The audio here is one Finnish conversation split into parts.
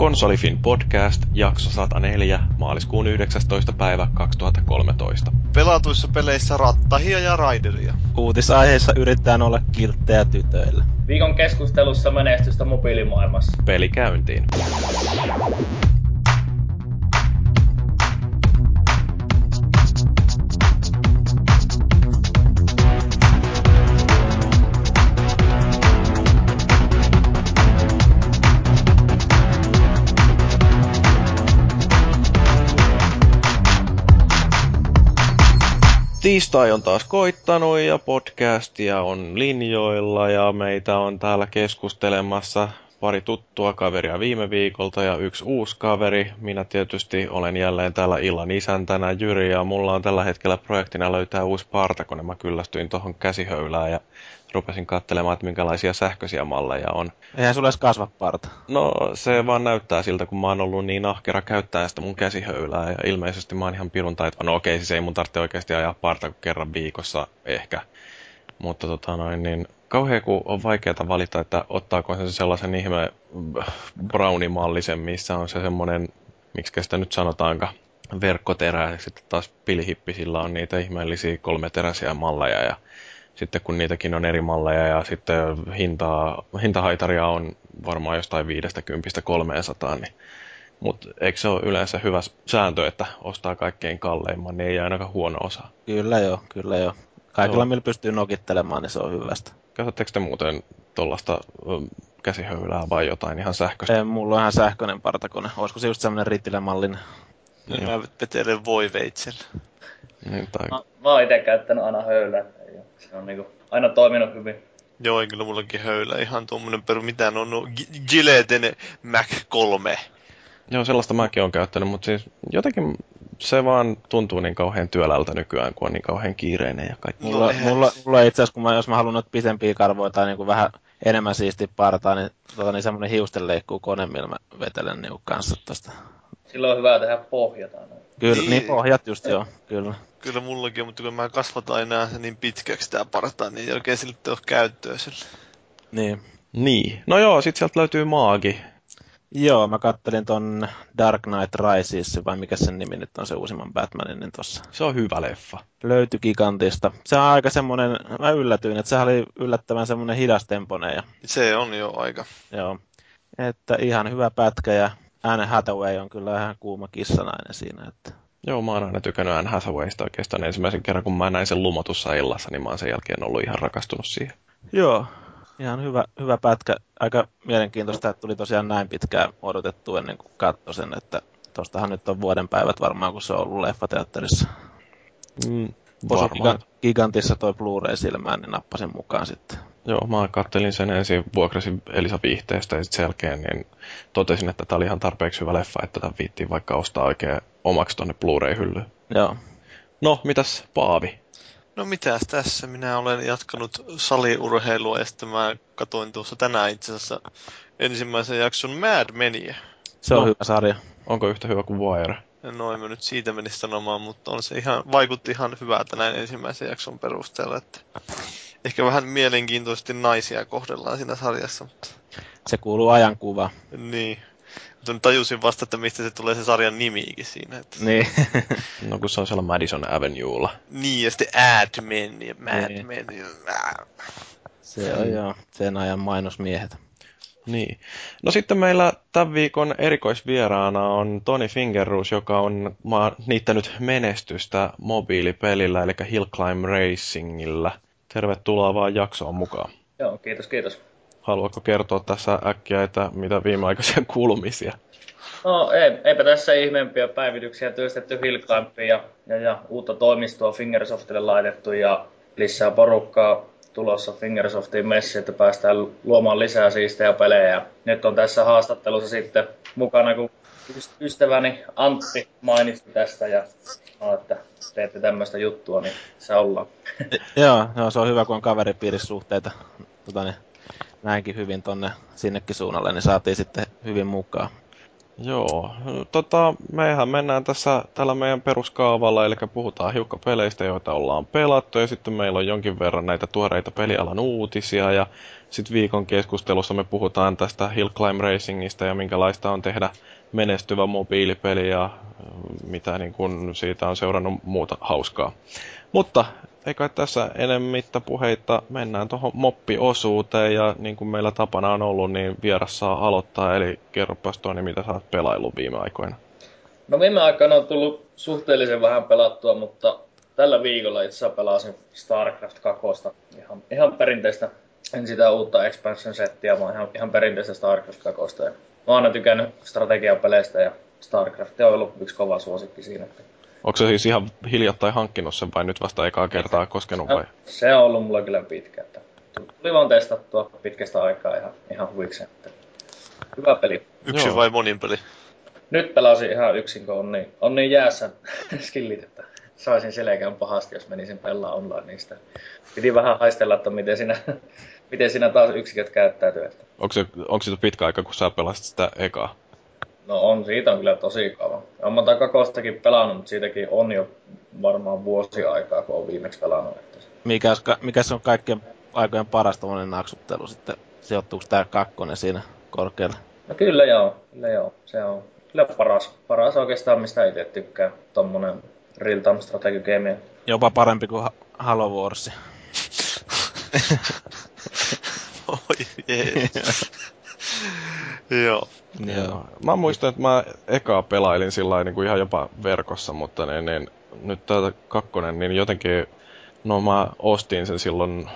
Konsolifin podcast, jakso 104, maaliskuun 19. päivä 2013. Pelatuissa peleissä rattahia ja raideria. Uutisaiheissa yritetään olla kilttejä tytöillä. Viikon keskustelussa menestystä mobiilimaailmassa. Peli käyntiin. Tiistai on taas koittanut ja podcastia on linjoilla ja meitä on täällä keskustelemassa pari tuttua kaveria viime viikolta ja yksi uusi kaveri. Minä tietysti olen jälleen täällä illan isäntänä Jyri ja mulla on tällä hetkellä projektina löytää uusi partakone. Mä kyllästyin tuohon käsihöylään ja rupesin katselemaan, että minkälaisia sähköisiä malleja on. Eihän sulle edes kasva parta. No se vaan näyttää siltä, kun mä oon ollut niin ahkera käyttää sitä mun käsihöylää ja ilmeisesti mä oon ihan pirun taito. No okei, siis ei mun tarvitse oikeasti ajaa parta kuin kerran viikossa ehkä. Mutta tota noin, niin kauhean kun on vaikeaa valita, että ottaako se sellaisen ihme brownie-mallisen, missä on se semmoinen, miksi sitä nyt sanotaankaan, verkkoterä ja sitten taas pilihippisillä on niitä ihmeellisiä kolmeteräisiä malleja ja sitten kun niitäkin on eri malleja ja sitten hintaa, hintahaitaria on varmaan jostain 50 300, niin mutta eikö se ole yleensä hyvä sääntö, että ostaa kaikkein kalleimman, niin ei ainakaan huono osa? Kyllä joo, kyllä joo. Kaikilla, millä pystyy nokittelemaan, niin se on hyvästä. Käytättekö te muuten tuollaista käsihöylää vai jotain ihan sähköistä? Ei, mulla on ihan sähköinen partakone. Olisiko se just semmoinen Ritilä-mallinen? Niin mä vetelen voiveitsellä. Niin, tai... Mä, mä oon ite käyttänyt aina höylää. Se on niinku aina toiminut hyvin. Joo, kyllä mullakin höylä ihan tuommoinen peru, mitä on no, Gilletten Mac 3. Joo, sellaista mäkin olen käyttänyt, mutta siis jotenkin se vaan tuntuu niin kauhean työlältä nykyään, kun on niin kauhean kiireinen ja kaikki. Mulla, no, mulla, mulla itse asiassa, kun mä, jos mä haluan noita pitempiä karvoja tai niin kuin vähän enemmän siisti partaa, niin, tota, niin semmoinen hiustenleikkuu kone, millä mä vetelen niin kanssa tosta. Silloin on hyvä tehdä pohjata. Kyllä, niin, niin pohjat just joo, kyllä. Kyllä mullakin, mutta kun mä kasvataan enää se niin pitkäksi tää partaa, niin ei oikein sille ole käyttöä sille. Niin. Niin. No joo, sit sieltä löytyy maagi. Joo, mä kattelin ton Dark Knight Rises, vai mikä sen nimi nyt on se uusimman Batmanin, niin tossa. Se on hyvä leffa. Löytyi Gigantista. Se on aika semmonen, mä yllätyin, että se oli yllättävän semmonen hidastempone. Ja... Se on jo aika. Joo. Että ihan hyvä pätkä ja Anne Hathaway on kyllä ihan kuuma kissanainen siinä. Että... Joo, mä oon aina tykännyt Anne Hathawaysta oikeastaan ensimmäisen kerran, kun mä näin sen lumotussa illassa, niin mä oon sen jälkeen ollut ihan rakastunut siihen. Joo, ihan hyvä, hyvä pätkä. Aika mielenkiintoista, että tuli tosiaan näin pitkään odotettu ennen kuin katsoi sen, että tostahan nyt on vuoden päivät varmaan, kun se on ollut leffateatterissa. Mm, varmaan. Gigantissa toi Blu-ray silmään, niin nappasin mukaan sitten. Joo, mä kattelin sen ensin, vuokrasin Elisa Viihteestä ja sitten sen jälkeen niin totesin, että tämä oli ihan tarpeeksi hyvä leffa, että tämä viittiin vaikka ostaa oikein omaksi tonne Blu-ray-hyllyyn. Joo. No, mitäs Paavi? No mitäs tässä, minä olen jatkanut saliurheilua ja sitten mä katoin tuossa tänään itse asiassa ensimmäisen jakson Mad Menia. Se on no, hyvä sarja. Onko yhtä hyvä kuin Wire? No en mä nyt siitä menisi sanomaan, mutta on se ihan, vaikutti ihan hyvältä näin ensimmäisen jakson perusteella, että ehkä vähän mielenkiintoisesti naisia kohdellaan siinä sarjassa. Mutta... Se kuuluu ajankuvaan. Niin. Mutta nyt tajusin vasta, että mistä se tulee se sarjan nimiikin siinä. Että... Niin. no kun se on siellä Madison Avenuella. Niin, ja sitten Ad Men ja Mad niin. Men. Ja... Se on joo, sen ajan mainosmiehet. Niin. No sitten meillä tämän viikon erikoisvieraana on Toni Fingerus, joka on niittänyt menestystä mobiilipelillä, eli Hill Climb Racingillä. Tervetuloa vaan jaksoon mukaan. Joo, kiitos, kiitos. Haluatko kertoa tässä äkkiä, että mitä viimeaikaisia kuulumisia? No ei, eipä tässä ihmeempiä päivityksiä työstetty Hillclimbia ja, ja, ja, uutta toimistoa Fingersoftille laitettu ja lisää porukkaa tulossa Fingersoftiin messi, että päästään luomaan lisää siistejä pelejä. Nyt on tässä haastattelussa sitten mukana, kun ystäväni Antti mainitsi tästä ja sanoi, että teette tämmöistä juttua, niin se ollaan. joo, joo, se on hyvä, kun on kaveripiirissuhteita tota, niin, näinkin hyvin tonne sinnekin suunnalle, niin saatiin sitten hyvin mukaan. Joo, tota, mehän mennään tässä tällä meidän peruskaavalla, eli puhutaan hiukka peleistä, joita ollaan pelattu, ja sitten meillä on jonkin verran näitä tuoreita pelialan uutisia, ja sitten viikon keskustelussa me puhutaan tästä Hill Climb Racingista ja minkälaista on tehdä menestyvä mobiilipeli ja mitä niin kun siitä on seurannut muuta hauskaa. Mutta eikä tässä enemmittä puheita mennään tuohon moppiosuuteen ja niin kuin meillä tapana on ollut, niin vieras saa aloittaa. Eli kerropas Toni, mitä sä oot pelaillut viime aikoina. No viime aikoina on tullut suhteellisen vähän pelattua, mutta tällä viikolla itse asiassa pelasin StarCraft 2. Ihan, ihan perinteistä, en sitä uutta expansion settiä, vaan ihan, ihan perinteistä StarCraft 2. Mä oon aina tykännyt strategiapeleistä ja StarCraft on ollut yksi kova suosikki siinä. Onko se siis ihan hiljattain hankkinut sen vai nyt vasta ekaa kertaa koskenut vai? Se on ollut mulla kyllä pitkä. Että tuli vaan testattua pitkästä aikaa ihan, ihan huvikseen. Hyvä peli. Yksi Joo. vai monin peli? Nyt pelasin ihan yksin, kun on niin, on niin jäässä skillit, että saisin selkään pahasti, jos menisin pelaa online niistä. Piti vähän haistella, että miten sinä, miten sinä taas yksiköt käyttäytyy. Että. Onko se, onko se pitkä aika, kun sä pelasit sitä ekaa? No on, siitä on kyllä tosi kauan. Olen monta kakostakin pelannut, mutta siitäkin on jo varmaan vuosi aikaa, kun on viimeksi pelannut. Mikä, mikä se on kaikkien aikojen paras tuollainen naksuttelu sitten? Sijoittuuko tämä kakkonen siinä korkealle? No kyllä joo, kyllä joo. Se on kyllä paras, paras oikeastaan, mistä itse tykkää. Tommonen real-time strategy game. Jopa parempi kuin Halo Wars. Joo. Joo. Mä muistan, että mä ekaa pelailin sillä niin kuin ihan jopa verkossa, mutta niin, niin, nyt tätä kakkonen, niin jotenkin, no mä ostin sen silloin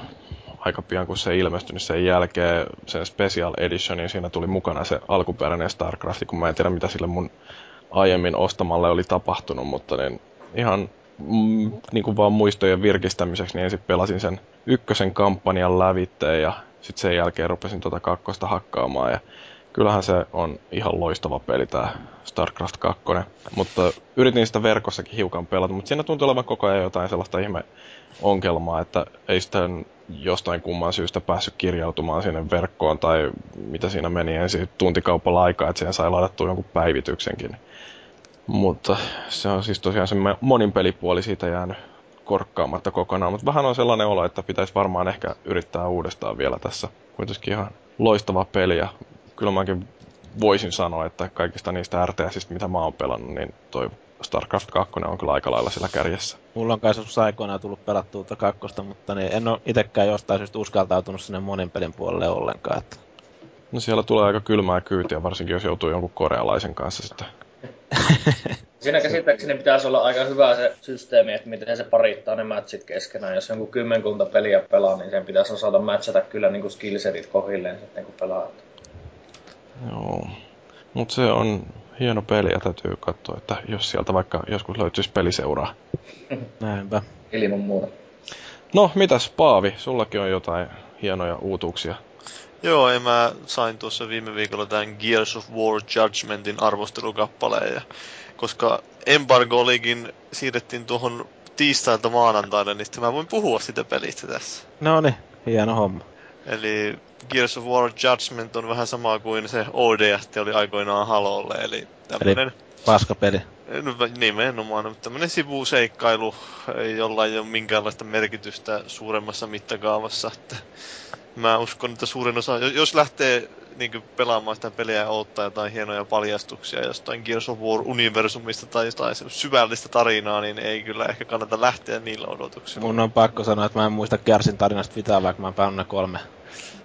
aika pian kun se ilmestyi, niin sen jälkeen sen Special Editionin siinä tuli mukana se alkuperäinen StarCraft, kun mä en tiedä mitä sille mun aiemmin ostamalle oli tapahtunut, mutta niin ihan mm, niin kuin vaan muistojen virkistämiseksi, niin ensin pelasin sen ykkösen kampanjan lävitteen ja sitten sen jälkeen rupesin tuota kakkosta hakkaamaan ja kyllähän se on ihan loistava peli tämä StarCraft 2. Mutta yritin sitä verkossakin hiukan pelata, mutta siinä tuntuu olevan koko ajan jotain sellaista ihme ongelmaa, että ei sitä jostain kumman syystä päässyt kirjautumaan sinne verkkoon tai mitä siinä meni ensin tuntikaupalla aikaa, että siihen sai ladattua jonkun päivityksenkin. Mutta se on siis tosiaan se monin pelipuoli siitä jäänyt korkkaamatta kokonaan, mutta vähän on sellainen olo, että pitäisi varmaan ehkä yrittää uudestaan vielä tässä. Kuitenkin ihan loistava peli ja kyllä mäkin voisin sanoa, että kaikista niistä RTSistä, mitä mä oon pelannut, niin toi StarCraft 2 on kyllä aika lailla sillä kärjessä. Mulla on kai aikoinaan tullut pelattua tuota kakkosta, mutta niin en ole itsekään jostain syystä uskaltautunut sinne monin pelin puolelle ollenkaan. Että... No siellä tulee aika kylmää kyytiä, varsinkin jos joutuu jonkun korealaisen kanssa sitten. Siinä käsittääkseni pitäisi olla aika hyvä se systeemi, että miten se parittaa ne matchit keskenään. Jos jonkun kymmenkunta peliä pelaa, niin sen pitäisi osata matchata kyllä niin kuin skillsetit kohilleen sitten, kun pelaa. Joo. Mutta se on hieno peli ja täytyy katsoa, että jos sieltä vaikka joskus löytyisi peliseuraa. Näinpä. Ilman muuta. No, mitäs Paavi, sullakin on jotain hienoja uutuuksia. Joo, ja mä sain tuossa viime viikolla tämän Gears of War Judgmentin arvostelukappaleen. Ja koska embargo olikin siirrettiin tuohon tiistailta maanantaille, niin sitten mä voin puhua sitä pelistä tässä. No niin, hieno homma. Eli Gears of War Judgment on vähän sama kuin se ODST oli aikoinaan Halolle, eli tämmönen... Eli paskapeli. No, nimenomaan, mutta tämmönen sivuseikkailu, jolla ei ole minkäänlaista merkitystä suuremmassa mittakaavassa. Että mä uskon, että suurin osa, jos lähtee niin pelaamaan sitä peliä ja odottaa jotain hienoja paljastuksia jostain Gears of War-universumista tai jotain syvällistä tarinaa, niin ei kyllä ehkä kannata lähteä niillä odotuksilla. Mun on pakko sanoa, että mä en muista Gearsin tarinasta mitään, vaikka mä oon ne kolme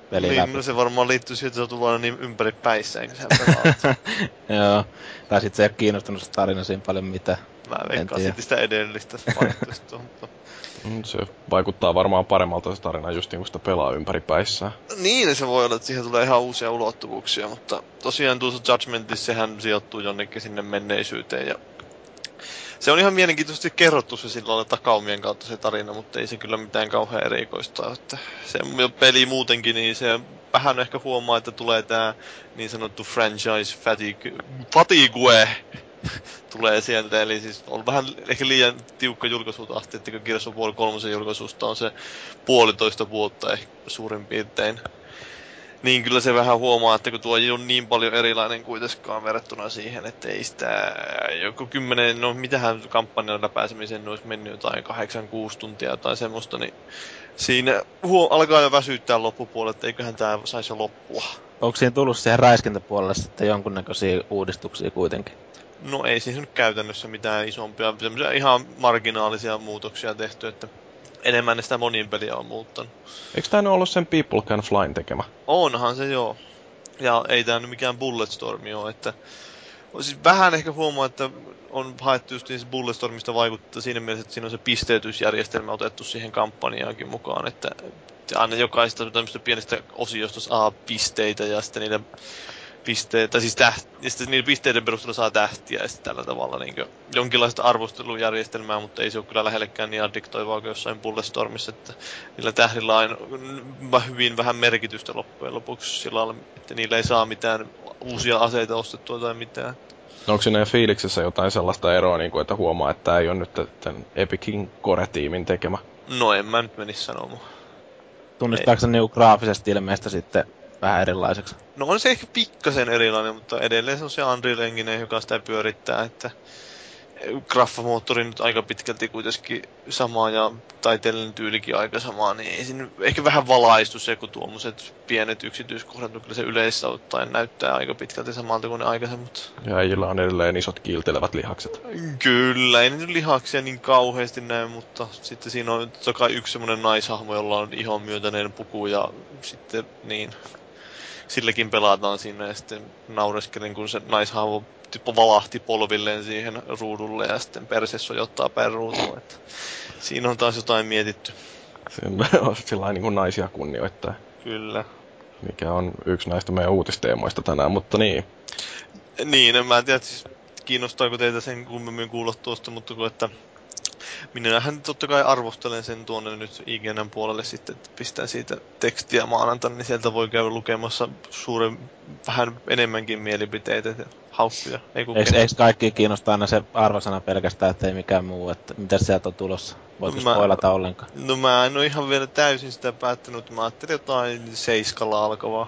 peliä niin, läpi. no se varmaan liittyy siihen, että se on tullut niin ympäri päissä, eikö Joo, tai sit se ei ole kiinnostunut se tarina siinä paljon mitä. Mä veikkaan sitten sitä edellistä mutta... Mm, se vaikuttaa varmaan paremmalta se tarina just niin kuin sitä pelaa ympäri päissään. Niin, se voi olla, että siihen tulee ihan uusia ulottuvuuksia, mutta tosiaan tuossa Judgmentissa sehän sijoittuu jonnekin sinne menneisyyteen ja se on ihan mielenkiintoisesti kerrottu se silloin takaumien kautta se tarina, mutta ei se kyllä mitään kauhean erikoista. Että se peli muutenkin, niin se vähän ehkä huomaa, että tulee tämä niin sanottu franchise fatigue, fatigue tulee sieltä, eli siis on vähän ehkä liian tiukka julkaisutahti, että Gears of War 3 julkaisusta on se puolitoista vuotta ehkä suurin piirtein. Niin kyllä se vähän huomaa, että kun tuo ei ole niin paljon erilainen kuitenkaan verrattuna siihen, että ei sitä joku kymmenen, no mitähän kampanjalla pääsemiseen olisi mennyt jotain 8-6 tuntia tai semmoista, niin siinä huo, alkaa jo väsyttää loppupuolella, että eiköhän tämä saisi loppua. Onko siinä tullut siihen räiskintäpuolelle sitten jonkunnäköisiä uudistuksia kuitenkin? No ei siis nyt käytännössä mitään isompia, ihan marginaalisia muutoksia tehty, että enemmän ne sitä monin peliä on muuttanut. Eikö tämä ollut sen People Can Flyn tekemä? Onhan se joo. Ja ei tämä nyt mikään Bulletstormi ole, että siis vähän ehkä huomaa, että on haettu just niin Bulletstormista vaikuttaa siinä mielessä, että siinä on se pisteytysjärjestelmä otettu siihen kampanjaankin mukaan, että aina jokaista tämmöistä pienestä osiosta saa pisteitä ja sitten niiden pisteitä, siis täht, ja sitten niiden pisteiden perusteella saa tähtiä ja sitten tällä tavalla niin jonkinlaista arvostelujärjestelmää, mutta ei se ole kyllä lähellekään niin addiktoivaa kuin jossain Bulletstormissa, että niillä tähdillä on hyvin vähän merkitystä loppujen lopuksi sillä lailla, että niillä ei saa mitään uusia aseita ostettua tai mitään. No onko siinä fiiliksessä jotain sellaista eroa, niin kuin, että huomaa, että tämä ei ole nyt tämän Epicin Core-tiimin tekemä? No en mä nyt menisi sanomaan. Tunnistaako se niinku graafisesti ilmeistä sitten vähän erilaiseksi? No on se ehkä pikkasen erilainen, mutta edelleen se on se Unreal Engine, joka sitä pyörittää, että graffamoottori nyt aika pitkälti kuitenkin sama ja taiteellinen tyylikin aika sama, niin ei siinä ehkä vähän valaistu se, kun tuommoiset pienet yksityiskohdat, mutta kyllä se yleistä ottaen näyttää aika pitkälti samalta kuin ne aikaisemmat. Ja äijillä on edelleen isot kiiltelevät lihakset. Kyllä, ei nyt lihaksia niin kauheasti näy, mutta sitten siinä on toki yksi semmoinen naishahmo, jolla on ihon myöntäneen puku ja sitten niin silläkin pelataan siinä ja sitten naureskelin, kun se naishahmo tipo valahti polvilleen siihen ruudulle ja sitten perse sojottaa päin ruutuun. Että siinä on taas jotain mietitty. Siinä on sillä niin kuin naisia kunnioittaa. Kyllä. Mikä on yksi näistä meidän uutisteemoista tänään, mutta niin. Niin, en mä tiedä, siis kiinnostaako teitä sen kummemmin kuulla tuosta, mutta kun että minähän totta kai arvostelen sen tuonne nyt IGNn puolelle sitten, että pistää siitä tekstiä maanantaina, niin sieltä voi käydä lukemassa suuren, vähän enemmänkin mielipiteitä ja hauskuja. Ei eikö, eikö kaikki kiinnostaa aina se arvosana pelkästään, että ei mikään muu, että mitä sieltä on tulossa? Voiko mä, spoilata ollenkaan? No mä en ole ihan vielä täysin sitä päättänyt, mä ajattelin jotain seiskalla alkavaa.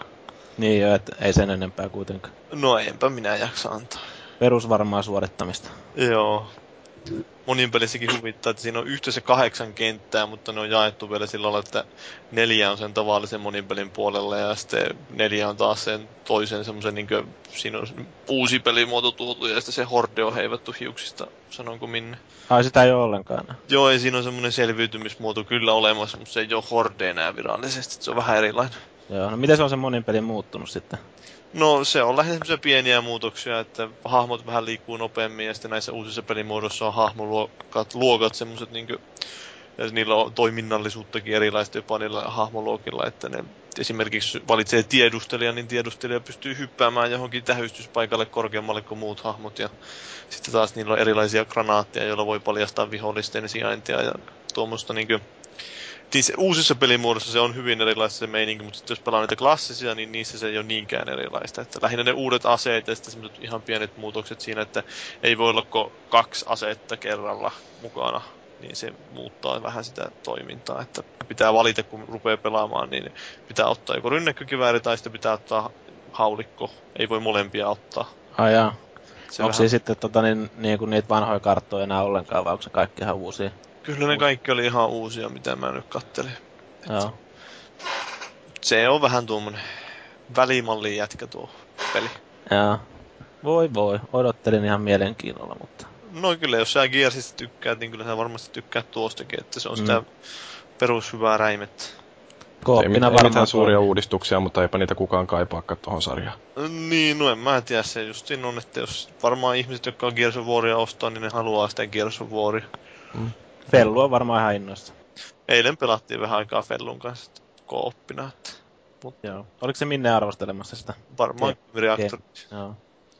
Niin jo, että ei sen enempää kuitenkaan. No enpä minä jaksa antaa. Perusvarmaa suorittamista. Joo, monin pelissäkin huvittaa, että siinä on yhteensä kahdeksan kenttää, mutta ne on jaettu vielä sillä lailla, että neljä on sen tavallisen monin pelin puolella ja sitten neljä on taas sen toisen semmoisen, niin kuin, siinä on uusi pelimuoto tuotu ja sitten se horde on heivattu hiuksista, sanonko minne. Ai sitä ei ole ollenkaan. Joo, ei siinä on semmoinen selviytymismuoto kyllä olemassa, mutta se ei ole horde enää virallisesti, se on vähän erilainen. Joo, no miten se on se monin pelin muuttunut sitten? No se on lähinnä semmoisia pieniä muutoksia, että hahmot vähän liikkuu nopeammin ja sitten näissä uusissa pelimuodoissa on hahmoluokat, luokat semmoiset niinkö, niillä on toiminnallisuuttakin erilaista jopa niillä hahmoluokilla, että ne esimerkiksi valitsee tiedustelijan, niin tiedustelija pystyy hyppäämään johonkin tähystyspaikalle korkeammalle kuin muut hahmot ja sitten taas niillä on erilaisia granaatteja, joilla voi paljastaa vihollisten sijaintia ja tuommoista niinkö siis uusissa pelimuodossa se on hyvin erilaista se meininki, mutta jos pelaa niitä klassisia, niin niissä se ei ole niinkään erilaista. Että lähinnä ne uudet aseet ja sitten ihan pienet muutokset siinä, että ei voi olla kaksi asetta kerralla mukana, niin se muuttaa vähän sitä toimintaa. Että pitää valita, kun rupeaa pelaamaan, niin pitää ottaa joko rynnäkkökivääri tai sitten pitää ottaa haulikko. Ei voi molempia ottaa. Ai jaa. Se onko vähän... sitten tota, niin, niin kuin niitä vanhoja karttoja enää ollenkaan, vai onko se kaikki ihan uusia? Kyllä ne kaikki oli ihan uusia, mitä mä nyt kattelin. Joo. Se on vähän tuommoinen välimallin jätkä tuo peli. Joo. Voi voi, odottelin ihan mielenkiinnolla, mutta... No kyllä, jos sä Gearsista tykkäät, niin kyllä sä varmasti tykkäät tuostakin, että se on mm. sitä perushyvää räimettä. Kooppina ei, ei mitään suuria uudistuksia, mutta eipä niitä kukaan kaipaakaan tuohon sarjaan. Niin, no en mä tiedä, se just siinä on, että jos varmaan ihmiset, jotka on Gears of Waria ostaa, niin ne haluaa sitä Gears of Waria. Mm. Fellu on varmaan ihan innoissa. Eilen pelattiin vähän aikaa Fellun kanssa kooppina. Mut... Joo. Oliko se minne arvostelemassa sitä? Varmaan reaktor. Joo.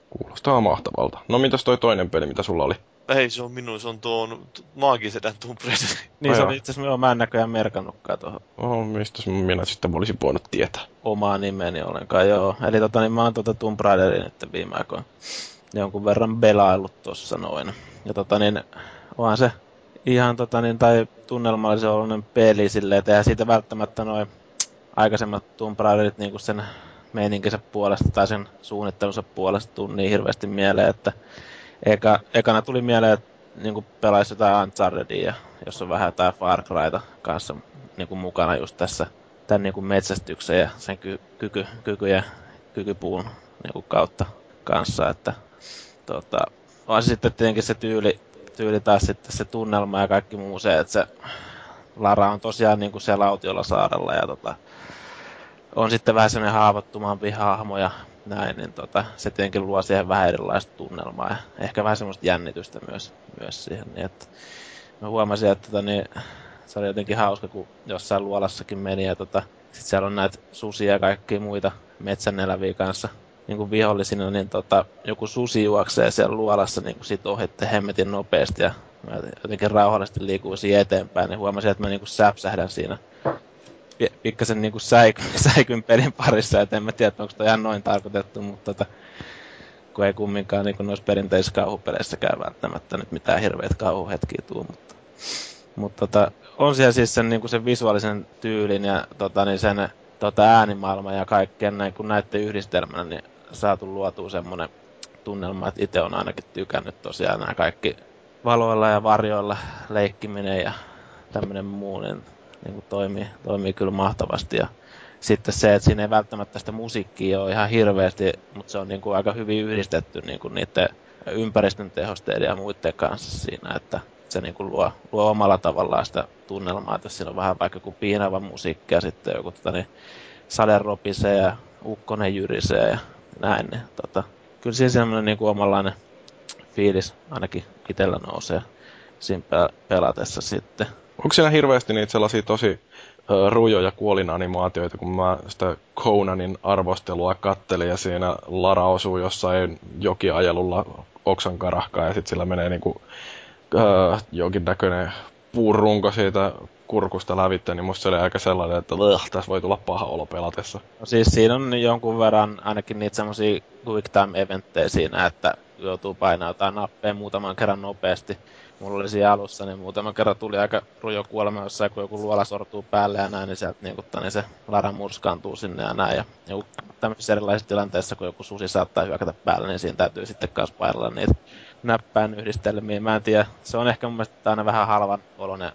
Kuulostaa mahtavalta. No mitäs toi toinen peli, mitä sulla oli? Ei, se on minun, se on tuon maagisedän Tomb Raider. niin, se on itse asiassa mä en näköjään merkannutkaan tuohon. Oh, mistä minä sitten olisin voinut tietää? Omaa nimeni ollenkaan, joo. Eli tota, niin mä oon tuota Tomb Raiderin nyt viime aikoina jonkun verran belaillut tossa noin. Ja tota niin, onhan se ihan tota niin, tai tunnelmallisen peli silleen, että eihän siitä välttämättä noin aikaisemmat Tomb Raiderit niin sen meininkinsä puolesta tai sen suunnittelunsa puolesta tuu niin hirveästi mieleen, että eka, ekana tuli mieleen, että niin pelaisi jotain Unchartedia, jos on vähän jotain Far Cryta kanssa niin kuin mukana just tässä tämän niin kuin metsästyksen ja sen ky- kyky, kyky ja kykypuun niin kuin kautta kanssa, että tota, on sitten tietenkin se tyyli, tyyli taas sitten se tunnelma ja kaikki muu se, että se Lara on tosiaan niin kuin siellä autiolla saarella ja tota, on sitten vähän sellainen haavoittumampi hahmo ja näin, niin tota, se tietenkin luo siihen vähän erilaista tunnelmaa ja ehkä vähän semmoista jännitystä myös, myös siihen. Niin että mä huomasin, että tota, niin, se oli jotenkin hauska, kun jossain luolassakin meni ja tota, sit siellä on näitä susia ja kaikkia muita metsäneläviä kanssa niin kuin vihollisina, niin tota, joku susi juoksee siellä luolassa niin kuin sit ohitte hemmetin nopeasti ja mä jotenkin rauhallisesti liikuisin eteenpäin, niin huomasin, että mä niin kuin säpsähdän siinä pikkasen niin kuin säikyn, säikyn pelin parissa, että en mä tiedä, onko toi ihan noin tarkoitettu, mutta tota, kun ei kumminkaan niin noissa perinteisissä kauhupeleissäkään välttämättä nyt mitään hirveät kauhuhetkiä tuu, mutta, mutta tota, on siellä siis sen, niin kuin sen visuaalisen tyylin ja tota, niin sen tota, äänimaailman ja kaikkien näin, kun näette yhdistelmänä, niin saatu luotua semmoinen tunnelma, että itse on ainakin tykännyt tosiaan nämä kaikki valoilla ja varjoilla leikkiminen ja tämmöinen muu, niin, niin kuin toimii, toimii kyllä mahtavasti. Ja sitten se, että siinä ei välttämättä sitä musiikkia ole ihan hirveästi, mutta se on niin kuin aika hyvin yhdistetty niin kuin niiden ympäristön tehosteiden ja muiden kanssa siinä, että se niin kuin luo, luo omalla tavallaan sitä tunnelmaa, että siinä on vähän vaikka joku piinava musiikki ja sitten joku tota, niin, sade ja ukkonen jyrisee ja näin. Niin, tota, kyllä siinä semmoinen niin omanlainen fiilis ainakin itsellä nousee siinä pelatessa sitten. Onko siellä hirveästi niitä sellaisia tosi rujoja kuolinanimaatioita, kun mä sitä Conanin arvostelua kattelin ja siinä Lara osuu jossain jokiajelulla oksan karahkaa ja sitten sillä menee niinku ö, jonkinnäköinen puurunko siitä kurkusta lävitte, niin musta se oli aika sellainen, että tässä voi tulla paha olo pelatessa. No siis siinä on jonkun verran ainakin niitä semmosia quick time eventtejä siinä, että joutuu painaa jotain nappeja muutaman kerran nopeasti. Mulla oli siinä alussa, niin muutaman kerran tuli aika rujo kuolema jossain, kun joku luola sortuu päälle ja näin, niin sieltä niin, niin se Lara murskaantuu sinne ja näin. Ja joku tämmöisissä erilaisissa tilanteissa, kun joku susi saattaa hyökätä päälle, niin siinä täytyy sitten kanssa painella niitä näppäin yhdistelmiä. Mä en tiedä, se on ehkä mun mielestä aina vähän halvan oloinen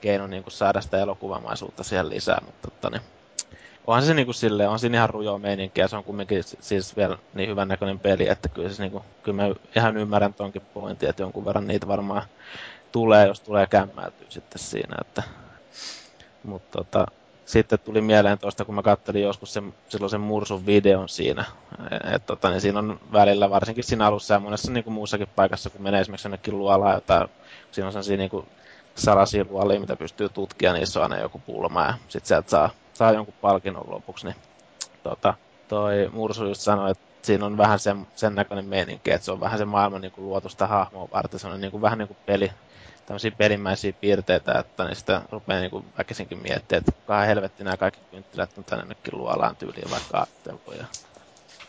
keino niin kuin saada sitä elokuvamaisuutta siihen lisää, mutta että, niin, onhan se niin kuin silleen, on siinä ihan rujo meininkiä, se on kumminkin siis vielä niin hyvän näköinen peli, että kyllä, se, niin kuin, kyllä mä ihan ymmärrän tonkin pointin, että jonkun verran niitä varmaan tulee, jos tulee kämmäytyä sitten siinä, että mutta tota, sitten tuli mieleen tuosta, kun mä katselin joskus sen, silloin sen Mursun videon siinä. että tota, niin siinä on välillä, varsinkin siinä alussa ja monessa niin kuin muussakin paikassa, kun menee esimerkiksi jonnekin luolaan jotain, siinä on sellaisia niin kuin salaisia luolia, mitä pystyy tutkimaan, niissä on aina joku pulma ja sitten sieltä saa, saa jonkun palkinnon lopuksi. Niin, tota, toi Mursu just sanoi, että siinä on vähän sen, sen näköinen meininki, että se on vähän se maailman niin kuin luotusta hahmoa varten. Se on niin kuin, vähän niin kuin peli, tämmöisiä pelimmäisiä piirteitä, että sitä rupeaa niin väkisinkin miettimään, että kukaan helvetti nämä kaikki kynttilät on tänne nytkin luolaan tyyliin vaikka ajattelua ja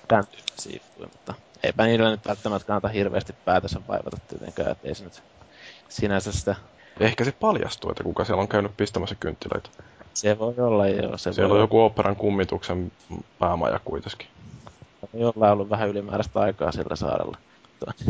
tämän tyyppisiä mutta eipä niillä nyt välttämättä kannata hirveästi päätössä vaivata tietenkään, että ei se nyt sinänsä sitä Ehkä se paljastuu, että kuka siellä on käynyt pistämässä kynttilöitä. Se voi olla, joo. Se siellä voi on joku operan kummituksen päämaja kuitenkin. Jollain ollut vähän ylimääräistä aikaa sillä saarella.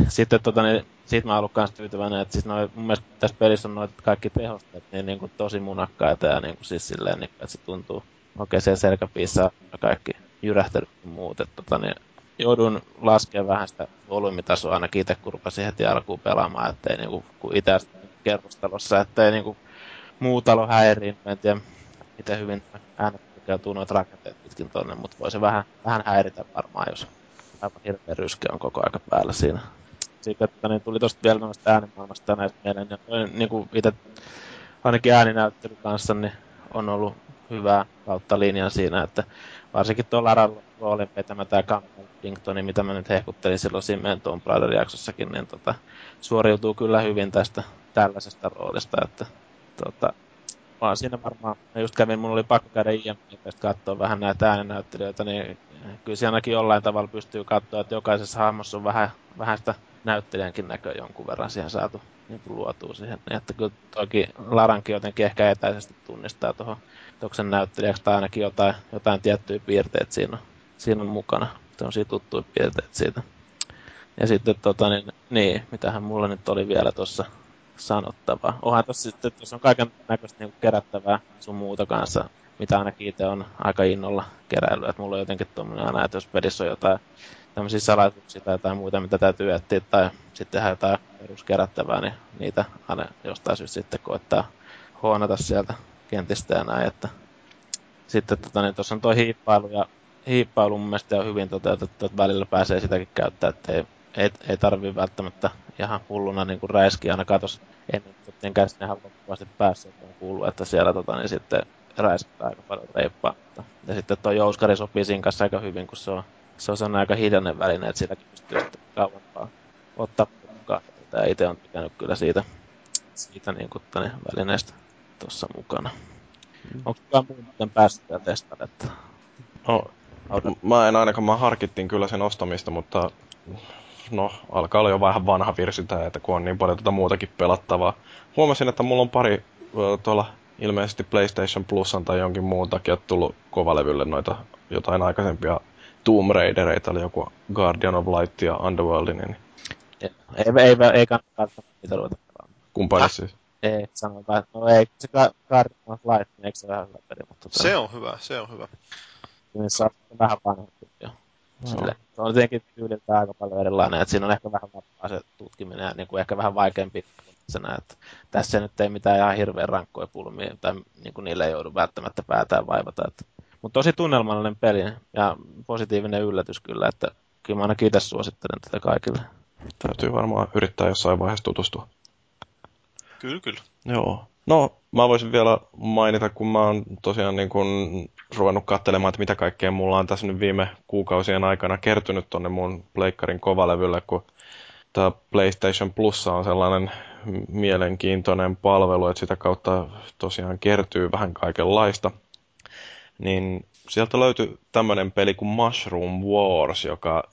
Sitten tota, niin, siitä mä oon kans tyytyväinen, että siis noi, mun mielestä tässä pelissä on noita kaikki tehosteet niin, niin kuin tosi munakkaita ja niin kuin siis silleen, niin, että se tuntuu oikein siellä selkäpiissä kaikki jyrähtelyt ja muut. Että, tota, niin, joudun laskemaan vähän sitä volyymitasoa ainakin itse, kun rupesin heti alkuun pelaamaan, ettei niinku, kun itse kerrostalossa, ettei niinku muu talo häiriin. Mä en tiedä, miten hyvin äänet tukeutuu noita rakenteet pitkin tonne, mutta voi se vähän, vähän häiritä varmaan, jos aivan hirveä ryske on koko aika päällä siinä. Sitten että niin tuli tosta vielä noista äänimaailmasta näistä mieleen, ja niin kuin itse ainakin ääninäyttely kanssa, niin on ollut hyvää kautta linjan siinä, että varsinkin tuo Lara roolin vetämä tämä Campbell Pinkton, mitä mä nyt hehkuttelin silloin meidän Tomb Raider-jaksossakin, niin tota, suoriutuu kyllä hyvin tästä tällaisesta roolista, että tota, vaan siinä varmaan, just kävin, mun oli pakko käydä IMDbstä katsoa vähän näitä äänenäyttelijöitä, niin kyllä siinä ainakin jollain tavalla pystyy katsoa, että jokaisessa hahmossa on vähän, vähän sitä näyttelijänkin näkö jonkun verran siihen saatu niin kuin luotua siihen. Niin että kyllä toki Larankin jotenkin ehkä etäisesti tunnistaa tuohon Toksen näyttelijäksi tai ainakin jotain, jotain tiettyjä piirteitä siinä siinä on mukana. Tämmöisiä tuttuja piirteitä siitä. Ja sitten tota, niin, niin, mitähän mulla nyt oli vielä tuossa sanottavaa. Onhan tossa sitten, tuossa on kaiken näköistä niin kerättävää sun muuta kanssa, mitä ainakin itse on aika innolla keräillyt. Että mulla on jotenkin tuommoinen aina, että jos pelissä on jotain tämmöisiä salaisuuksia tai jotain muuta, mitä täytyy etsiä, tai sitten jotain peruskerättävää, niin niitä aina jostain syystä sitten koettaa huonata sieltä kentistä ja näin, että sitten tota, niin tuossa on tuo hiippailu ja hiippailu mun mielestä on hyvin toteutettu, että välillä pääsee sitäkin käyttää, että ei, ei, ei tarvii välttämättä ihan hulluna niin kuin räiskiä ainakaan tuossa ennen, että sinne päässyt, että on kuullut, että siellä tota, niin sitten räiskää aika paljon reippaa. Ja sitten tuo jouskari sopii siinä kanssa aika hyvin, kun se on, se on sellainen aika hiljainen väline, että silläkin pystyy sitten kauempaa ottaa mukaan. Ja itse on tykännyt kyllä siitä, siitä niin kuin, tänne välineestä tuossa mukana. Mm. Onko kukaan muuten päässyt vielä testata? Että... No, mä en ainakaan, mä harkittiin kyllä sen ostamista, mutta no, alkaa olla jo vähän vanha virsitä, että kun on niin paljon tuota muutakin pelattavaa. Huomasin, että mulla on pari tuolla ilmeisesti PlayStation Plusan tai jonkin muun takia tullut kovalevylle noita jotain aikaisempia Tomb Raidereita, oli joku Guardian of Light ja Underworld, niin... Ei, ei, ei, ei kannata niitä ruveta pelaamaan. Kumpaan siis? Ei, sanotaan, no ei, se Guardian of Light, niin eikö se vähän hyvä peli, mutta... Se on hyvä, se on hyvä. Niin se on vähän vanhempi jo. Sille, se on tietenkin tyyliltä aika paljon erilainen, että siinä on ehkä vähän vapaa se tutkiminen ja niin kuin ehkä vähän vaikeampi senä, että tässä nyt ei mitään ihan hirveän rankkoja pulmia, tai niin kuin niille ei joudu välttämättä päätään vaivata. Että. Mutta tosi tunnelmallinen peli ja positiivinen yllätys kyllä, että kyllä mä ainakin itse suosittelen tätä kaikille. Täytyy varmaan yrittää jossain vaiheessa tutustua. Kyllä, kyllä. Joo. No, mä voisin vielä mainita, kun mä oon tosiaan niin kun ruvennut katselemaan, että mitä kaikkea mulla on tässä nyt viime kuukausien aikana kertynyt tonne mun pleikkarin kovalevylle, kun tämä PlayStation Plus on sellainen mielenkiintoinen palvelu, että sitä kautta tosiaan kertyy vähän kaikenlaista. Niin sieltä löytyi tämmöinen peli kuin Mushroom Wars, joka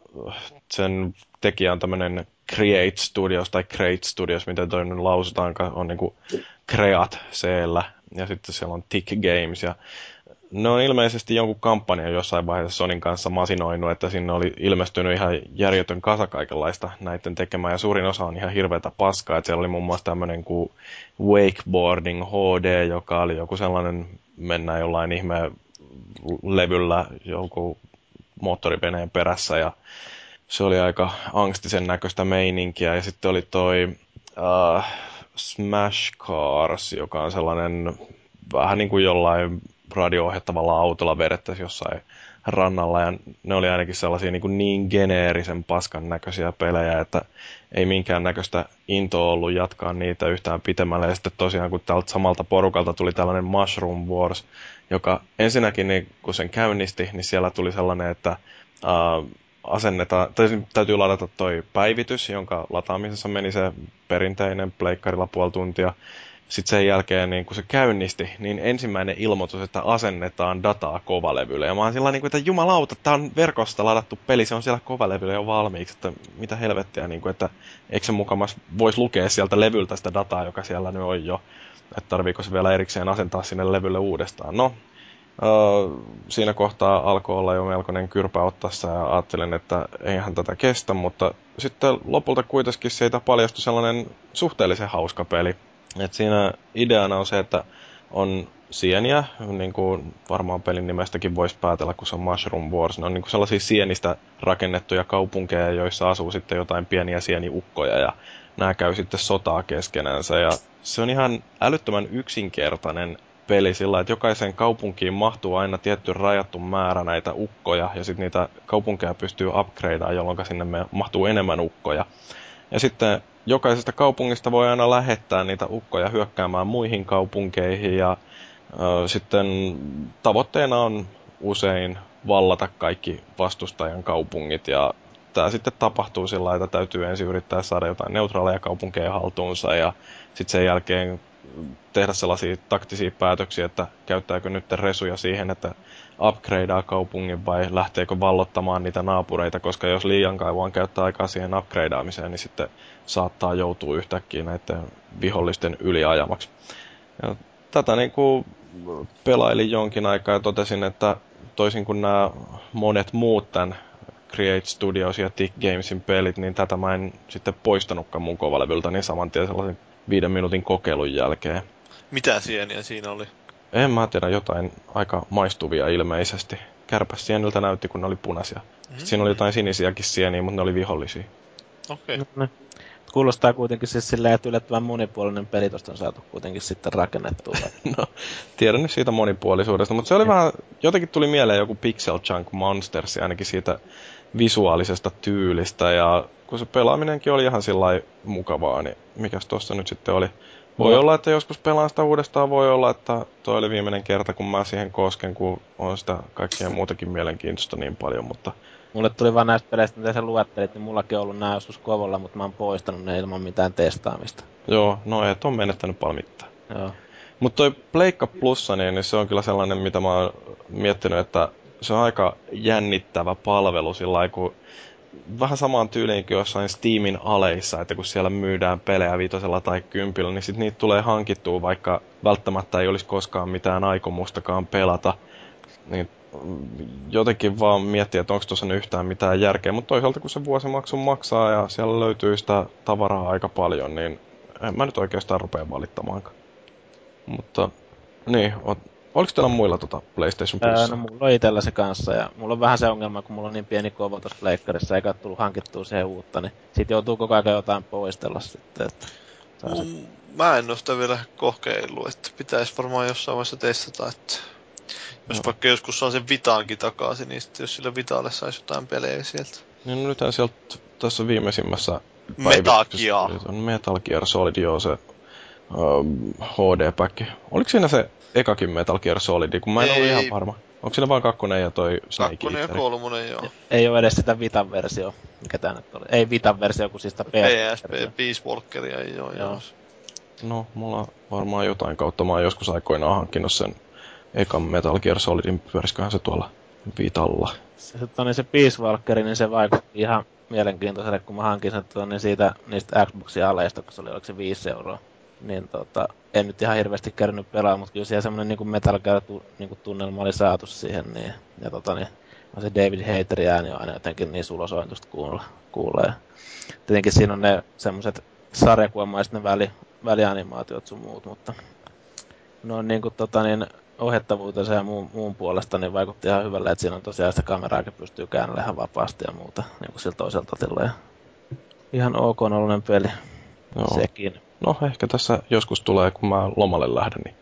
sen tekijä on tämmöinen Create Studios tai Create Studios, miten toi nyt lausutaan, on niinku Creat c ja sitten siellä on Tick Games ja ne on ilmeisesti jonkun kampanjan jossain vaiheessa Sonin kanssa masinoinut, että sinne oli ilmestynyt ihan järjetön kasa kaikenlaista näiden tekemään, ja suurin osa on ihan hirveätä paskaa, että siellä oli muun muassa tämmöinen kuin Wakeboarding HD, joka oli joku sellainen, mennään jollain ihme levyllä joku moottoriveneen perässä, ja se oli aika angstisen näköistä meininkiä, ja sitten oli toi uh, Smash Cars, joka on sellainen vähän niin kuin jollain radio-ohjattavalla autolla vedettäisiin jossain rannalla, ja ne oli ainakin sellaisia niin, kuin niin geneerisen paskan näköisiä pelejä, että ei minkään näköistä intoa ollut jatkaa niitä yhtään pitemmälle. Ja sitten tosiaan, kun tältä samalta porukalta tuli tällainen Mushroom Wars, joka ensinnäkin, niin, kun sen käynnisti, niin siellä tuli sellainen, että uh, asennetaan, tai täytyy ladata toi päivitys, jonka lataamisessa meni se perinteinen pleikkarilla puoli tuntia, sitten sen jälkeen, niin kun se käynnisti, niin ensimmäinen ilmoitus, että asennetaan dataa kovalevylle. Ja mä oon sillä niin kuin, että jumalauta, tää on verkosta ladattu peli, se on siellä kovalevyllä jo valmiiksi, että mitä helvettiä, niin kuin, että eikö se mukamas voisi lukea sieltä levyltä sitä dataa, joka siellä nyt on jo. Että tarviiko se vielä erikseen asentaa sinne levylle uudestaan. No, siinä kohtaa alkoi olla jo melkoinen kyrpä ottassa ja ajattelin, että eihän tätä kestä, mutta sitten lopulta kuitenkin siitä paljastui sellainen suhteellisen hauska peli. Et siinä ideana on se, että on sieniä, niin kuin varmaan pelin nimestäkin voisi päätellä, kun se on Mushroom Wars. Ne on niin kuin sellaisia sienistä rakennettuja kaupunkeja, joissa asuu sitten jotain pieniä sieniukkoja ja nämä käy sitten sotaa keskenänsä. Ja se on ihan älyttömän yksinkertainen peli sillä, että jokaiseen kaupunkiin mahtuu aina tietty rajattu määrä näitä ukkoja ja sitten niitä kaupunkeja pystyy upgradeamaan, jolloin sinne mahtuu enemmän ukkoja. Ja sitten jokaisesta kaupungista voi aina lähettää niitä ukkoja hyökkäämään muihin kaupunkeihin ja ö, sitten tavoitteena on usein vallata kaikki vastustajan kaupungit ja tämä sitten tapahtuu sillä että täytyy ensin yrittää saada jotain neutraaleja kaupunkeja haltuunsa ja sitten sen jälkeen tehdä sellaisia taktisia päätöksiä, että käyttääkö nyt resuja siihen, että upgradeaa kaupungin vai lähteekö vallottamaan niitä naapureita, koska jos liian kauan käyttää aikaa siihen upgradeaamiseen, niin sitten saattaa joutua yhtäkkiä näiden vihollisten yliajamaksi. Ja tätä niin kuin pelailin jonkin aikaa ja totesin, että toisin kuin nämä monet muut tämän Create Studios ja Tick Gamesin pelit, niin tätä mä en sitten poistanutkaan mun kovalevyltä niin saman tien sellaisen viiden minuutin kokeilun jälkeen. Mitä sieniä siinä oli? En mä tiedä, jotain aika maistuvia ilmeisesti. Kärpäsieniltä näytti, kun ne oli punaisia. Mm-hmm. Siinä oli jotain sinisiäkin sieniä, mutta ne oli vihollisia. Okei. Okay. No, kuulostaa kuitenkin siis silleen, että yllättävän monipuolinen peli tosta on saatu kuitenkin sitten rakennettua. no, tiedän nyt siitä monipuolisuudesta, mutta se oli vähän, jotenkin tuli mieleen joku Pixel Junk Monsters, ainakin siitä visuaalisesta tyylistä, ja kun se pelaaminenkin oli ihan sillä mukavaa, niin mikäs tuossa nyt sitten oli? Voi no. olla, että joskus pelaan sitä uudestaan, voi olla, että toi oli viimeinen kerta, kun mä siihen kosken, kun on sitä kaikkea muutakin mielenkiintoista niin paljon, mutta... Mulle tuli vaan näistä peleistä, mitä sä luettelit, niin mullakin on ollut nää joskus kovolla, mutta mä oon poistanut ne ilman mitään testaamista. Joo, no et on menettänyt paljon mitään. Joo. Mutta toi Pleikka Plussa, niin, niin se on kyllä sellainen, mitä mä oon miettinyt, että se on aika jännittävä palvelu sillä kun vähän samaan tyyliin kuin jossain Steamin aleissa, että kun siellä myydään pelejä viitosella tai kympillä, niin sitten niitä tulee hankittua, vaikka välttämättä ei olisi koskaan mitään aikomustakaan pelata. Niin jotenkin vaan miettiä, että onko tuossa yhtään mitään järkeä, mutta toisaalta kun se vuosimaksu maksaa ja siellä löytyy sitä tavaraa aika paljon, niin en mä nyt oikeastaan rupea valittamaankaan. Mutta niin, Oliko teillä muilla tota PlayStation Plus? Öö, no mulla on itellä se kanssa ja mulla on vähän se ongelma, kun mulla on niin pieni kovo tuossa pleikkarissa eikä tullut hankittua siihen uutta, niin sit joutuu koko ajan jotain poistella sitten. Että mm, sit... Mä en oo sitä vielä kokeillut, että pitäisi varmaan jossain vaiheessa testata, että jos no. vaikka joskus saa sen Vitaankin takaisin, niin sitten jos sillä Vitaalle saisi jotain pelejä sieltä. Niin no nythän sieltä tässä viimeisimmässä Metal Gear. Metal Gear Solid, joo, se um, HD-päkki. Oliko siinä se ekakin Metal Gear Solid, kun mä en ei, ollut ihan varma. Onko siinä vaan kakkonen ja toi Snake Kakkonen ja kolmonen, joo. Ei ole edes sitä Vitan versio. Mikä tää nyt oli? Ei Vitan versio, kun siis sitä PSP. Peace Walkeria ei oo, joo. No, mulla varmaan jotain kautta. Mä oon joskus aikoinaan hankkinut sen ekan Metal Gear Solidin, pyörisköhän se tuolla Vitalla. Se, niin se Peace Walker, niin se vaikutti ihan mielenkiintoiselle, kun mä hankin sen tuonne siitä, niistä Xboxin aleista, kun se oli, oliko se 5 euroa niin tota, en nyt ihan hirveästi käynyt pelaa, mutta kyllä siellä semmoinen niin Metal Gear tu, niin tunnelma oli saatu siihen, niin, ja tota, niin, se David Haterin ääni on aina jotenkin niin sulosointusta kuulla, kuulee. Tietenkin siinä on ne semmoiset sarjakuvamaiset ne väli, välianimaatiot sun muut, mutta no niin kuin tota, niin, ohjattavuutensa ja muun, muun puolesta niin vaikutti ihan hyvälle, että siinä on tosiaan sitä kameraakin pystyy käännellä ihan vapaasti ja muuta, niin kuin siltä toiselta tilaa. Ihan ok peli. Joo. Sekin. No ehkä tässä joskus tulee, kun mä lomalle lähden, niin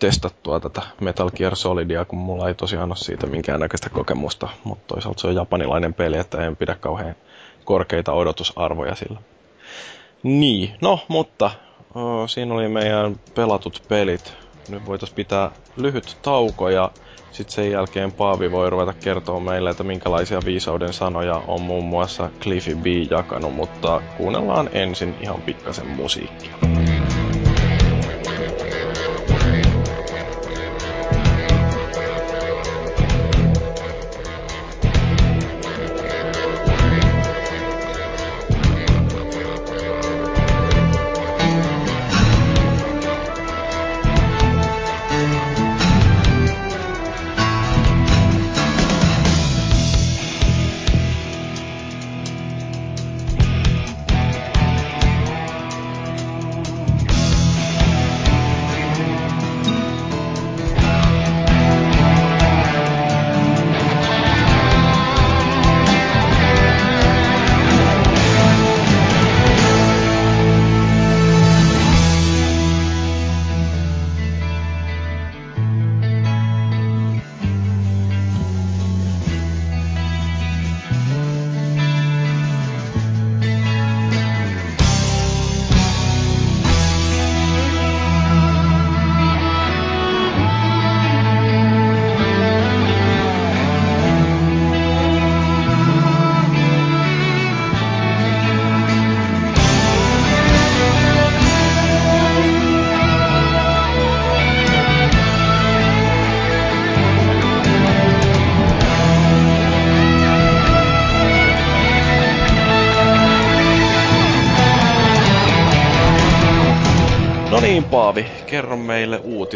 testattua tätä Metal Gear Solidia, kun mulla ei tosiaan ole siitä minkäännäköistä kokemusta, mutta toisaalta se on japanilainen peli, että en pidä kauhean korkeita odotusarvoja sillä. Niin, no, mutta o, siinä oli meidän pelatut pelit. Nyt voitaisiin pitää lyhyt tauko ja sitten sen jälkeen Paavi voi ruveta kertoa meille, että minkälaisia viisauden sanoja on muun muassa Cliffy B jakanut, mutta kuunnellaan ensin ihan pikkasen musiikkia.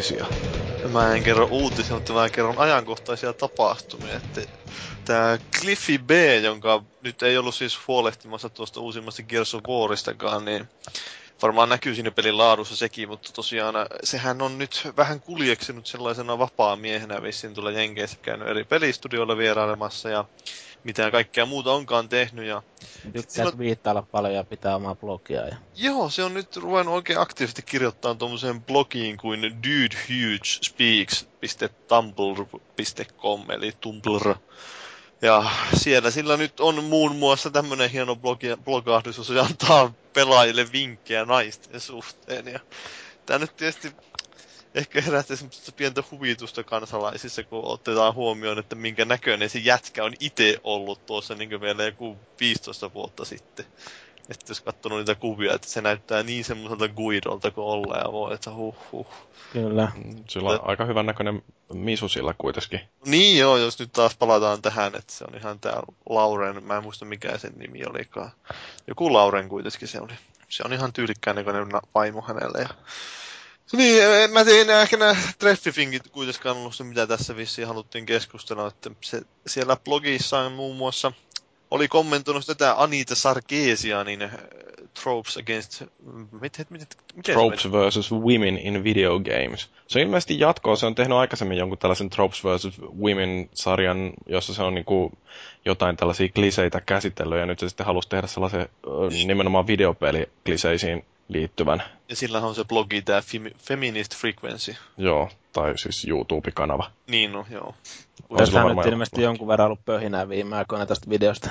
Uutisia. Mä en kerro uutisia, mutta mä kerron ajankohtaisia tapahtumia. Että tämä Cliffy B, jonka nyt ei ollut siis huolehtimassa tuosta uusimmasta Gears of Waristakaan, niin varmaan näkyy siinä pelin laadussa sekin, mutta tosiaan sehän on nyt vähän kuljeksinut sellaisena vapaa-miehenä vissiin tuolla Jenkeissä käynyt eri pelistudioilla vierailemassa ja mitä kaikkea muuta onkaan tehnyt. Ja on... viittailla paljon ja pitää omaa blogia. Ja... Joo, se on nyt ruvennut oikein aktiivisesti kirjoittaa tuommoiseen blogiin kuin dudehugespeaks.tumblr.com eli Tumblr. Ja siellä sillä nyt on muun muassa tämmönen hieno blogi, blogahdus, jossa se antaa pelaajille vinkkejä naisten suhteen. Ja tää nyt tietysti ehkä herättää semmoista pientä huvitusta kansalaisissa, kun otetaan huomioon, että minkä näköinen se jätkä on itse ollut tuossa niin vielä joku 15 vuotta sitten. Että jos katsonut niitä kuvia, että se näyttää niin semmoiselta guidolta kuin olla ja voi, että huh huh. Kyllä. Sillä on aika hyvän näköinen misu sillä kuitenkin. Niin joo, jos nyt taas palataan tähän, että se on ihan tää Lauren, mä en muista mikä sen nimi olikaan. Joku Lauren kuitenkin se oli. Se on ihan tyylikkään näköinen vaimo hänelle ja niin, mä tein ehkä nämä treffifingit kuitenkaan ollut se, mitä tässä vissiin haluttiin keskustella, että se, siellä blogissa on muun muassa oli kommentoinut tätä Anita Sarkeesianin äh, Tropes Against... Mit, mit, mit, miten Tropes versus Women in Video Games. Se on ilmeisesti jatkoa. Se on tehnyt aikaisemmin jonkun tällaisen Tropes versus Women-sarjan, jossa se on niinku jotain tällaisia kliseitä käsitellyt, ja nyt se sitten halusi tehdä sellaisen nimenomaan videopeli-kliseisiin liittyvän. Ja sillä on se blogi, tämä Fem- Feminist Frequency. Joo, tai siis YouTube-kanava. Niin no, joo. Tässä on nyt ilmeisesti jonkun verran ollut pöhinää viime aikoina tästä videosta.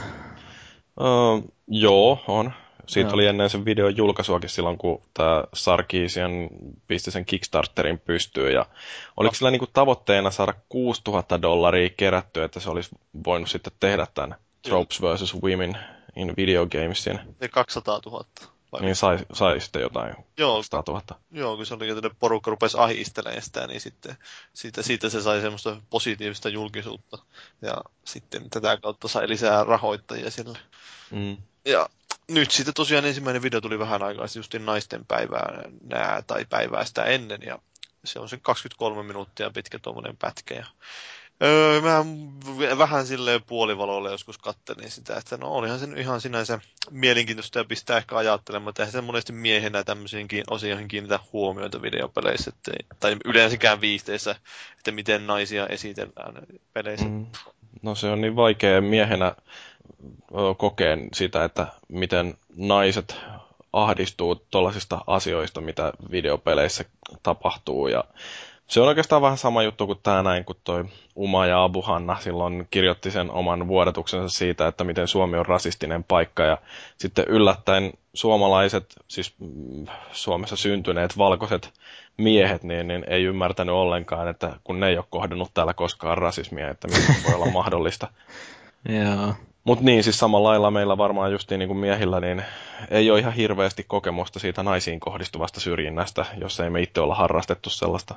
Uh, joo, on. Siitä joo. oli ennen sen videon julkaisuakin silloin, kun tämä Sarkisian pisti sen Kickstarterin pystyyn. Ja oliko sillä niinku tavoitteena saada 6000 dollaria kerättyä, että se olisi voinut sitten tehdä tämän Tropes vs. Women in Video Gamesin? Ja 200 000. Vai? Niin sai, sai sitten jotain joo, 100 000. Joo, kun se oli, että porukka rupesi ahistelemaan sitä, niin sitten siitä, siitä se sai semmoista positiivista julkisuutta. Ja sitten tätä kautta sai lisää rahoittajia sille. Mm. Ja nyt sitten tosiaan ensimmäinen video tuli vähän aikaa sitten naisten päivää nää, tai päivää sitä ennen. Ja se on se 23 minuuttia pitkä tuommoinen pätkä. Ja Öö, mä vähän silleen puolivalolle joskus kattelin sitä, että no olihan se ihan sinänsä mielenkiintoista ja pistää ehkä ajattelemaan, että eihän se monesti miehenä tämmöisiinkin osioihin kiinnitä huomioita videopeleissä, että, tai yleensäkään viihteissä, että miten naisia esitellään peleissä. Mm. No se on niin vaikea miehenä kokea sitä, että miten naiset ahdistuu tuollaisista asioista, mitä videopeleissä tapahtuu ja se on oikeastaan vähän sama juttu kuin tämä näin, kun toi Uma ja Abuhanna silloin kirjoitti sen oman vuodatuksensa siitä, että miten Suomi on rasistinen paikka. Ja sitten yllättäen suomalaiset, siis mm, Suomessa syntyneet valkoiset miehet, niin, niin ei ymmärtänyt ollenkaan, että kun ne ei ole kohdannut täällä koskaan rasismia, että miten voi olla mahdollista. Joo. Mutta niin, siis samalla lailla meillä varmaan justiin niin kuin miehillä, niin ei ole ihan hirveästi kokemusta siitä naisiin kohdistuvasta syrjinnästä, jos ei me itse olla harrastettu sellaista.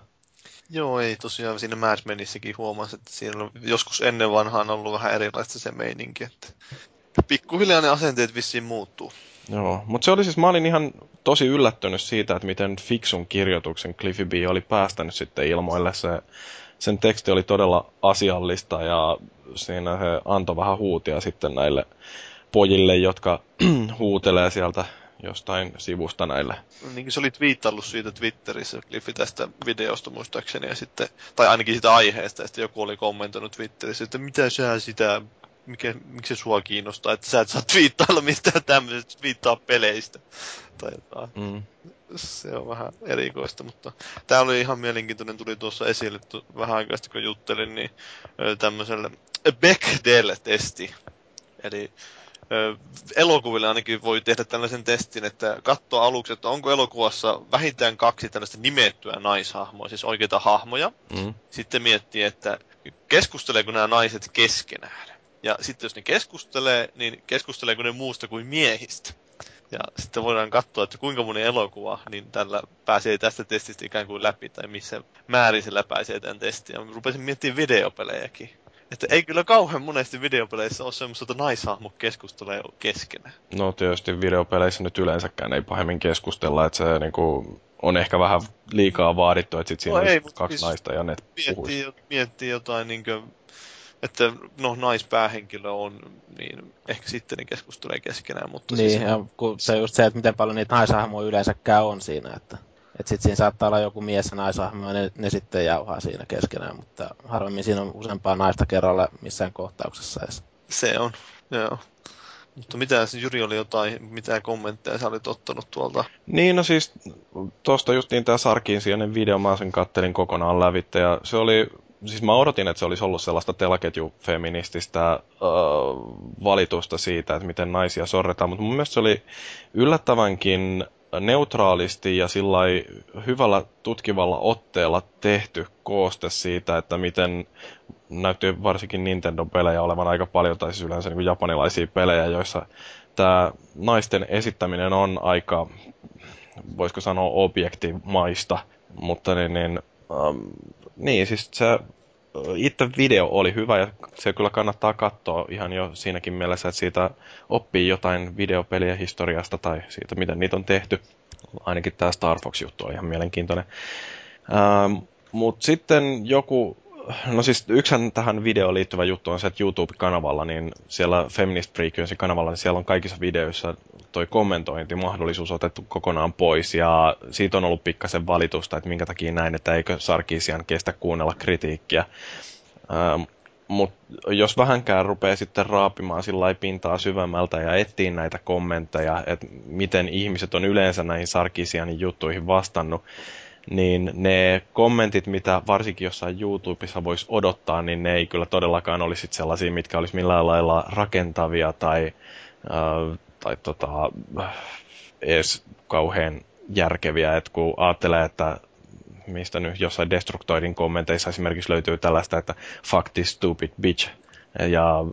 Joo, ei tosiaan siinä Mad Menissäkin huomasi, että siinä on joskus ennen vanhaan ollut vähän erilaista se meininki, että pikkuhiljaa ne asenteet vissiin muuttuu. Joo, mutta se oli siis, mä olin ihan tosi yllättynyt siitä, että miten fiksun kirjoituksen Cliffy B oli päästänyt sitten ilmoille. Se, sen teksti oli todella asiallista ja siinä se antoi vähän huutia sitten näille pojille, jotka huutelee sieltä jostain sivusta näille. Niin kuin sä olit viittaillut siitä Twitterissä, Cliffi, tästä videosta muistaakseni, ja sitten, tai ainakin sitä aiheesta, ja sitten joku oli kommentoinut Twitterissä, että mitä sä sitä, mikä, miksi se sua kiinnostaa, että sä et saa twiittailla mistään tämmöisestä, twiittaa peleistä. Tai jotain. Mm. Se on vähän erikoista, mutta tämä oli ihan mielenkiintoinen, tuli tuossa esille vähän aikaa kun juttelin, niin tämmöiselle Bechdel-testi. Eli elokuville ainakin voi tehdä tällaisen testin, että katsoa aluksi, että onko elokuvassa vähintään kaksi tällaista nimettyä naishahmoa, siis oikeita hahmoja. Mm. Sitten miettii, että keskusteleeko nämä naiset keskenään. Ja sitten jos ne keskustelee, niin keskusteleeko ne muusta kuin miehistä. Ja sitten voidaan katsoa, että kuinka moni elokuva, niin tällä pääsee tästä testistä ikään kuin läpi, tai missä määrin se läpäisee tämän testin. Ja rupesin miettimään videopelejäkin Että ei kyllä kauhean monesti videopeleissä ole semmoista, että naishahmo keskustelee keskenään. No tietysti videopeleissä nyt yleensäkään ei pahemmin keskustella, että se niinku on ehkä vähän liikaa vaadittu, että sit siinä no ei, kaksi siis naista ja ne miettii, miettii jotain niinkö että no naispäähenkilö on, niin ehkä sitten ne keskustelee keskenään. Mutta niin, siis... ja kun se just se, että miten paljon niitä naisahmoja yleensäkään on siinä, että, että sitten siinä saattaa olla joku mies ja naisahmo ja ne, ne sitten jauhaa siinä keskenään, mutta harvemmin siinä on useampaa naista kerralla missään kohtauksessa edes. Se on, joo. Mutta mitä Juri oli jotain, mitä kommentteja sä olit ottanut tuolta? Niin, no siis tuosta justiin tämä Sarkiin video, mä sen kattelin kokonaan lävitte ja se oli siis mä odotin, että se olisi ollut sellaista telaketju-feminististä äh, valitusta siitä, että miten naisia sorretaan, mutta mun mielestä se oli yllättävänkin neutraalisti ja sillä hyvällä tutkivalla otteella tehty kooste siitä, että miten näytti varsinkin Nintendo-pelejä olevan aika paljon, tai siis yleensä niin japanilaisia pelejä, joissa tämä naisten esittäminen on aika, voisiko sanoa, objektimaista, mutta niin, niin ähm, niin, siis se itse video oli hyvä ja se kyllä kannattaa katsoa ihan jo siinäkin mielessä, että siitä oppii jotain videopeliä historiasta tai siitä, miten niitä on tehty. Ainakin tämä Star Fox-juttu on ihan mielenkiintoinen. Ähm, Mutta sitten joku No siis yksihän tähän videoon liittyvä juttu on se, että YouTube-kanavalla, niin siellä Feminist Frequency kanavalla, niin siellä on kaikissa videoissa toi kommentointimahdollisuus otettu kokonaan pois, ja siitä on ollut pikkasen valitusta, että minkä takia näin, että eikö Sarkisian kestä kuunnella kritiikkiä. Ähm, Mutta jos vähänkään rupeaa sitten raapimaan sillä pintaa syvemmältä ja etsiä näitä kommentteja, että miten ihmiset on yleensä näihin Sarkisianin juttuihin vastannut, niin ne kommentit, mitä varsinkin jossain YouTubessa voisi odottaa, niin ne ei kyllä todellakaan olisi sellaisia, mitkä olisi millään lailla rakentavia tai, äh, tai tota, edes kauhean järkeviä. Et kun ajattelee, että mistä nyt jossain Destructoidin kommenteissa esimerkiksi löytyy tällaista, että fuck this stupid bitch. Ja,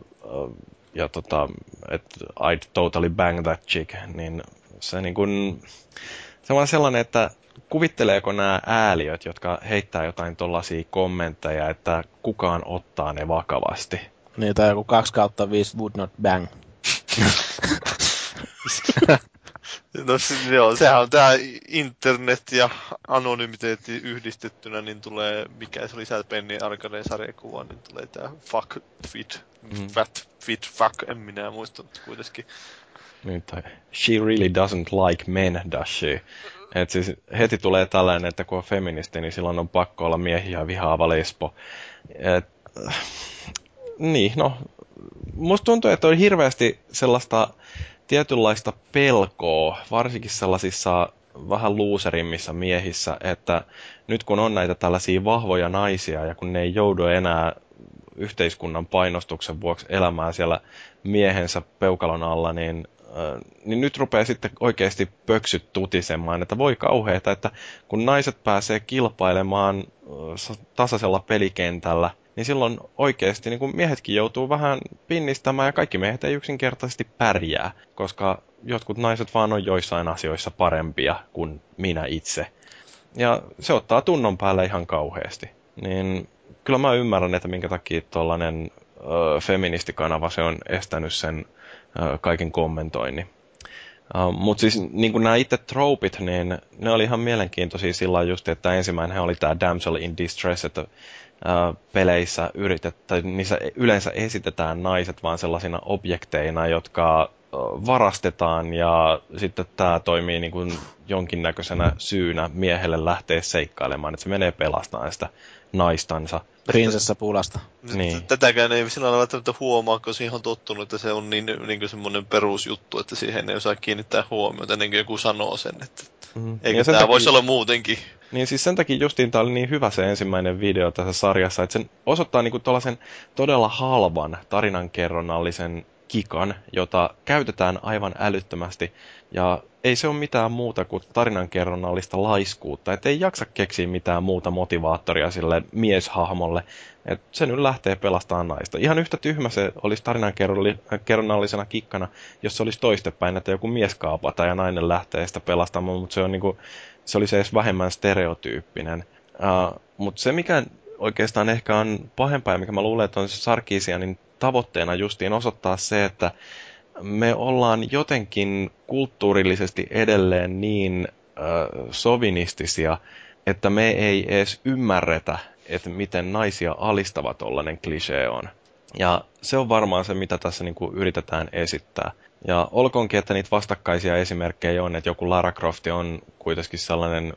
ja tota, että I'd totally bang that chick, niin se niin kuin, se on sellainen, että kuvitteleeko nämä ääliöt, jotka heittää jotain tuollaisia kommentteja, että kukaan ottaa ne vakavasti? Niin, tai joku 2 kautta 5 would not bang. no siis joo, sehän on tämä internet ja anonymiteetti yhdistettynä, niin tulee, mikä se oli sä Penny Arcade sarjakuva, niin tulee tämä fuck fit, mm. fat fit fuck, en minä muista, mutta kuitenkin. Niin, tai she really doesn't like men, does she? Et siis heti tulee tällainen, että kun on feministi, niin silloin on pakko olla miehiä vihaava lesbo. Et, niin, no, musta tuntuu, että on hirveästi sellaista tietynlaista pelkoa, varsinkin sellaisissa vähän luuserimmissa miehissä, että nyt kun on näitä tällaisia vahvoja naisia ja kun ne ei joudu enää yhteiskunnan painostuksen vuoksi elämään siellä miehensä peukalon alla, niin niin nyt rupeaa sitten oikeasti pöksyt tutisemaan, että voi kauheeta, että kun naiset pääsee kilpailemaan tasaisella pelikentällä, niin silloin oikeasti niin kun miehetkin joutuu vähän pinnistämään ja kaikki miehet ei yksinkertaisesti pärjää, koska jotkut naiset vaan on joissain asioissa parempia kuin minä itse. Ja se ottaa tunnon päälle ihan kauheasti. Niin kyllä mä ymmärrän, että minkä takia tuollainen feministikanava se on estänyt sen kaiken kommentoinnin. Uh, Mutta siis niin nämä itse tropit, niin ne oli ihan mielenkiintoisia sillä just, että ensimmäinen oli tämä Damsel in Distress, että peleissä yritet, tai niissä yleensä esitetään naiset vaan sellaisina objekteina, jotka varastetaan ja sitten tämä toimii niin kuin jonkinnäköisenä syynä miehelle lähteä seikkailemaan, että se menee pelastamaan sitä naistansa. Prinsessa pulasta. Niin. Tätäkään ei sillä lailla välttämättä huomaa, kun siihen on tottunut, että se on niin, niin semmoinen perusjuttu, että siihen ei osaa kiinnittää huomiota ennen kuin joku sanoo sen. Että, mm. Eikö tämä takia, voisi olla muutenkin? Niin siis sen takia justiin tämä oli niin hyvä se ensimmäinen video tässä sarjassa, että se osoittaa niinku tuollaisen todella halvan tarinankerronnallisen kikan, jota käytetään aivan älyttömästi. Ja ei se ole mitään muuta kuin tarinankerronnallista laiskuutta. Että ei jaksa keksiä mitään muuta motivaattoria sille mieshahmolle. Et se nyt lähtee pelastamaan naista. Ihan yhtä tyhmä se olisi tarinankerronnallisena kikkana, jos se olisi toistepäin, että joku mies kaapata ja nainen lähtee sitä pelastamaan, mutta se, on niinku, se olisi edes vähemmän stereotyyppinen. Uh, mutta se, mikä oikeastaan ehkä on pahempaa, mikä mä luulen, että on Sarkisianin tavoitteena justiin osoittaa se, että me ollaan jotenkin kulttuurillisesti edelleen niin äh, sovinistisia, että me ei edes ymmärretä, että miten naisia alistava tollainen klisee on. Ja se on varmaan se, mitä tässä niin kuin yritetään esittää. Ja olkoonkin, että niitä vastakkaisia esimerkkejä on, että joku Lara Croft on kuitenkin sellainen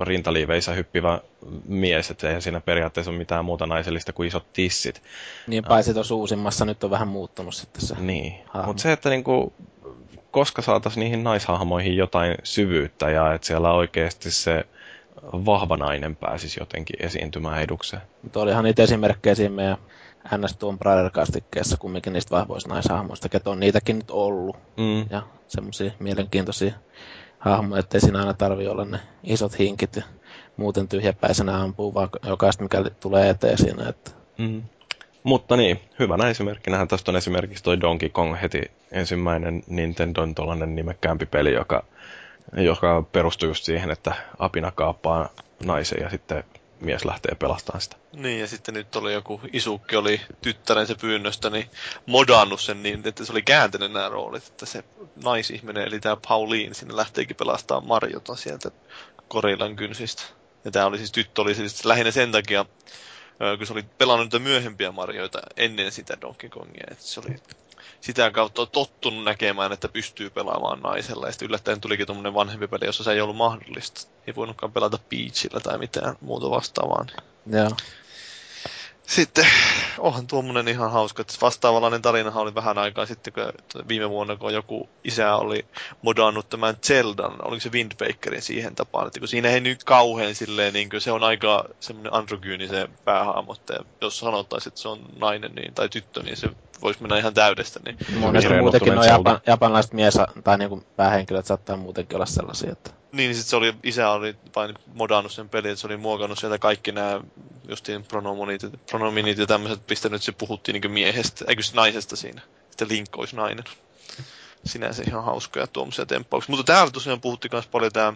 rintaliiveissä hyppivä mies, että eihän siinä periaatteessa ole mitään muuta naisellista kuin isot tissit. Niin paitsi tuossa uusimmassa nyt on vähän muuttunut sitten se Niin, mutta se, että niinku, koska saataisiin niihin naishahmoihin jotain syvyyttä ja että siellä oikeasti se vahva nainen pääsisi jotenkin esiintymään edukseen. Mutta olihan niitä esimerkkejä siinä meidän NS Tomb Raider-kastikkeessa kumminkin niistä vahvoista naishahmoista, että on niitäkin nyt ollut. Mm. Ja semmoisia mielenkiintoisia hahmoja, ettei siinä aina tarvi olla ne isot hinkit ja muuten tyhjäpäisenä ampuu vaan jokaista, mikä tulee eteen siinä. Että... Mm. Mutta niin, hyvänä esimerkkinähän tästä on esimerkiksi toi Donkey Kong heti ensimmäinen Nintendon tuollainen nimekkäämpi peli, joka, joka perustuu just siihen, että apina kaappaa naisen ja sitten mies lähtee pelastamaan sitä. Niin, ja sitten nyt oli joku isukki, oli tyttärensä pyynnöstä, niin modannut sen niin, että se oli kääntänyt nämä roolit, että se naisihminen, eli tämä Pauline, sinne lähteekin pelastamaan Marjota sieltä Korillan kynsistä. Ja tämä oli siis, tyttö oli siis lähinnä sen takia, kun se oli pelannut myöhempiä Marjoita ennen sitä Donkey Kongia, että se oli sitä kautta tottunut näkemään, että pystyy pelaamaan naisella. Ja sitten yllättäen tulikin tuommoinen vanhempi peli, jossa se ei ollut mahdollista. Ei voinutkaan pelata Peachillä tai mitään muuta vastaavaa. Joo. Sitten, onhan tuommoinen ihan hauska, että vastaavallainen tarinahan oli vähän aikaa sitten, kun viime vuonna, kun joku isä oli modannut tämän Zeldan, oliko se Wind Wakerin siihen tapaan, että kun siinä ei nyt kauhean silleen, niin se on aika semmoinen androgyyni se päähahmo, että jos sanottaisiin, että se on nainen niin, tai tyttö, niin se voisi mennä ihan täydestä. Niin. Mielestäni muutenkin nuo japan, japanilaiset mies- tai niinku päähenkilöt saattaa muutenkin olla sellaisia, että... Niin, sitten se oli, isä oli vain modannut sen pelin, että se oli muokannut sieltä kaikki nämä justiin pronominit, pronominit ja tämmöiset, pistänyt, se puhuttiin niin miehestä, eikö se naisesta siinä. Sitten Link olisi nainen. Sinänsä ihan hauskoja tuommoisia temppauksia. Mutta täällä tosiaan puhuttiin myös paljon tämä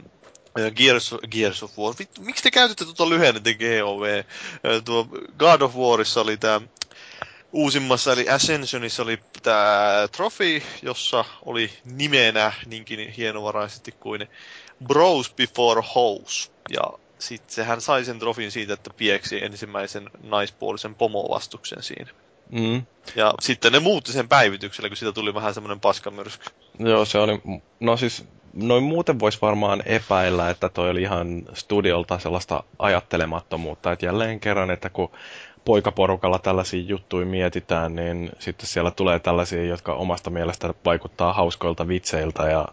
Gears, Gears of War. Vittu, miksi te käytätte tuota lyhennettä GOV? Tuo God of Warissa oli tämä uusimmassa, eli Ascensionissa oli tämä Trophy, jossa oli nimenä niinkin hienovaraisesti kuin Before House. Ja sitten sehän sai sen trofin siitä, että pieksi ensimmäisen naispuolisen pomovastuksen siinä. Mm. Ja sitten ne muutti sen päivityksellä, kun siitä tuli vähän semmoinen paskamyrsky. Joo, se oli, no siis noin muuten voisi varmaan epäillä, että toi oli ihan studiolta sellaista ajattelemattomuutta, että jälleen kerran, että kun poikaporukalla tällaisia juttuja mietitään, niin sitten siellä tulee tällaisia, jotka omasta mielestä vaikuttaa hauskoilta vitseiltä ja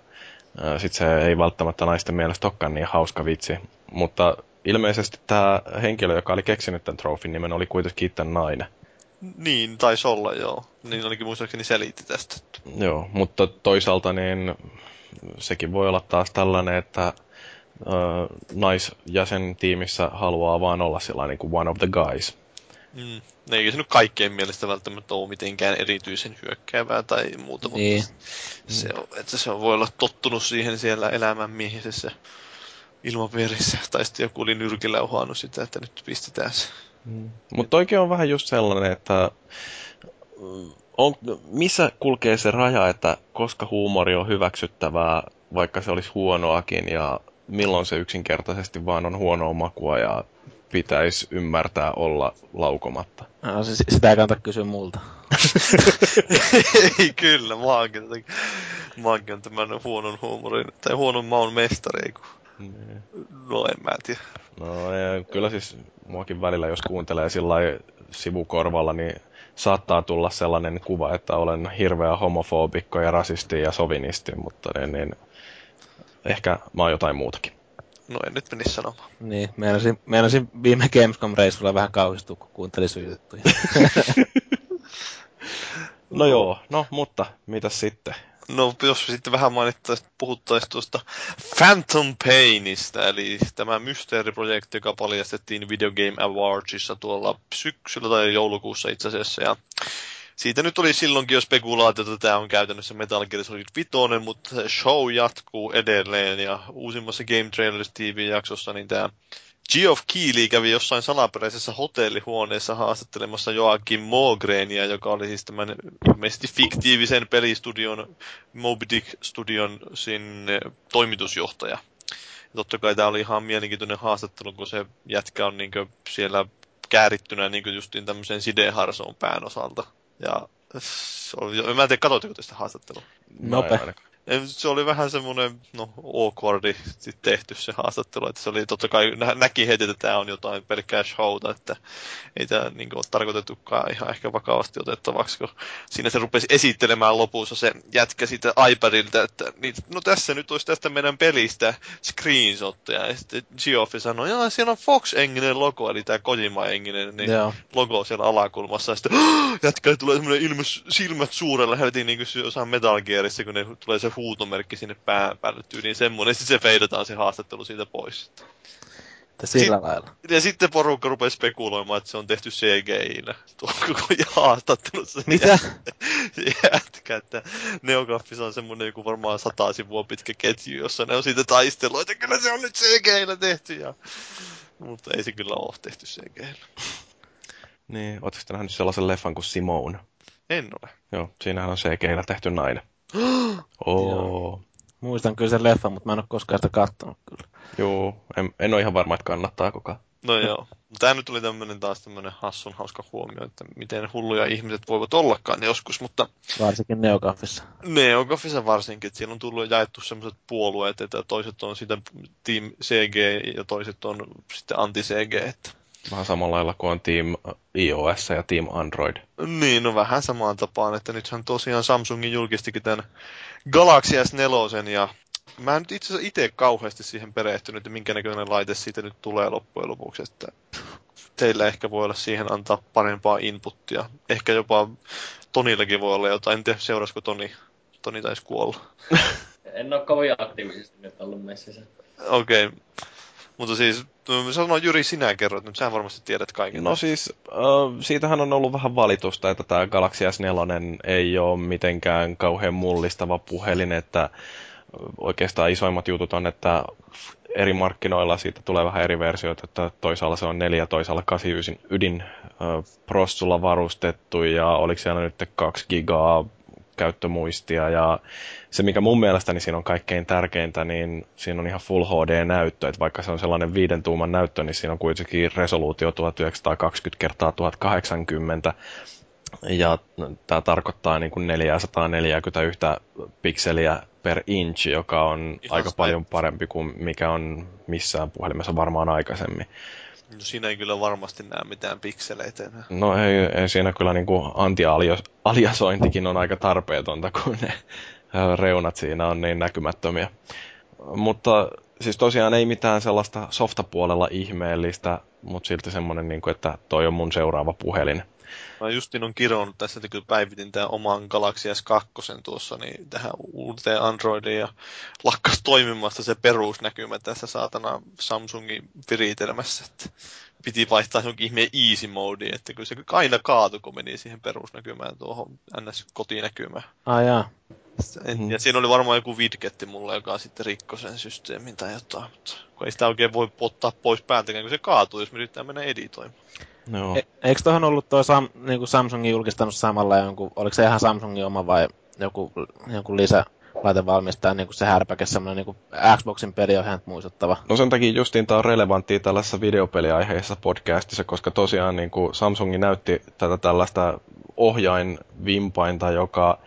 sitten se ei välttämättä naisten mielestä olekaan niin hauska vitsi. Mutta ilmeisesti tämä henkilö, joka oli keksinyt tämän trofin nimen, oli kuitenkin itse nainen. Niin, taisi olla, joo. Niin ainakin muistaakseni selitti tästä. Joo, mutta toisaalta niin sekin voi olla taas tällainen, että naisjäsen tiimissä haluaa vaan olla sellainen kuin one of the guys. Mm. No ei se nyt kaikkien mielestä välttämättä ole mitenkään erityisen hyökkäävää tai muuta, niin. mutta se, on, että se on, voi olla tottunut siihen siellä elämänmiehisessä ilmapiirissä. Tai sitten joku oli nyrkillä uhannut sitä, että nyt pistetään se. Mm. Mutta oikein on vähän just sellainen, että on, missä kulkee se raja, että koska huumori on hyväksyttävää, vaikka se olisi huonoakin, ja milloin se yksinkertaisesti vaan on huonoa makua ja pitäisi ymmärtää olla laukomatta? No, se, sitä ei kannata kysyä multa. ei kyllä, mä oonkin, mä oonkin tämän huonon huumorin, tai huonon maun mestari, kun... Mm. No en mä tiedä. No ja kyllä siis muakin välillä, jos kuuntelee sillä sivukorvalla, niin saattaa tulla sellainen kuva, että olen hirveä homofobikko ja rasisti ja sovinisti, mutta niin, niin ehkä mä oon jotain muutakin. No en nyt menisi sanomaan. Niin, meinasin, meinasin viime Gamescom-reissulla vähän kauhistua, kun kuuntelin sun juttuja. no joo, no mutta mitä sitten? No jos sitten vähän mainittaisiin, puhuttaisiin tuosta Phantom Painista, eli tämä mysteeriprojekti, joka paljastettiin Video Game Awardsissa tuolla syksyllä tai joulukuussa itse asiassa. Ja siitä nyt oli silloinkin jo spekulaatio, että tämä on käytännössä Metal Gear Solid 5, mutta show jatkuu edelleen ja uusimmassa Game Trailers TV-jaksossa niin tämä Geoff Keighley kävi jossain salaperäisessä hotellihuoneessa haastattelemassa Joakim Mogreenia, joka oli siis tämän ilmeisesti fiktiivisen pelistudion, Moby Dick-studion sinne toimitusjohtaja. Ja totta kai tämä oli ihan mielenkiintoinen haastattelu, kun se jätkä on niin siellä käärittynä niin justiin tämmöisen sideharsoon pään osalta. Ja mä en tiedä, katsoitteko tästä haastattelua? Nope se oli vähän semmoinen, no, awkwardi tehty se haastattelu, että se oli totta kai, nä- näki heti, että tämä on jotain pelkkää showta, että ei tämä niin ole tarkoitettukaan ihan ehkä vakavasti otettavaksi, kun siinä se rupesi esittelemään lopussa se jätkä siitä iPadilta, että niin, no tässä nyt olisi tästä meidän pelistä screenshotteja, ja sitten Geoffi sanoi, joo, siellä on Fox-enginen logo, eli tämä Kojima-enginen niin logo siellä alakulmassa, ja sitten jätkä tulee semmoinen ilmys, silmät suurella, heti niin kuin jossain Metal Gearissa, kun ne tulee se huutomerkki sinne pään päälle tyyliin semmoinen, sitten se feidataan se haastattelu siitä pois. Että sillä Sit, lailla. Ja sitten porukka rupesi spekuloimaan, että se on tehty CGI-llä. Tuo koko haastattelussa. Mitä? Jätkä, että Neogaffis on semmoinen joku varmaan sata sivua pitkä ketju, jossa ne on siitä taistelua, että kyllä se on nyt CGI-llä tehty. Ja... Mutta ei se kyllä ole tehty CGI-llä. Niin, ootko nähnyt sellaisen leffan kuin Simone? En ole. Joo, siinähän on CGI-llä tehty nainen. Oh. Muistan kyllä sen leffan, mutta mä en ole koskaan sitä kattonut kyllä. Joo, en, en ole ihan varma, että kannattaa kukaan. No joo. Tämä nyt tuli tämmöinen taas tämmöinen hassun hauska huomio, että miten hulluja ihmiset voivat ollakaan joskus, mutta... Varsinkin Neogaffissa. Neogaffissa varsinkin, että siellä on tullut jaettu semmoiset puolueet, että toiset on sitä Team CG ja toiset on sitten anti-CG, että Vähän samalla lailla kuin on Team iOS ja Team Android. Niin, no vähän samaan tapaan, että nythän tosiaan Samsungin julkistikin tämän Galaxy S4 ja mä en nyt itse asiassa itse kauheasti siihen perehtynyt, että minkä näköinen laite siitä nyt tulee loppujen lopuksi, että teillä ehkä voi olla siihen antaa parempaa inputtia. Ehkä jopa Tonillakin voi olla jotain, en tiedä seurasko Toni. Toni taisi kuolla. En ole kovin aktiivisesti nyt ollut messissä. Okei. Okay. Mutta siis, sano Jyri, sinä kerrot, nyt sä varmasti tiedät kaiken. No siis, äh, siitähän on ollut vähän valitusta, että tämä Galaxy S4 ei ole mitenkään kauhean mullistava puhelin, että oikeastaan isoimmat jutut on, että eri markkinoilla siitä tulee vähän eri versioita, että toisaalla se on 4 toisaalla 89 ydin äh, prossulla varustettu ja oliko siellä nyt 2 gigaa käyttömuistia. Ja se, mikä mun mielestäni siinä on kaikkein tärkeintä, niin siinä on ihan Full HD-näyttö, että vaikka se on sellainen viiden tuuman näyttö, niin siinä on kuitenkin resoluutio 1920 kertaa 1080 ja tämä tarkoittaa niin kuin 441 pikseliä per inch, joka on Ihan aika paljon parempi kuin mikä on missään puhelimessa varmaan aikaisemmin. No siinä ei kyllä varmasti näe mitään pikseleitä enää. No ei, ei siinä kyllä niin anti-aliasointikin on aika tarpeetonta, kun ne reunat siinä on niin näkymättömiä. Mutta siis tosiaan ei mitään sellaista softapuolella ihmeellistä, mutta silti semmoinen, niin kuin, että toi on mun seuraava puhelin. Mä justin on kironnut tässä, että kyllä päivitin tämän oman Galaxy S2 tuossa niin tähän uuteen Androidiin ja lakkas toimimasta se perusnäkymä tässä saatana Samsungin viritelmässä. Että piti vaihtaa jonkin ihmeen easy mode, että kyllä se aina kaatu, kun meni siihen perusnäkymään tuohon NS-kotinäkymään. Ah, jaa. Ja siinä oli varmaan joku widgetti mulle, joka sitten rikkoi sen systeemin tai jotain, mutta kun ei sitä oikein voi ottaa pois päältäkään, kun se kaatuu, jos me yrittää mennä editoimaan. No. E- eikö tuohon ollut tuo Sam, niin kuin Samsungin julkistanut samalla jonkun, oliko se ihan Samsungin oma vai joku, joku lisä laitevalmistaja, niin kuin se härpäke, semmoinen niin Xboxin peliohjaan muistuttava. No sen takia justiin tämä on relevanttia tällaisessa videopeliaiheessa podcastissa, koska tosiaan niin kuin Samsungi näytti tätä tällaista ohjainvimpainta, joka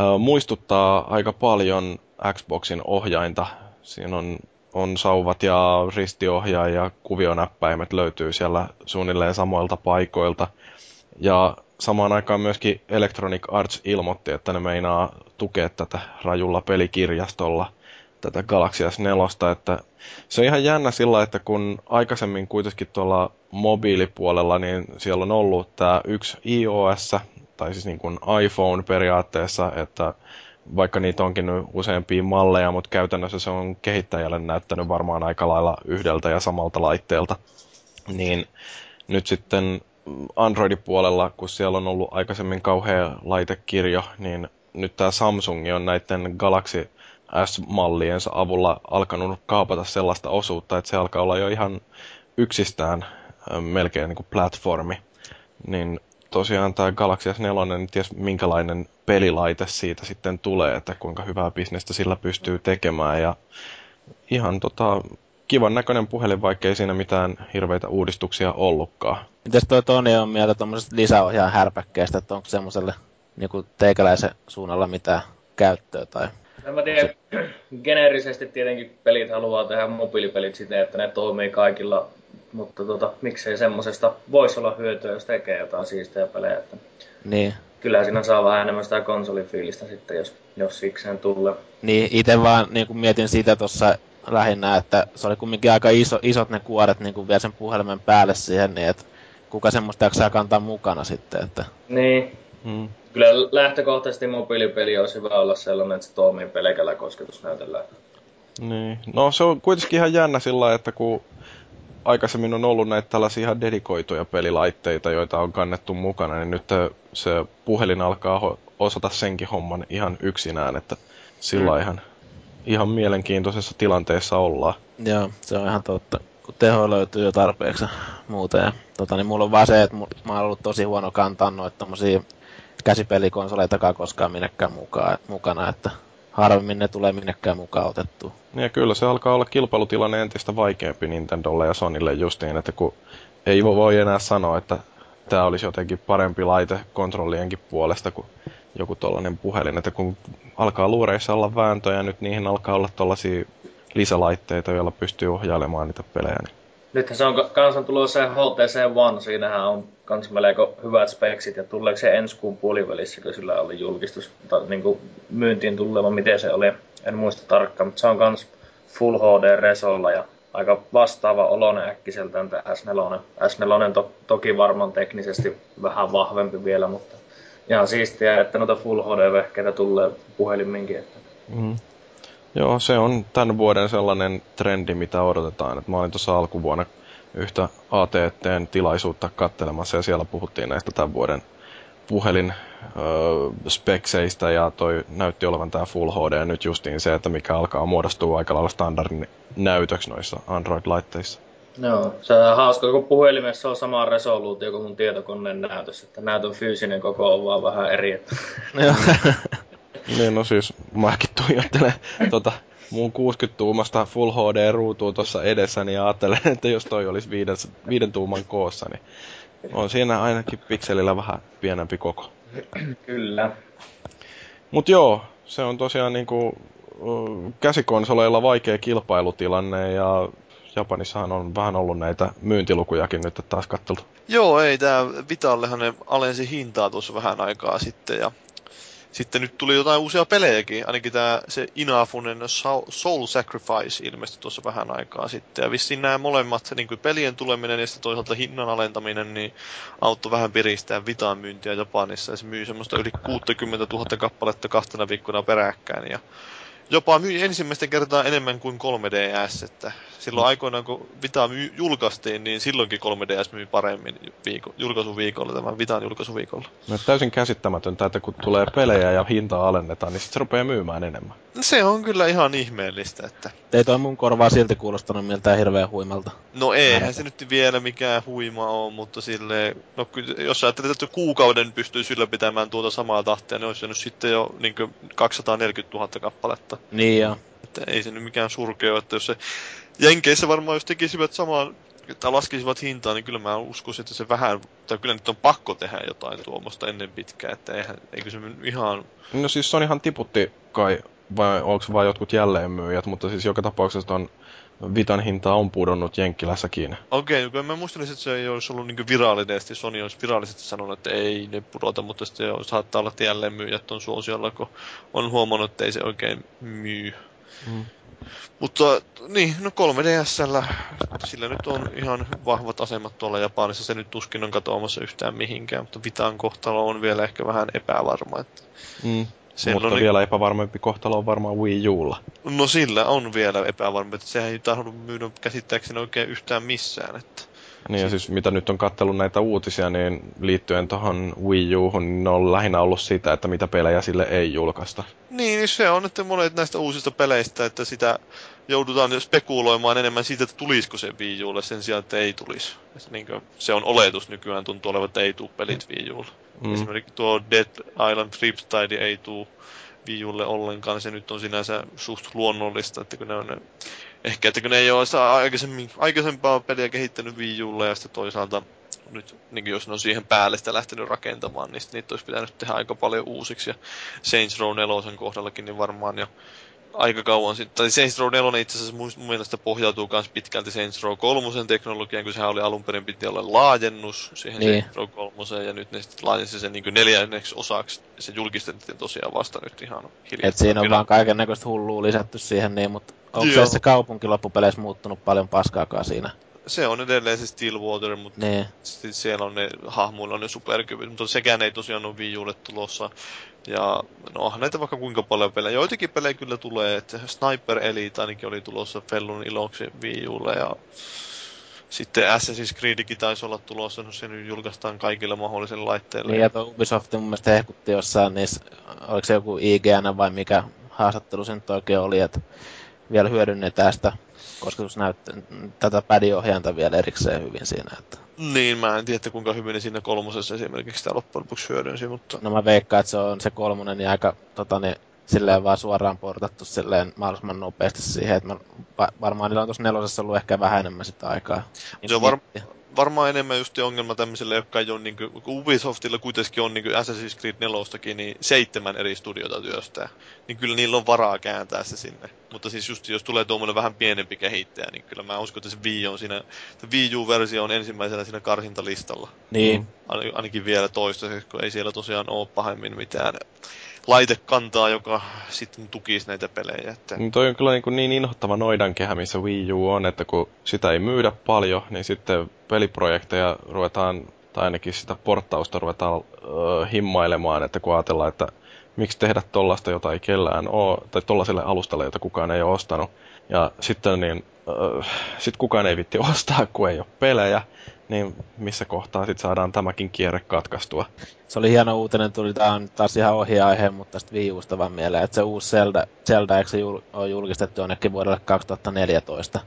äh, muistuttaa aika paljon Xboxin ohjainta. Siinä on on sauvat ja ristiohjaaja ja kuvionäppäimet löytyy siellä suunnilleen samoilta paikoilta. Ja samaan aikaan myöskin Electronic Arts ilmoitti, että ne meinaa tukea tätä rajulla pelikirjastolla, tätä Galaxy S4, että se on ihan jännä sillä, että kun aikaisemmin kuitenkin tuolla mobiilipuolella, niin siellä on ollut tämä yksi iOS, tai siis niin kuin iPhone periaatteessa, että vaikka niitä onkin useampia malleja, mutta käytännössä se on kehittäjälle näyttänyt varmaan aika lailla yhdeltä ja samalta laitteelta. Niin nyt sitten Androidin puolella, kun siellä on ollut aikaisemmin kauhea laitekirjo, niin nyt tämä Samsung on näiden Galaxy S-malliensa avulla alkanut kaapata sellaista osuutta, että se alkaa olla jo ihan yksistään melkein niin kuin platformi, niin tosiaan tämä Galaxy S4, niin ties minkälainen pelilaite siitä sitten tulee, että kuinka hyvää bisnestä sillä pystyy tekemään. Ja ihan tota, kivan näköinen puhelin, vaikka siinä mitään hirveitä uudistuksia ollutkaan. Mites toi Toni on mieltä tuommoisesta lisäohjaan härpäkkeestä, että onko semmoiselle niin teikäläisen suunnalla mitään käyttöä tai en mä tiedä, geneerisesti tietenkin pelit haluaa tehdä mobiilipelit siten, että ne toimii kaikilla, mutta tota, miksei semmosesta voisi olla hyötyä, jos tekee jotain siistejä pelejä. Että niin. Kyllä siinä saa vähän enemmän sitä konsolifiilistä sitten, jos, jos sikseen tulee. Niin, itse vaan niin kuin mietin sitä tuossa lähinnä, että se oli kumminkin aika iso, isot ne kuoret niin kuin vielä sen puhelimen päälle siihen, niin että kuka semmoista jaksaa kantaa mukana sitten. Että... Niin. Hmm kyllä lähtökohtaisesti mobiilipeli olisi hyvä olla sellainen, että se toimii pelkällä kosketusnäytöllä. Niin. No se on kuitenkin ihan jännä sillä että kun aikaisemmin on ollut näitä tällaisia ihan dedikoituja pelilaitteita, joita on kannettu mukana, niin nyt se puhelin alkaa osata senkin homman ihan yksinään, että sillä mm. ihan, ihan mielenkiintoisessa tilanteessa ollaan. Joo, se on ihan totta. Kun teho löytyy jo tarpeeksi muuta. Ja, tota, niin mulla on vaan se, että mä oon ollut tosi huono kantaa noita tommosia käsipelikonsoleitakaan koskaan minnekään mukaan, mukana, että harvemmin ne tulee minnekään mukaan otettu. Ja kyllä se alkaa olla kilpailutilanne entistä vaikeampi Nintendolle ja Sonille justiin, että kun ei voi enää sanoa, että tämä olisi jotenkin parempi laite kontrollienkin puolesta kuin joku tollainen puhelin, että kun alkaa luureissa olla vääntöjä, nyt niihin alkaa olla tollaisia lisälaitteita, joilla pystyy ohjailemaan niitä pelejä. Niin Nythän se on kansan tullut se HTC One, siinähän on kans melko hyvät speksit ja tuleeko se ensi kuun puolivälissä, kun sillä oli julkistus, tai niin kuin myyntiin tuleva, miten se oli, en muista tarkkaan, mutta se on kans Full HD-resolla ja aika vastaava oloinen äkkiseltään tämä S4. S4 to, toki varmaan teknisesti vähän vahvempi vielä, mutta ihan siistiä, että noita Full HD-vehkeitä tulee puheliminkin. Että. Mm. Joo, se on tämän vuoden sellainen trendi, mitä odotetaan. Et mä olin tuossa alkuvuonna yhtä ATTn tilaisuutta kattelemassa ja siellä puhuttiin näistä tämän vuoden puhelin öö, spekseistä ja toi näytti olevan tämä Full HD nyt justiin se, että mikä alkaa muodostua aika lailla standardin näytöksi noissa Android-laitteissa. Joo, se on hauska, kun puhelimessa on sama resoluutio kuin mun tietokoneen näytös, että näytön fyysinen koko on vaan vähän eri. Että... niin, no siis mäkin tuijottelen tota, mun 60-tuumasta Full HD-ruutua tuossa edessäni ja ajattelen, että jos toi olisi viiden, viiden tuuman koossa, niin on siinä ainakin pikselillä vähän pienempi koko. Kyllä. Mut joo, se on tosiaan niinku käsikonsoleilla vaikea kilpailutilanne ja Japanissahan on vähän ollut näitä myyntilukujakin nyt taas katteltu. Joo, ei, tää Vitallehan ne alensi hintaa tuossa vähän aikaa sitten ja sitten nyt tuli jotain uusia pelejäkin, ainakin tämä se Inafunen Soul Sacrifice ilmestyi tuossa vähän aikaa sitten. Ja vissiin nämä molemmat, niin kuin pelien tuleminen ja sitten toisaalta hinnan alentaminen, niin auttoi vähän piristää Vitaan myyntiä Japanissa. Ja se myy semmoista yli 60 000 kappaletta kahtena viikkona peräkkäin. Ja jopa myi ensimmäistä kertaa enemmän kuin 3DS, että silloin aikoinaan kun Vita myy, julkaistiin, niin silloinkin 3DS myi paremmin viiko, julkaisuviikolla, tämän Vitan julkaisuviikolla. No täysin käsittämätöntä, että kun tulee pelejä ja hintaa alennetaan, niin sitten se rupeaa myymään enemmän. Se on kyllä ihan ihmeellistä, että... Ei toi mun korvaa silti kuulostanut miltään hirveän huimalta. No eihän se nyt vielä mikään huima ole, mutta sille no jos ajattelet, että kuukauden pystyy ylläpitämään tuota samaa tahtia, niin olisi nyt sitten jo niin 240 000 kappaletta. Niin joo. Että ei se nyt mikään surkea että jos se Jenkeissä varmaan jos tekisivät samaan tai laskisivat hintaa, niin kyllä mä uskoisin, että se vähän, tai kyllä nyt on pakko tehdä jotain tuommoista ennen pitkää, että eihän, eikö se ihan... No siis Sonyhan tiputti kai, vai onko vain jotkut jälleenmyyjät, mutta siis joka tapauksessa on Vitan hinta on pudonnut Jenkkilässäkin. Okei, okay, mä muistelin, että se ei olisi ollut niin virallisesti, Sony olisi virallisesti sanonut, että ei ne pudota, mutta sitten saattaa olla, että jälleenmyyjät on suosiolla, kun on huomannut, että ei se oikein myy. Mm. Mutta niin, no 3DSllä, sillä nyt on ihan vahvat asemat tuolla Japanissa, se nyt tuskin on katoamassa yhtään mihinkään, mutta Vitan kohtalo on vielä ehkä vähän epävarma. Että mm. Mutta on vielä epävarmempi kohtalo on varmaan Wii Ulla. No sillä on vielä epävarmempi, että sehän ei tahdo myydä käsittääkseni oikein yhtään missään. Että Niin ja siis mitä nyt on kattellut näitä uutisia, niin liittyen tuohon Wii Uhun, niin ne on lähinnä ollut sitä, että mitä pelejä sille ei julkaista. Niin, niin se on että monet näistä uusista peleistä, että sitä joudutaan spekuloimaan enemmän siitä, että tulisiko se Wii Ulle sen sijaan, että ei tulisi. Se, niin se on oletus nykyään, tuntuu olevan, että ei tule pelit Wii Ulle. Mm. Esimerkiksi tuo Dead Island Triptide ei tule Wii Ulle ollenkaan, se nyt on sinänsä suht luonnollista, että kun ne on ne, ehkä, että kun ne ei ole aikaisemmin, aikaisempaa peliä kehittänyt Wii Ulle ja sitten toisaalta nyt, niin jos ne on siihen päälle sitä lähtenyt rakentamaan, niin niitä olisi pitänyt tehdä aika paljon uusiksi. Ja Saints Row 4 kohdallakin, niin varmaan jo aika kauan sitten. Tai Saints Row 4 itse asiassa mun, mun mielestä pohjautuu myös pitkälti Saints Row 3 teknologiaan, kun sehän oli alun perin piti olla laajennus siihen niin. Saints Row 3 ja nyt ne sitten laajensi sen niin neljänneksi osaksi. Se julkistettiin tosiaan vasta nyt ihan hiljaa. Et siinä on vaan kaiken näköistä hullua lisätty siihen, niin, mutta onko se, se kaupunki loppupeleissä muuttunut paljon paskaakaan siinä? se on edelleen se Stillwater, mutta niin. siellä on ne hahmoilla on ne superkyvyt, mutta sekään ei tosiaan ole Wii tulossa. Ja no näitä vaikka kuinka paljon pelejä. Joitakin pelejä kyllä tulee, että Sniper Elite ainakin oli tulossa Fellun iloksi Wii Ulle ja sitten Assassin's Creedikin taisi olla tulossa, no se nyt julkaistaan kaikilla mahdollisilla laitteilla. Niin, ja Ubisoft mun mielestä hehkutti jossain niissä, oliko se joku IGN vai mikä haastattelu sen oikein oli, että vielä hyödynnetään sitä kosketusnäyttö, tätä padiohjainta vielä erikseen hyvin siinä. Että... Niin, mä en tiedä, kuinka hyvin ne siinä kolmosessa esimerkiksi sitä loppujen lopuksi hyödynsi, mutta... No mä veikkaan, että se on se kolmonen niin aika tota, niin, silleen vaan suoraan portattu silleen mahdollisimman nopeasti siihen, että mä, varmaan niillä on tuossa nelosessa ollut ehkä vähän enemmän sitä aikaa. Se on var, varmaan enemmän just ongelma tämmöiselle, jotka ei ole niin kuin, Ubisoftilla kuitenkin on niin kuin Assassin's Creed 4 niin seitsemän eri studiota työstää. Niin kyllä niillä on varaa kääntää se sinne. Mutta siis just jos tulee tuommoinen vähän pienempi kehittäjä, niin kyllä mä uskon, että se Wii on siinä, Wii U-versio on ensimmäisenä siinä karsintalistalla. Niin. ainakin vielä toistaiseksi, kun ei siellä tosiaan ole pahemmin mitään laitekantaa, joka sitten tukisi näitä pelejä. Että... No toi on kyllä niin, niin inhottava noidankehä, missä Wii U on, että kun sitä ei myydä paljon, niin sitten peliprojekteja ruvetaan, tai ainakin sitä porttausta ruvetaan uh, himmailemaan, että kun ajatellaan, että miksi tehdä tollasta, jota ei kellään ole, tai tollaselle alustalle, jota kukaan ei ole ostanut. Ja sitten niin, uh, sit kukaan ei vitti ostaa, kun ei ole pelejä niin missä kohtaa sitten saadaan tämäkin kierre katkaistua. Se oli hieno uutinen, tuli tämä on taas ihan ohi aihe, mutta tästä Wii Usta vaan mieleen, että se uusi Zelda, Zelda eikö se jul, on julkistettu jonnekin vuodelle 2014.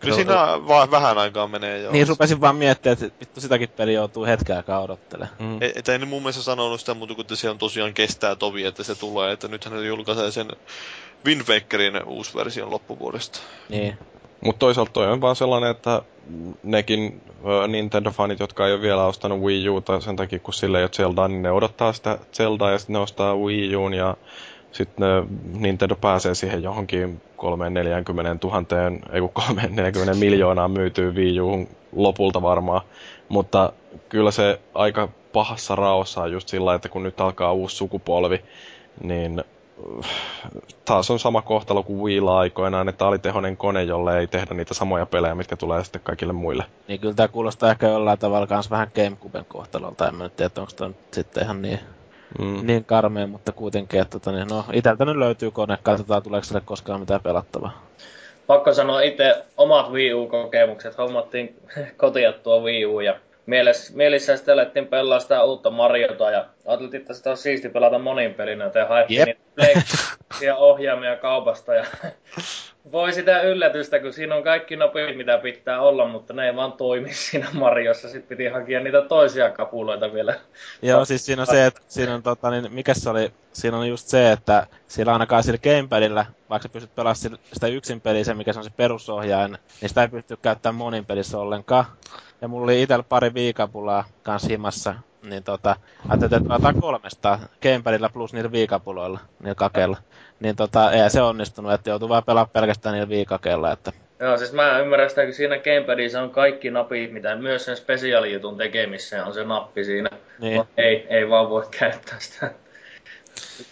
Kyllä siinä vaan vähän aikaa menee jo. Niin, rupesin vaan miettimään, että vittu sitäkin peli joutuu hetken aikaa odottelemaan. Mm. E, että en mun mielestä sanonut sitä muuta, kun se on tosiaan kestää tovi, että se tulee, että nythän ne julkaisee sen Wind Wakerin uusi version loppuvuodesta. Niin. Mutta toisaalta toi on vaan sellainen, että nekin Nintendo-fanit, jotka ei ole vielä ostanut Wii Uta sen takia, kun sille ei ole Zeldaa, niin ne odottaa sitä Zeldaa ja sitten ne ostaa Wii Uun ja sitten Nintendo pääsee siihen johonkin 340 000, ei kun 340 miljoonaa myytyy Wii Uun lopulta varmaan. Mutta kyllä se aika pahassa raossa on just sillä, että kun nyt alkaa uusi sukupolvi, niin taas on sama kohtalo kuin Wiilla aikoinaan, että alitehonen kone, jolle ei tehdä niitä samoja pelejä, mitkä tulee sitten kaikille muille. Niin kyllä tämä kuulostaa ehkä jollain tavalla myös vähän Gamecuben kohtalolta, en mä nyt tiedä, onko tämä sitten ihan niin, mm. niin karmea, mutta kuitenkin, että tota, niin, no itseltä nyt löytyy kone, katsotaan tuleeko sille koskaan mitään pelattavaa. Pakko sanoa itse omat Wii U-kokemukset, hommattiin kotiattua Wii U ja mielessä, mielissä sitten alettiin pelaa sitä uutta Mariota ja ajateltiin, että sitä on siisti pelata monin pelinä, joten haettiin yep. niitä ohjaamia kaupasta ja voi sitä yllätystä, kun siinä on kaikki nopeat, mitä pitää olla, mutta ne ei vaan toimi siinä Mariossa. Sitten piti hakea niitä toisia kapuloita vielä. Joo, siis siinä on se, että siinä on tota, niin mikä se oli, siinä on just se, että siellä ainakaan sillä gamepadilla, vaikka sä pystyt pelaamaan sitä yksin peliä, mikä se on se perusohjaajan, niin sitä ei pysty käyttämään monin pelissä ollenkaan. Ja mulla oli itsellä pari viikapulaa kans himassa, niin tota, ajattelin, että otetaan kolmesta gamepadilla plus niillä viikapuloilla, niillä kakeilla. Niin tota, ei se onnistunut, että joutuu vaan pelaamaan pelkästään niillä viikakeilla, että Joo, siis mä ymmärrän sitä, että siinä gamepadissa on kaikki napit, mitä myös sen spesiaalijutun tekemiseen on se nappi siinä. Niin. Ei, ei vaan voi käyttää sitä.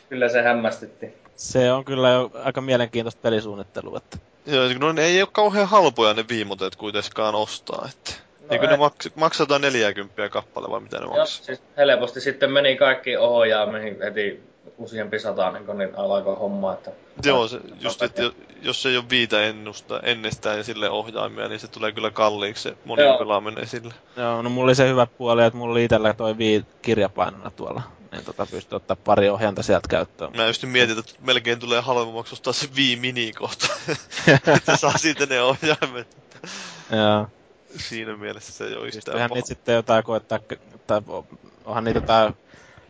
Kyllä se hämmästytti. Se on kyllä jo aika mielenkiintoista pelisuunnittelua. Että... Joo, no ne ei ole kauhean halpoja ne viimoteet kuitenkaan ostaa. Että... No Eikö ne maks- maksataan 40 kappale vai mitä ne maksaa? siis helposti sitten meni kaikki ohjaamiin heti useampi sata niin, niin alkaa hommaa, että... Joo, se, just, että jos ei ole viitä ennusta ennestään ja sille ohjaimia, niin se tulee kyllä kalliiksi se monin pelaaminen sille. Joo, no mulla oli se hyvä puoli, että mulla oli itsellä toi vii kirjapainona tuolla niin tota pystyy ottaa pari ohjainta sieltä käyttöön. Mä just mietin, että melkein tulee halvemmaksi ostaa se Wii Mini kohta. että saa siitä ne ohjaimet. Joo. Siinä mielessä se ei ole yhtään paha. niitä sitten jotain koettaa, tai onhan niitä jotain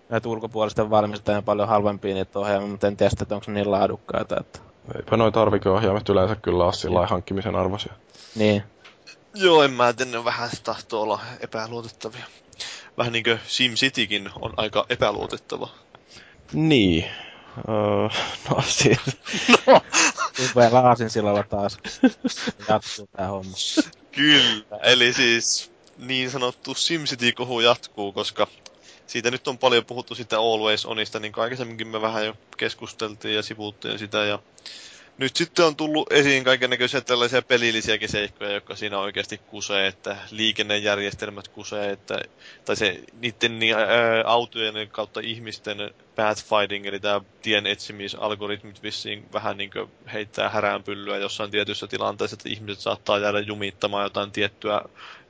näitä ulkopuolisten valmistajien paljon halvempia niitä ohjaimia, mutta en tiedä että onko ne niin laadukkaita. Että... Eipä noita tarvikeohjaimet yleensä kyllä ole sillä hankkimisen arvoisia. Niin. Joo, en mä tiedä, ne vähän tahtoo olla epäluotettavia vähän niin kuin SimCitykin on aika epäluotettava. Niin. Öö, no siis... no! Upealla aasinsillalla taas. Jatkuu tää homma. Kyllä, eli siis niin sanottu SimCity-kohu jatkuu, koska siitä nyt on paljon puhuttu sitä Always Onista, niin kuin aikaisemminkin me vähän jo keskusteltiin ja sivuuttiin sitä, ja nyt sitten on tullut esiin näköisiä tällaisia pelillisiäkin seikkoja, jotka siinä oikeasti kusee, että liikennejärjestelmät kusee, että, tai se niiden niin, ää, autojen kautta ihmisten pathfinding, eli tämä tien etsimisalgoritmit vissiin vähän niin heittää häränpyllyä jossain tietyssä tilanteessa, että ihmiset saattaa jäädä jumittamaan jotain tiettyä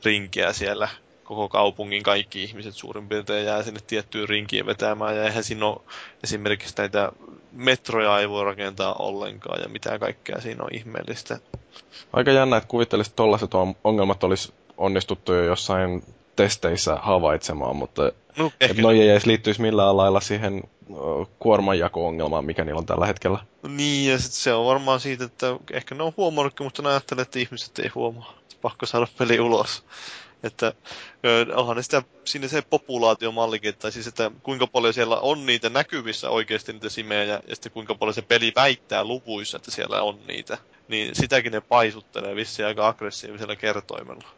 rinkiä siellä koko kaupungin kaikki ihmiset suurin piirtein jää sinne tiettyyn rinkiin vetämään. Ja eihän siinä ole esimerkiksi näitä metroja ei voi rakentaa ollenkaan ja mitä kaikkea siinä on ihmeellistä. Aika jännä, että kuvittelisit, että tollaiset ongelmat olisi onnistuttu jo jossain testeissä havaitsemaan, mutta no, että noi ei edes liittyisi millään lailla siihen kuormanjako-ongelmaan, mikä niillä on tällä hetkellä. No niin, ja sit se on varmaan siitä, että ehkä ne on huomannutkin, mutta ne ajattelee, että ihmiset ei huomaa. Pakko saada peli ulos. Että onhan ne sitä, siinä se populaatiomallikin, tai siis että kuinka paljon siellä on niitä näkyvissä oikeasti niitä simejä, ja sitten kuinka paljon se peli väittää luvuissa, että siellä on niitä. Niin sitäkin ne paisuttelee vissiin aika aggressiivisella kertoimella.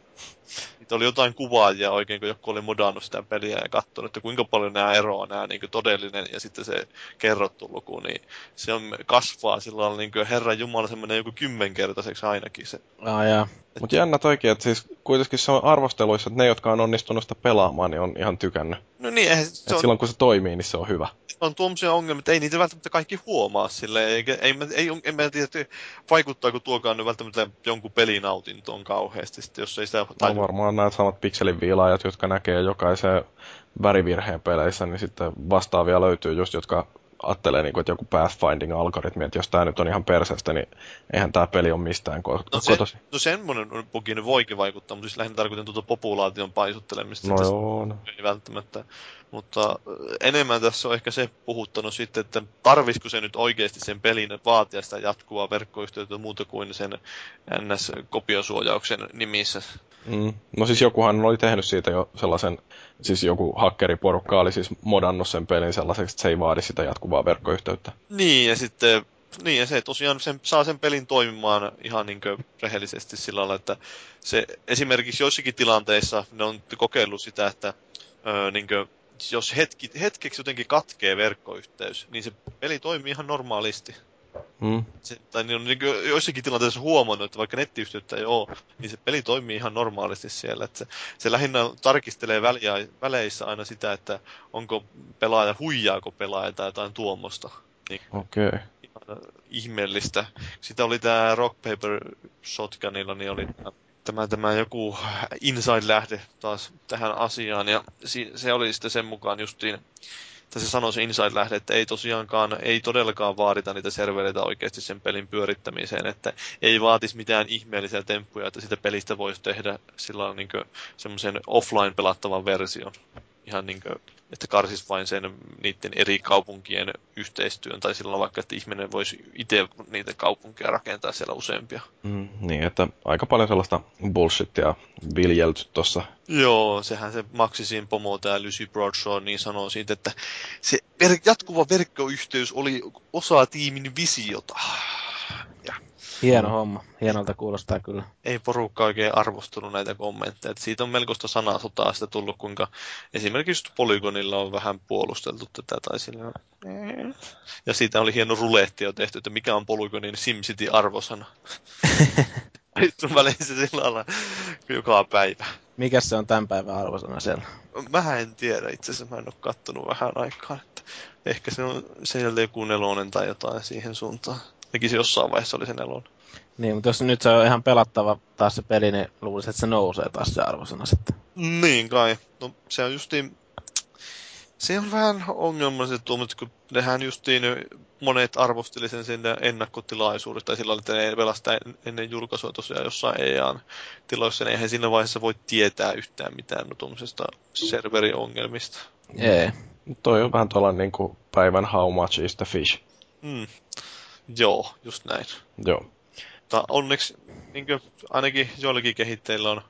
Niitä oli jotain kuvaajia oikein, kun joku oli modannut sitä peliä ja katsonut, että kuinka paljon nämä eroaa, nämä niin todellinen ja sitten se kerrottu luku, niin se on, kasvaa sillä lailla niin Herran Jumala semmoinen joku kymmenkertaiseksi ainakin se. Ah, jaa. Mutta jännä toikin, että siis kuitenkin se on arvosteluissa, että ne, jotka on onnistunut sitä pelaamaan, niin on ihan tykännyt. No niin, eihän se on... silloin kun se toimii, niin se on hyvä. On tuommoisia ongelmia, että ei niitä välttämättä kaikki huomaa sille, eikä, ei, ei, ei, en mä tiedä, että vaikuttaako tuokaan nyt välttämättä jonkun pelinautintoon kauheasti, sitten, jos ei sitä... No varmaan nämä samat viilaajat, jotka näkee jokaisen värivirheen peleissä, niin sitten vastaavia löytyy just, jotka ajattelee, niin kuin, että joku pathfinding-algoritmi, että jos tämä nyt on ihan perseestä, niin eihän tämä peli ole mistään ko- no, se, kotosi. No semmoinen bugi voikin vaikuttaa, mutta siis lähinnä tarkoitan tuota populaation paisuttelemista. No joo, no. Ei välttämättä. Mutta enemmän tässä on ehkä se puhuttanut sitten, että tarvisiko se nyt oikeasti sen pelin vaatia sitä jatkuvaa verkkoyhteyttä muuta kuin sen NS-kopiosuojauksen nimissä. Mm. No siis jokuhan oli tehnyt siitä jo sellaisen, siis joku hakkeriporukka oli siis modannut sen pelin sellaiseksi, että se ei vaadi sitä jatkuvaa verkkoyhteyttä. Niin, ja sitten niin, ja se tosiaan sen, saa sen pelin toimimaan ihan niin rehellisesti sillä lailla, että se esimerkiksi joissakin tilanteissa ne on kokeillut sitä, että öö, niin kuin, jos hetki, hetkeksi jotenkin katkee verkkoyhteys, niin se peli toimii ihan normaalisti. Hmm. Se, tai niin on niin joissakin tilanteissa huomannut, että vaikka nettiyhteyttä ei ole, niin se peli toimii ihan normaalisti siellä. Että se, se lähinnä tarkistelee väliä, väleissä aina sitä, että onko pelaaja, huijaako pelaaja tai jotain tuommoista. Niin, Okei. Okay. ihmeellistä. Sitä oli tämä Rock Paper Shotgunilla, niin oli tämä, tämä joku inside-lähde taas tähän asiaan, ja se oli sitten sen mukaan justiin, että se sanoi se inside-lähde, että ei tosiaankaan, ei todellakaan vaadita niitä servereitä oikeasti sen pelin pyörittämiseen, että ei vaatisi mitään ihmeellisiä temppuja, että sitä pelistä voisi tehdä sillä niin semmoisen offline pelattavan version. Ihan niin kuin että karsis vain sen niiden eri kaupunkien yhteistyön, tai silloin vaikka, että ihminen voisi itse niitä kaupunkeja rakentaa siellä useampia. Mm, niin, että aika paljon sellaista bullshittia viljelty tuossa. Joo, sehän se Maxisin pomo, tämä Lucy Broadshaw, niin sanoo siitä, että se ver- jatkuva verkkoyhteys oli osa tiimin visiota. Ja Hieno homma. Hienolta kuulostaa kyllä. Ei porukka oikein arvostunut näitä kommentteja. Et siitä on melkoista sanasotaa sitä tullut, kuinka esimerkiksi Polygonilla on vähän puolusteltu tätä. Tai sillä... Ja siitä oli hieno ruletti jo tehty, että mikä on Polygonin SimCity-arvosana. Vittu välissä sillä lailla joka päivä. Mikä se on tämän päivän arvosana siellä? Mä en tiedä, itse asiassa mä en ole kattonut vähän aikaa. Että ehkä se on siellä joku nelonen tai jotain siihen suuntaan. Se jossain vaiheessa oli se nelonen. Niin, mutta jos nyt se on ihan pelattava taas se peli, niin luulisin, että se nousee taas se arvosana sitten. Niin kai. No se on justiin... Se on vähän ongelmalliset tuomat, kun nehän justiin monet arvosteli sen sinne ennakkotilaisuudesta, tai sillä että ne pelasta ennen julkaisua tosiaan jossain EAN tiloissa, niin eihän siinä vaiheessa voi tietää yhtään mitään no tuommoisesta serveriongelmista. Ei. Toi on vähän tuolla niin kuin päivän how much is the fish. Mm. Joo, just näin. Joo. Mutta onneksi niin kuin, ainakin joillakin kehitteillä on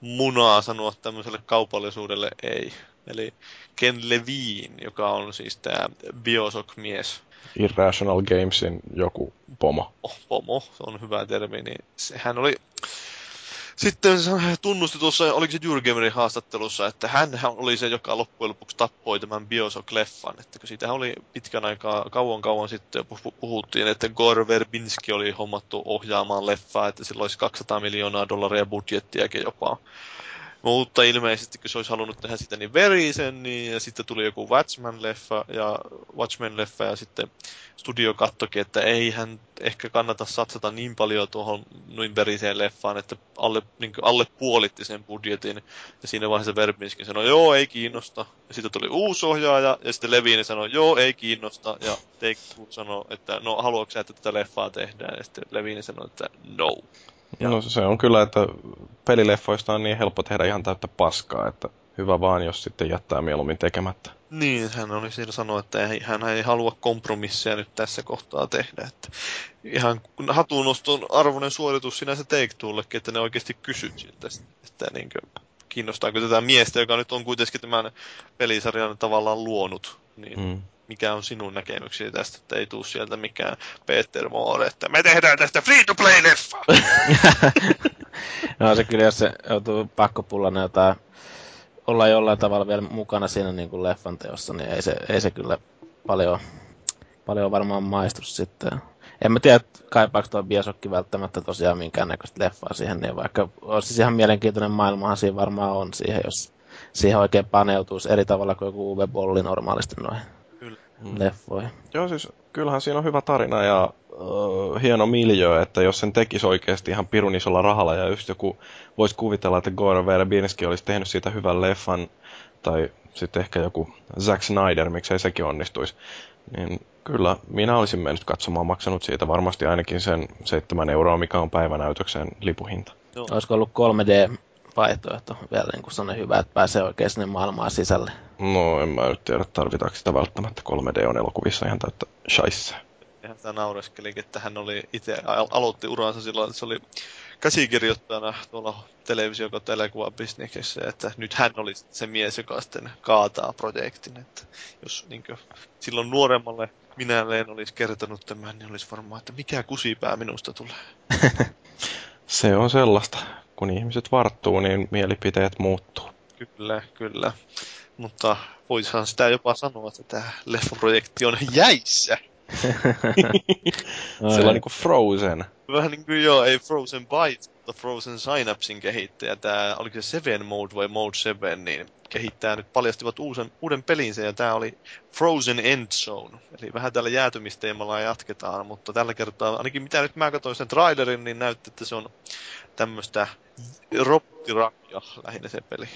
munaa sanoa tämmöiselle kaupallisuudelle ei. Eli Ken Levine, joka on siis tämä Bioshock-mies. Irrational Gamesin joku pomo. Oh, pomo, se on hyvä termi, niin sehän oli sitten tunnusti tuossa, oliko se Jurgamerin haastattelussa, että hän oli se, joka loppujen lopuksi tappoi tämän Bioshock-leffan. Että kun siitä oli pitkän aikaa, kauan kauan sitten puhuttiin, että Gore Verbinski oli hommattu ohjaamaan leffaa, että sillä olisi 200 miljoonaa dollaria budjettiakin jopa. Mutta ilmeisesti, kun se olisi halunnut tehdä sitä niin verisen, niin ja sitten tuli joku Watchmen-leffa ja Watchmen-leffa ja sitten studio kattokin, että ei hän ehkä kannata satsata niin paljon tuohon noin veriseen leffaan, että alle, niin alle puolitti sen budjetin. Ja siinä vaiheessa Verbinski sanoi, joo, ei kiinnosta. Ja sitten tuli uusi ohjaaja, ja sitten Levine sanoi, joo, ei kiinnosta. Ja Take sanoi, että no, haluatko sä, että tätä leffaa tehdään? Ja sitten Levine sanoi, että no. No se on kyllä, että pelileffoista on niin helppo tehdä ihan täyttä paskaa, että hyvä vaan, jos sitten jättää mieluummin tekemättä. Niin, hän oli siinä sanoa, että ei, hän ei halua kompromisseja nyt tässä kohtaa tehdä. Että ihan hatunoston arvoinen suoritus sinänsä Take että ne oikeasti kysyt siltä, että niin kuin, kiinnostaako tätä miestä, joka nyt on kuitenkin tämän pelisarjan tavallaan luonut. Niin mm mikä on sinun näkemyksesi tästä, että ei tuu sieltä mikään Peter Moore, että me tehdään tästä free-to-play-leffa! no se kyllä, jos se joutuu pakkopullana jotain, olla jollain tavalla vielä mukana siinä niin kuin leffan teossa, niin ei se, ei se kyllä paljon, paljon varmaan maistu sitten. En mä tiedä, kaipaako tuo Biosokki välttämättä tosiaan minkäännäköistä leffaa siihen, niin vaikka olisi siis ihan mielenkiintoinen maailmahan siinä varmaan on siihen, jos siihen oikein paneutuisi eri tavalla kuin joku Uwe Bolli normaalisti noin mm. Leffoja. Joo, siis kyllähän siinä on hyvä tarina ja uh, hieno miljö, että jos sen tekisi oikeasti ihan pirun isolla rahalla ja just joku voisi kuvitella, että Gore Verbinski olisi tehnyt siitä hyvän leffan tai sitten ehkä joku Zack Snyder, miksei sekin onnistuisi, niin kyllä minä olisin mennyt katsomaan, maksanut siitä varmasti ainakin sen 7 euroa, mikä on päivänäytöksen lipuhinta. Joo. Olisiko ollut 3D vaihtoehto vielä niin kuin hyvä, että pääsee oikein sinne maailmaan sisälle. No en mä nyt tiedä, tarvitaanko sitä välttämättä 3D on elokuvissa ihan täyttä shaissa. Ihan sitä naureskelikin, että hän oli itse aloitti uransa silloin, että se oli käsikirjoittajana tuolla televisio- ja elokuvabisneksessä, että nyt hän oli se mies, joka sitten kaataa projektin. Että jos niin kuin, silloin nuoremmalle minälleen olisi kertonut tämän, niin olisi varmaan, että mikä kusipää minusta tulee. se on sellaista kun ihmiset varttuu, niin mielipiteet muuttuu. Kyllä, kyllä. Mutta voisihan sitä jopa sanoa, että tämä leffaprojekti on jäissä. Se on niinku Frozen. Vähän niin kuin joo, ei Frozen Byte, mutta Frozen Synapsin kehittäjä. Tämä, oliko se Seven Mode vai Mode 7, niin kehittää nyt paljastivat uusen, uuden pelinsä ja tämä oli Frozen End Zone. Eli vähän tällä jäätymisteemalla jatketaan, mutta tällä kertaa, ainakin mitä nyt mä katsoin sen trailerin, niin näytti, että se on tämmöistä robottirakkia lähinnä se peli.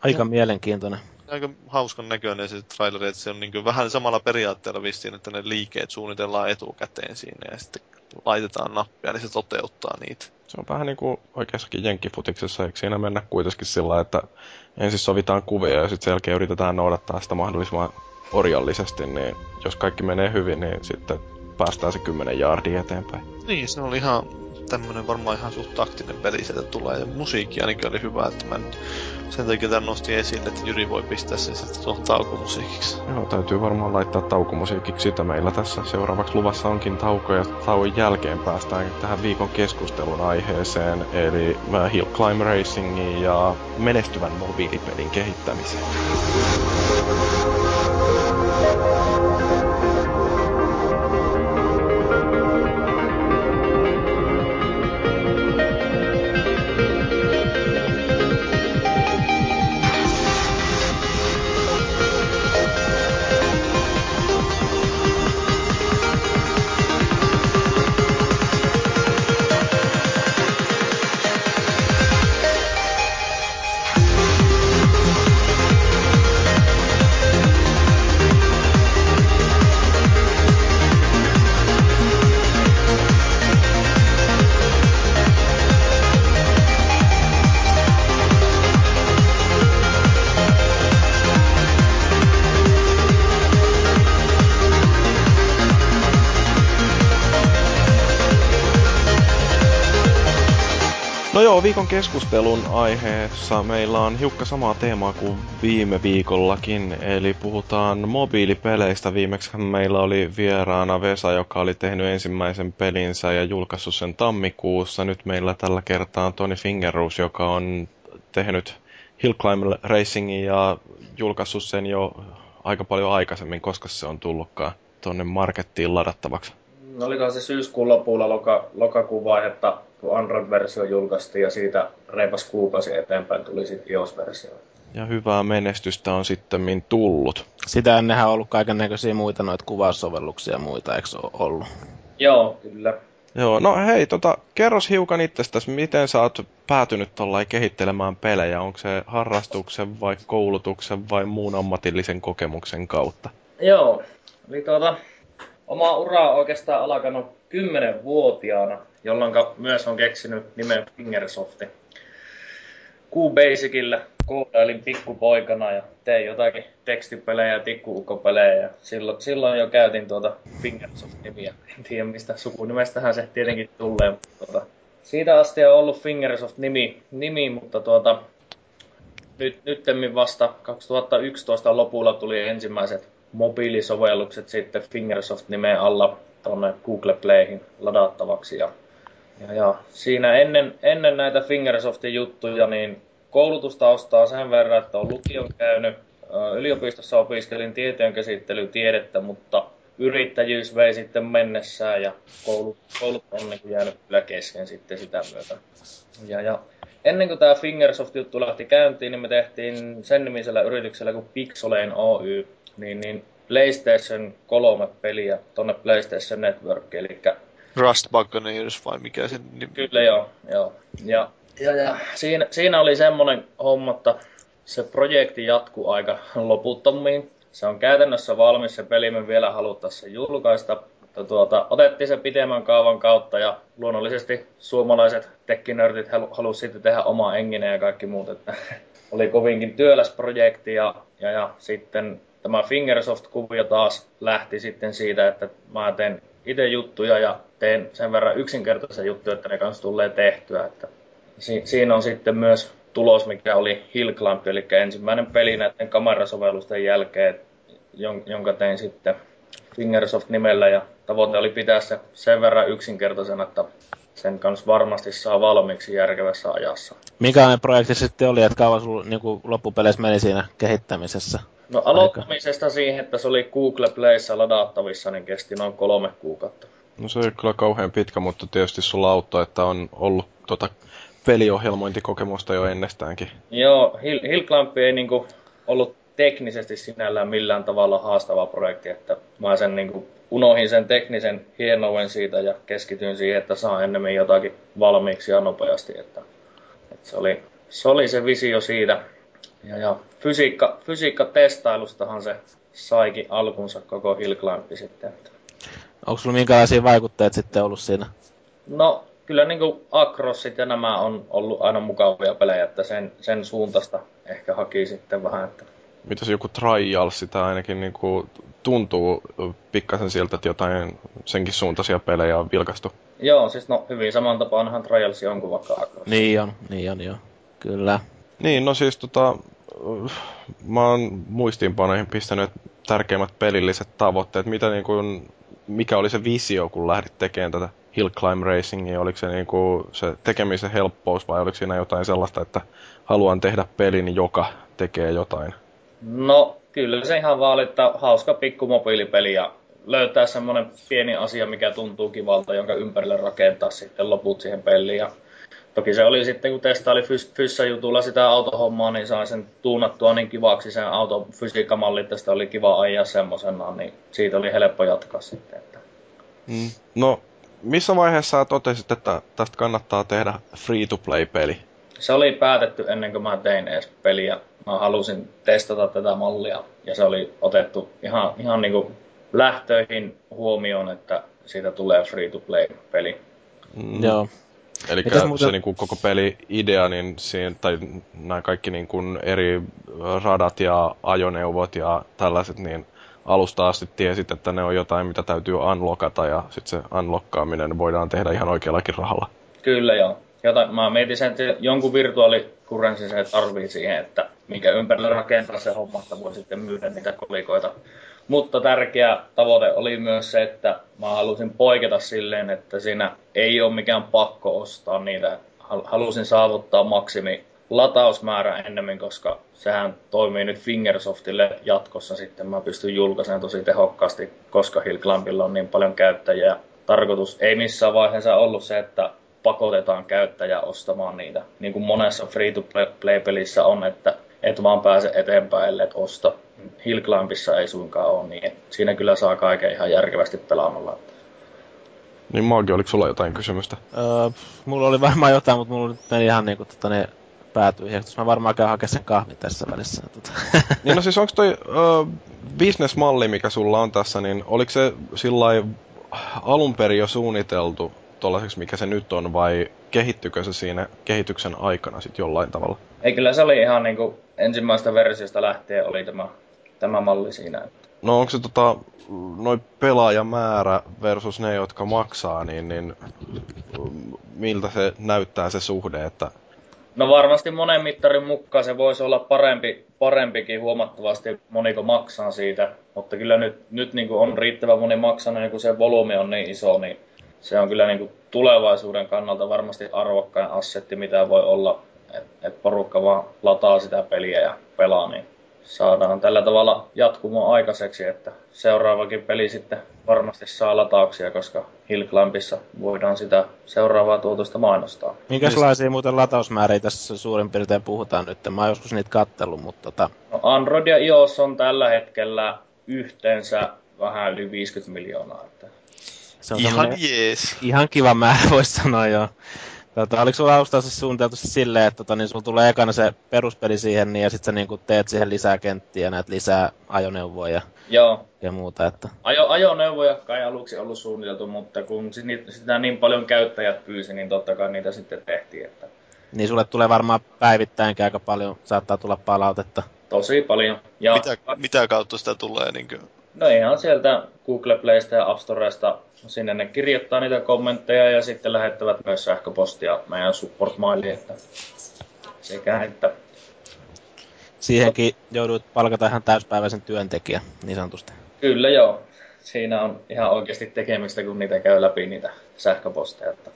Aika ja. mielenkiintoinen. Aika hauskan näköinen se traileri, että se on niin vähän samalla periaatteella vissiin, että ne liikkeet suunnitellaan etukäteen siinä ja sitten laitetaan nappia, niin se toteuttaa niitä. Se on vähän niin kuin oikeassakin jenkkifutiksessa, eikö siinä mennä kuitenkin sillä, että ensin sovitaan kuvia ja sitten sen jälkeen yritetään noudattaa sitä mahdollisimman orjallisesti, niin jos kaikki menee hyvin, niin sitten päästään se kymmenen jaardia eteenpäin. Niin, se oli ihan tämmönen varmaan ihan suht taktinen peli sieltä tulee. Ja musiikki ainakin oli hyvä, että mä nyt sen takia tämän nostin esille, että Jyri voi pistää sen sitten tuohon taukomusiikiksi. Joo, täytyy varmaan laittaa taukomusiikiksi sitä meillä tässä. Seuraavaksi luvassa onkin tauko ja tauon jälkeen päästään tähän viikon keskustelun aiheeseen, eli Hill Climb Racingin ja menestyvän mobiilipelin kehittämiseen. Keskustelun aiheessa meillä on hiukka samaa teemaa kuin viime viikollakin, eli puhutaan mobiilipeleistä. Viimeksi meillä oli vieraana Vesa, joka oli tehnyt ensimmäisen pelinsä ja julkaissut sen tammikuussa. Nyt meillä tällä kertaa on Toni Fingerus, joka on tehnyt Hill Climb Racingin ja julkaissut sen jo aika paljon aikaisemmin, koska se on tullutkaan tuonne markettiin ladattavaksi. No, olikohan se syyskuun lopulla loka, lokakuun vaihetta, kun Android-versio julkaistiin ja siitä reipas kuukausi eteenpäin tuli sitten iOS-versio. Ja hyvää menestystä on sitten tullut. Sitä ennenhän on ollut kaiken näköisiä muita noita kuvaussovelluksia ja muita, eikö ole ollut? Joo, kyllä. Joo, no hei, tota, kerros hiukan itsestäsi, miten sä oot päätynyt tuollain kehittelemään pelejä? Onko se harrastuksen vai koulutuksen vai muun ammatillisen kokemuksen kautta? Joo, eli tuota, oma ura on oikeastaan alkanut 10-vuotiaana, jolloin myös on keksinyt nimen Fingersofti. Q-Basicillä koodailin pikkupoikana ja tein jotakin tekstipelejä ja tikkuukkopelejä. Ja silloin, silloin jo käytin tuota Fingersoft-nimiä. En tiedä mistä sukunimestähän se tietenkin tulee. Mutta tuota, siitä asti on ollut Fingersoft-nimi, nimi, mutta tuota, nyt, nyttemmin vasta 2011 lopulla tuli ensimmäiset mobiilisovellukset sitten Fingersoft-nimeen alla tuonne Google Playhin ladattavaksi. Ja, ja, ja siinä ennen, ennen näitä Fingersoftin juttuja, niin koulutustaustaa sen verran, että on lukion käynyt. Yliopistossa opiskelin tieteenkäsittelytiedettä, mutta yrittäjyys vei sitten mennessään ja koulut, koulut on niin jäänyt kyllä kesken sitten sitä myötä. Ja, ja ennen kuin tämä Fingersoft-juttu lähti käyntiin, niin me tehtiin sen nimisellä yrityksellä kuin Pixoleen Oy, niin, niin PlayStation 3 peliä tonne PlayStation Network, eli Rust Buccaneers vai mikä sen nimi? Kyllä joo, joo. Ja, ja, ja siinä, siinä, oli semmoinen homma, että se projekti jatkuu aika loputtomiin. Se on käytännössä valmis, se peli me vielä haluttaisiin julkaista, mutta tuota, otettiin se pitemmän kaavan kautta ja luonnollisesti suomalaiset tekkinörtit halusivat sitten tehdä oma engine ja kaikki muut, että oli kovinkin työläs projekti ja, ja, ja sitten tämä Fingersoft-kuvio taas lähti sitten siitä, että mä teen itse juttuja ja teen sen verran yksinkertaisia juttuja, että ne kanssa tulee tehtyä. Että si- siinä on sitten myös tulos, mikä oli Hill Climb, eli ensimmäinen peli näiden kamerasovellusten jälkeen, jonka tein sitten Fingersoft-nimellä ja tavoite oli pitää se sen verran yksinkertaisena, että sen kanssa varmasti saa valmiiksi järkevässä ajassa. Mikä projekti sitten oli, että kauan sulla niin loppupeleissä meni siinä kehittämisessä? No aloittamisesta aika. siihen, että se oli Google Playssa ladattavissa, niin kesti noin kolme kuukautta. No se ei kyllä kauhean pitkä, mutta tietysti sulla auttoi, että on ollut tota peliohjelmointikokemusta jo ennestäänkin. Joo, Hill, Hill Climb ei niinku ollut teknisesti sinällään millään tavalla haastava projekti, että mä sen niinku unohin sen teknisen hienouden siitä ja keskityin siihen, että saa ennemmin jotakin valmiiksi ja nopeasti. Että, että se, oli, se oli se visio siitä. Ja, ja fysiikka, fysiikka-testailustahan se saikin alkunsa koko Hill sitten. Että. Onko sulla minkälaisia vaikutteita sitten ollut siinä? No, kyllä niin kuin Acrossit ja nämä on ollut aina mukavia pelejä, että sen, sen suuntaista ehkä haki sitten vähän, että mitäs joku Trials, sitä ainakin niin kuin tuntuu pikkasen siltä, että jotain senkin suuntaisia pelejä on vilkastu. Joo, siis no hyvin saman tapaanhan Trials on kuin vaikka Across. Niin on, niin on joo. Kyllä. Niin, no siis tota, mä oon muistiinpanoihin pistänyt tärkeimmät pelilliset tavoitteet. Mitä niin kuin, mikä oli se visio, kun lähdit tekemään tätä Hill Climb Racingia? Oliko se, niin kuin, se tekemisen helppous vai oliko siinä jotain sellaista, että haluan tehdä pelin, joka tekee jotain? No, kyllä se ihan vaan että hauska pikku mobiilipeli ja löytää semmoinen pieni asia, mikä tuntuu kivalta, jonka ympärille rakentaa sitten loput siihen peliin. Ja toki se oli sitten, kun testaili fys- Fyssä-jutulla sitä autohommaa, niin sain sen tuunattua niin kivaksi sen autofysiikkamalli, että sitä oli kiva ajaa semmoisena, niin siitä oli helppo jatkaa sitten. Että. Mm. No, missä vaiheessa totesit, että tästä kannattaa tehdä free-to-play-peli? Se oli päätetty ennen kuin mä tein edes peliä mä halusin testata tätä mallia ja se oli otettu ihan, ihan niin kuin lähtöihin huomioon, että siitä tulee free-to-play-peli. Mm. Joo. Eli muuten... se niin kuin koko peli-idea, niin siinä, tai nämä kaikki niin kuin eri radat ja ajoneuvot ja tällaiset, niin alusta asti tiesit, että ne on jotain, mitä täytyy unlockata, ja sitten se unlockkaaminen voidaan tehdä ihan oikeallakin rahalla. Kyllä joo. jota, mä mietin sen, että jonkun virtuaalikurrenssin se tarvii siihen, että minkä ympärillä rakentaa se homma, että voi sitten myydä niitä kolikoita. Mutta tärkeä tavoite oli myös se, että mä halusin poiketa silleen, että siinä ei ole mikään pakko ostaa niitä. Halusin saavuttaa maksimi latausmäärä ennemmin, koska sehän toimii nyt Fingersoftille jatkossa sitten. Mä pystyn julkaisemaan tosi tehokkaasti, koska Hillclampilla on niin paljon käyttäjiä. Tarkoitus ei missään vaiheessa ollut se, että pakotetaan käyttäjä ostamaan niitä. Niin kuin monessa free-to-play-pelissä on, että et vaan pääse eteenpäin, ellei osta. Hillclampissa ei suinkaan ole niin. Siinä kyllä saa kaiken ihan järkevästi pelaamalla. Niin Maagi, oliko sulla jotain kysymystä? Öö, mulla oli varmaan jotain, mutta mulla meni ihan niinku tota, ne päätyy ihan, mä varmaan käyn hakemaan sen kahvin tässä välissä. Tota. niin no siis onko toi uh, business-malli, mikä sulla on tässä, niin oliko se sillä alun perin jo suunniteltu tuollaiseksi, mikä se nyt on, vai kehittyykö se siinä kehityksen aikana sitten jollain tavalla? Ei, kyllä se oli ihan niin kuin ensimmäistä versiosta lähtien oli tämä, tämä malli siinä. No onko se tota, noin pelaajamäärä versus ne, jotka maksaa, niin, niin miltä se näyttää se suhde, että No varmasti monen mittarin mukaan se voisi olla parempi, parempikin huomattavasti moniko maksaa siitä, mutta kyllä nyt, nyt niin kuin on riittävä moni maksanut, niin kun se volyymi on niin iso, niin se on kyllä niin kuin tulevaisuuden kannalta varmasti arvokkain assetti, mitä voi olla, että et porukka vaan lataa sitä peliä ja pelaa, niin saadaan tällä tavalla jatkumo aikaiseksi, että seuraavakin peli sitten varmasti saa latauksia, koska Hillclampissa voidaan sitä seuraavaa tuotosta mainostaa. Minkälaisia muuten latausmääriä tässä suurin piirtein puhutaan nyt? Mä oon joskus niitä kattellut, mutta tota... No Android ja iOS on tällä hetkellä yhteensä vähän yli 50 miljoonaa. Että... Se on ihan jees. Ihan kiva määrä, voisi sanoa jo. Tota, oliko sulla alusta siis suunniteltu se silleen, että tota, niin sulla tulee ekana se peruspeli siihen, niin, ja sitten sä niin teet siihen lisää kenttiä, näet lisää ajoneuvoja Joo. ja muuta. Että... Ajo, ajoneuvoja kai aluksi ollut suunniteltu, mutta kun sitä niin paljon käyttäjät pyysi, niin totta kai niitä sitten tehtiin. Että... Niin sulle tulee varmaan päivittäinkin aika paljon, saattaa tulla palautetta. Tosi paljon. Ja... Mitä, mitä kautta sitä tulee? Niin kuin... No ihan sieltä Google Playsta ja App Storesta sinne ne kirjoittaa niitä kommentteja ja sitten lähettävät myös sähköpostia meidän support mailiin, että sekä että Siihenkin joudut palkata ihan täyspäiväisen työntekijä, niin sanotusti. Kyllä joo. Siinä on ihan oikeasti tekemistä, kun niitä käy läpi niitä sähköposteja. Että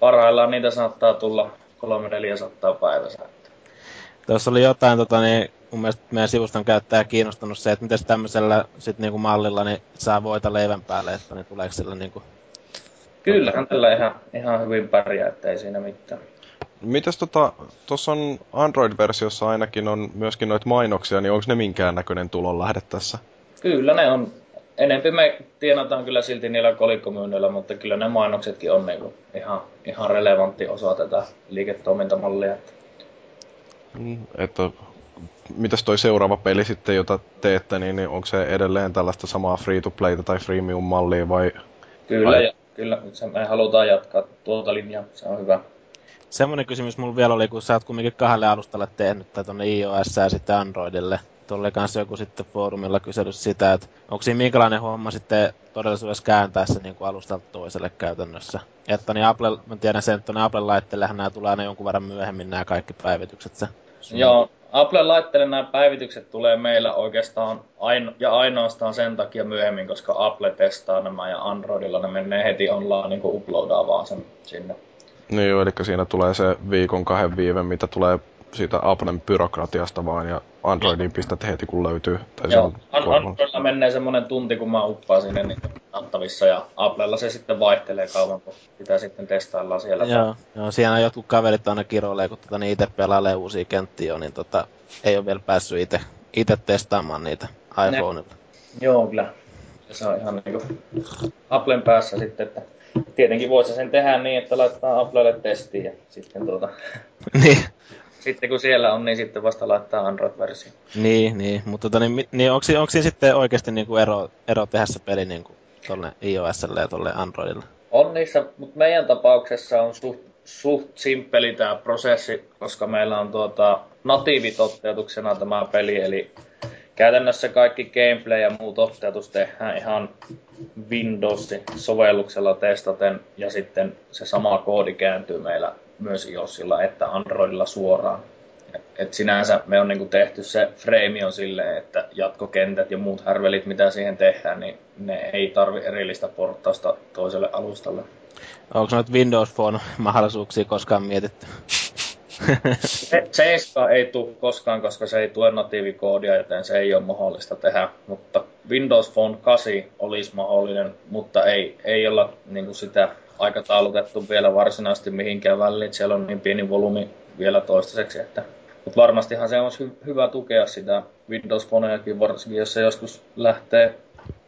parhaillaan niitä saattaa tulla 300-400 päivässä. Tuossa oli jotain, tota, niin mun mielestä meidän sivuston käyttäjä kiinnostunut se, että miten tämmöisellä sit niinku mallilla niin saa voita leivän päälle, että niin tuleeko sillä niinku... Kyllähän tällä ihan, ihan hyvin pärjää, että ei siinä mitään. Mitäs tota, tuossa on Android-versiossa ainakin on myöskin noita mainoksia, niin onko ne minkäännäköinen tulonlähde tässä? Kyllä ne on. Enempi me tienataan kyllä silti niillä kolikkomyynnillä, mutta kyllä ne mainoksetkin on niinku ihan, ihan relevantti osa tätä liiketoimintamallia. Mm, että mitäs toi seuraava peli sitten, jota teette, niin, niin onko se edelleen tällaista samaa free-to-playta tai freemium-mallia vai? Kyllä, vai? Ja, kyllä. Me halutaan jatkaa tuota linjaa, se on hyvä. Semmoinen kysymys mulla vielä oli, kun sä oot kumminkin kahdelle alustalle tehnyt, tai tonne iOS ja sitten Androidille. Tuolle kanssa joku sitten foorumilla kysellyt sitä, että onko siinä minkälainen homma sitten todellisuudessa kääntää se niin kuin alustalta toiselle käytännössä. Että niin Apple, mä tiedän sen, että Apple-laitteellehän nämä tulee aina jonkun verran myöhemmin nämä kaikki päivitykset. Se Joo, Apple-laitteille nämä päivitykset tulee meillä oikeastaan aino- ja ainoastaan sen takia myöhemmin, koska Apple testaa nämä ja Androidilla ne menee heti online niin kuin uploadaa vaan sen sinne. Niin joo, eli siinä tulee se viikon kahden viive, mitä tulee siitä Applen byrokratiasta vaan, ja Androidin pistät heti kun löytyy. Tai Joo, Androidilla menee semmoinen tunti, kun mä uppaan sinne niin nattavissa, ja Applella se sitten vaihtelee kauan, kun sitä sitten testaillaan siellä. Joo, joo siinä jotkut kaverit aina kiroilee, kun tota, niin itse pelailee uusia kenttiä, niin tota, ei ole vielä päässyt itse, itse testaamaan niitä iPhoneilla. Joo, kyllä. Se on ihan niin kuin Applen päässä sitten, että tietenkin voisi sen tehdä niin, että laittaa Applelle testiin ja sitten tuota... niin. Sitten kun siellä on, niin sitten vasta laittaa Android-versio. Niin, niin. Mutta tota, niin, niin onko, onko siinä sitten oikeasti niin kuin ero, ero tehdä se peli niin kuin tuolle iOSlle ja tuolle Androidille? On niissä, mutta meidän tapauksessa on suht, suht simppeli tämä prosessi, koska meillä on tuota natiivitoteutuksena tämä peli, eli käytännössä kaikki gameplay ja muu toteutus tehdään ihan Windowsin sovelluksella testaten ja sitten se sama koodi kääntyy meillä myös iOSilla että Androidilla suoraan. Et sinänsä me on niinku tehty se frame on silleen, että jatkokentät ja muut härvelit, mitä siihen tehdään, niin ne ei tarvi erillistä porttausta toiselle alustalle. Onko noita Windows Phone mahdollisuuksia koskaan mietitty? se, ei tule koskaan, koska se ei tue natiivikoodia, joten se ei ole mahdollista tehdä. Mutta Windows Phone 8 olisi mahdollinen, mutta ei, ei olla niin sitä aikataulutettu vielä varsinaisesti mihinkään väliin. Siellä on niin pieni volyymi vielä toistaiseksi, että mutta varmastihan se olisi hy- hyvä tukea sitä Windows Phoneakin, varsinkin jos se joskus lähtee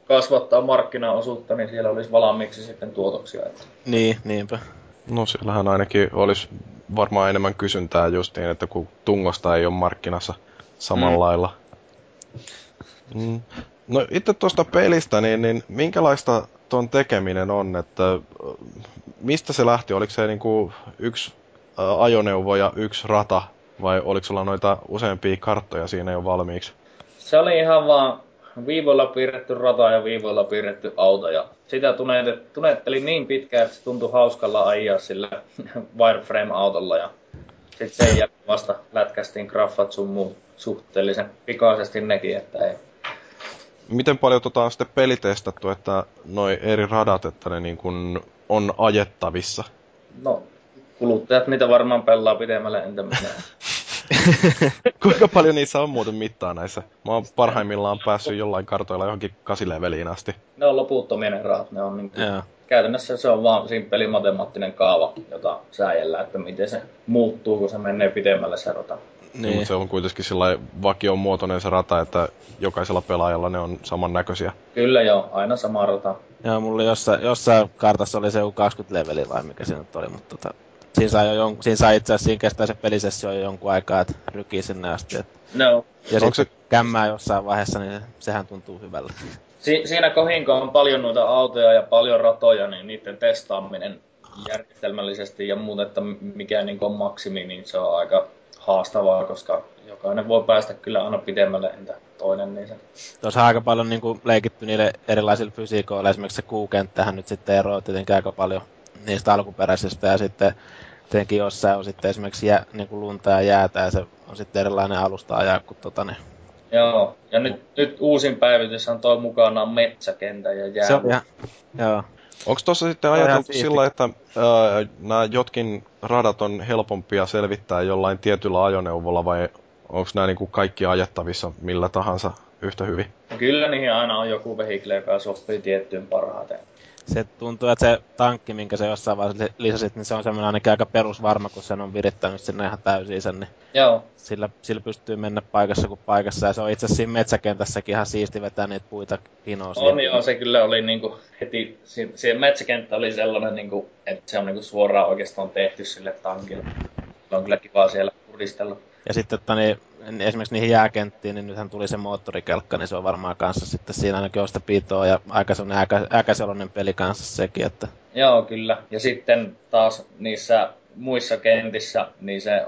kasvattaa markkinaosuutta, niin siellä olisi valmiiksi sitten tuotoksia. Että. Niin, niinpä. No siellähän ainakin olisi varmaan enemmän kysyntää justiin, että kun tungosta ei ole markkinassa samalla mm. lailla. Mm. No itse tuosta pelistä, niin, niin minkälaista tuon tekeminen on, että mistä se lähti? Oliko se niinku yksi ajoneuvo ja yksi rata vai oliko sulla noita useampia karttoja siinä jo valmiiksi? Se oli ihan vaan viivoilla piirretty rata ja viivoilla piirretty auto. Ja sitä tunetteli niin pitkään, että se tuntui hauskalla ajaa sillä wireframe-autolla. Ja sitten sen jälkeen vasta lätkästiin graffat sun muu suhteellisen pikaisesti nekin, että ei. Miten paljon tota on sitten pelitestattu, että noi eri radat, että ne niin kun on ajettavissa? No, kuluttajat niitä varmaan pelaa pidemmälle, entä minä. Kuinka paljon niissä on muuten mittaa näissä? Mä oon parhaimmillaan päässyt jollain kartoilla johonkin kasileveliin asti. Ne on loputtomia ne rahat. Ne on niin yeah. Käytännössä se on vaan simppeli matemaattinen kaava, jota sääjellään, että miten se muuttuu, kun se menee pidemmälle se rata. Niin. niin. mutta se on kuitenkin sillä vakion muotoinen se rata, että jokaisella pelaajalla ne on samannäköisiä. Kyllä joo, aina sama rata. Joo, mulla jossain, jossain kartassa oli se 20 leveli vai mikä nyt oli, mutta tota, siinä sai, jo jon, siinä sai itse asiassa, siinä kestää se pelisessio jo jonkun aikaa, että rykii sinne asti. Että. No. Ja sitten se... kämmää jossain vaiheessa, niin sehän tuntuu hyvältä. Si- siinä kohinko on paljon noita autoja ja paljon ratoja, niin niiden testaaminen järjestelmällisesti ja muuten, että mikä niin on maksimi, niin se on aika haastavaa, koska jokainen voi päästä kyllä aina pidemmälle entä toinen. Niin se... Tuossa on aika paljon niin kuin, leikitty niille erilaisille fysiikoille. Esimerkiksi se kuukenttähän nyt sitten eroaa tietenkin aika paljon niistä alkuperäisistä ja sitten tietenkin jossain on sitten esimerkiksi jä, niin kuin lunta ja jäätä ja se on sitten erilainen alusta ajaa kuin tota ne. Joo, ja nyt, nyt uusin päivitys on toi mukana metsäkentä ja jää. Se on ihan, joo. Onko tuossa sitten ajateltu sillä, että äh, nämä jotkin radat on helpompia selvittää jollain tietyllä ajoneuvolla vai onko nämä niinku kaikki ajettavissa millä tahansa yhtä hyvin? Kyllä niihin aina on joku vehikle, joka sopii tiettyyn parhaiten se tuntuu, että se tankki, minkä se jossain vaiheessa lisäsit, niin se on semmoinen ainakin aika perusvarma, kun sen on virittänyt sinne ihan täysin sen, niin Joo. Sillä, sillä pystyy mennä paikassa kuin paikassa, ja se on itse asiassa siinä metsäkentässäkin ihan siisti vetää niitä puita hinoa. On joo, se kyllä oli niinku heti, siihen metsäkenttä oli sellainen, niinku, että se on niinku suoraan oikeastaan tehty sille tankille. Se on kyllä kiva siellä puristella. Ja sitten, että niin, esimerkiksi niihin jääkenttiin, niin nythän tuli se moottorikelkka, niin se on varmaan kanssa sitten siinä ainakin on sitä pitoa ja aika sellainen äkäselonen peli kanssa sekin, että... Joo, kyllä. Ja sitten taas niissä muissa kentissä, niin se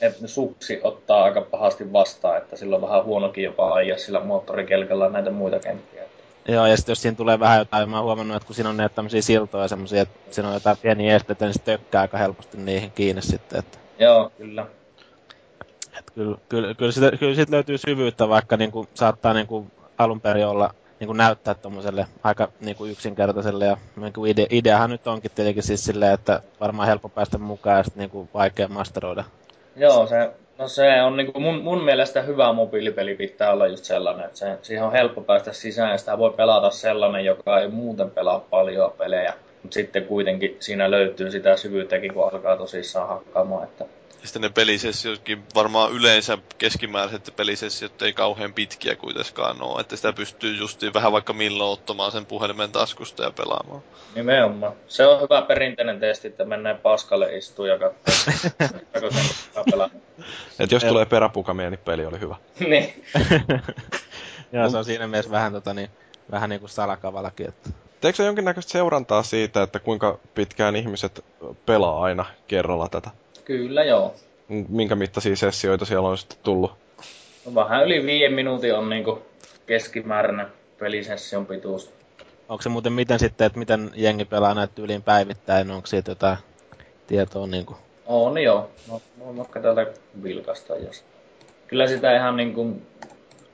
että suksi ottaa aika pahasti vastaan, että sillä on vähän huonokin jopa ajaa sillä moottorikelkalla näitä muita kenttiä. Joo, ja sitten jos siinä tulee vähän jotain, mä oon huomannut, että kun siinä on näitä tämmöisiä siltoja semmoisia, että siinä on jotain pieniä esteitä, niin se tökkää aika helposti niihin kiinni sitten. Että... Joo, kyllä. Et kyllä, kyllä, kyllä, siitä, kyllä siitä löytyy syvyyttä, vaikka niin kuin, saattaa niin kuin, alun perin olla niin kuin näyttää tuommoiselle aika niin kuin yksinkertaiselle. Ja niin kuin ide, ideahan nyt onkin tietenkin siis silleen, että varmaan helppo päästä mukaan ja sitten niin kuin vaikea masteroida. Joo, se, no se on niin kuin mun, mun mielestä hyvä mobiilipeli pitää olla just sellainen, että se, siihen on helppo päästä sisään ja sitä voi pelata sellainen, joka ei muuten pelaa paljon pelejä. Mutta sitten kuitenkin siinä löytyy sitä syvyyttäkin, kun alkaa tosissaan hakkaamaan. Että ja sitten ne pelisessiotkin varmaan yleensä keskimääräiset pelisessiot ei kauhean pitkiä kuitenkaan ole, että sitä pystyy justiin vähän vaikka milloin ottamaan sen puhelimen taskusta ja pelaamaan. Nimenomaan. Se on hyvä perinteinen testi, että mennään paskalle istua ja katsoa, sen Et jos tulee peräpukamia, niin peli oli hyvä. niin. Joo, se on siinä mielessä vähän, tota, niin, vähän niin kuin salakavalakin. Että... Teekö jonkinnäköistä seurantaa siitä, että kuinka pitkään ihmiset pelaa aina kerralla tätä? Kyllä joo. Minkä mittaisia sessioita siellä on sitten tullut? No, vähän yli viiden minuutin on niinku keskimääräinen pelisession pituus. Onko se muuten miten sitten, että miten jengi pelaa näitä yliin päivittäin? Onko siitä jotain tietoa niinku? On joo. No, voin vaikka täältä vilkasta, jos... Kyllä sitä ihan niin kuin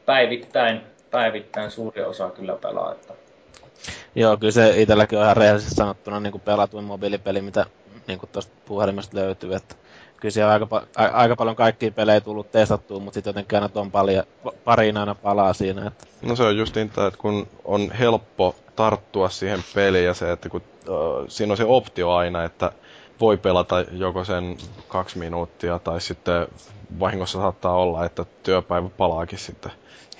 päivittäin, päivittäin suuri osa kyllä pelaa, että Joo, kyllä se itselläkin on ihan rehellisesti sanottuna niin kuin pelatuin mobiilipeli, mitä niin kuin tuosta puhelimesta löytyy. Että kyllä siellä aika, a, aika paljon kaikkia pelejä tullut testattua, mutta sitten jotenkin aina tuon paljon, pariin aina palaa siinä. Että... No se on just niin, että kun on helppo tarttua siihen peliin ja se, että kun uh, siinä on se optio aina, että voi pelata joko sen kaksi minuuttia tai sitten vahingossa saattaa olla, että työpäivä palaakin sitten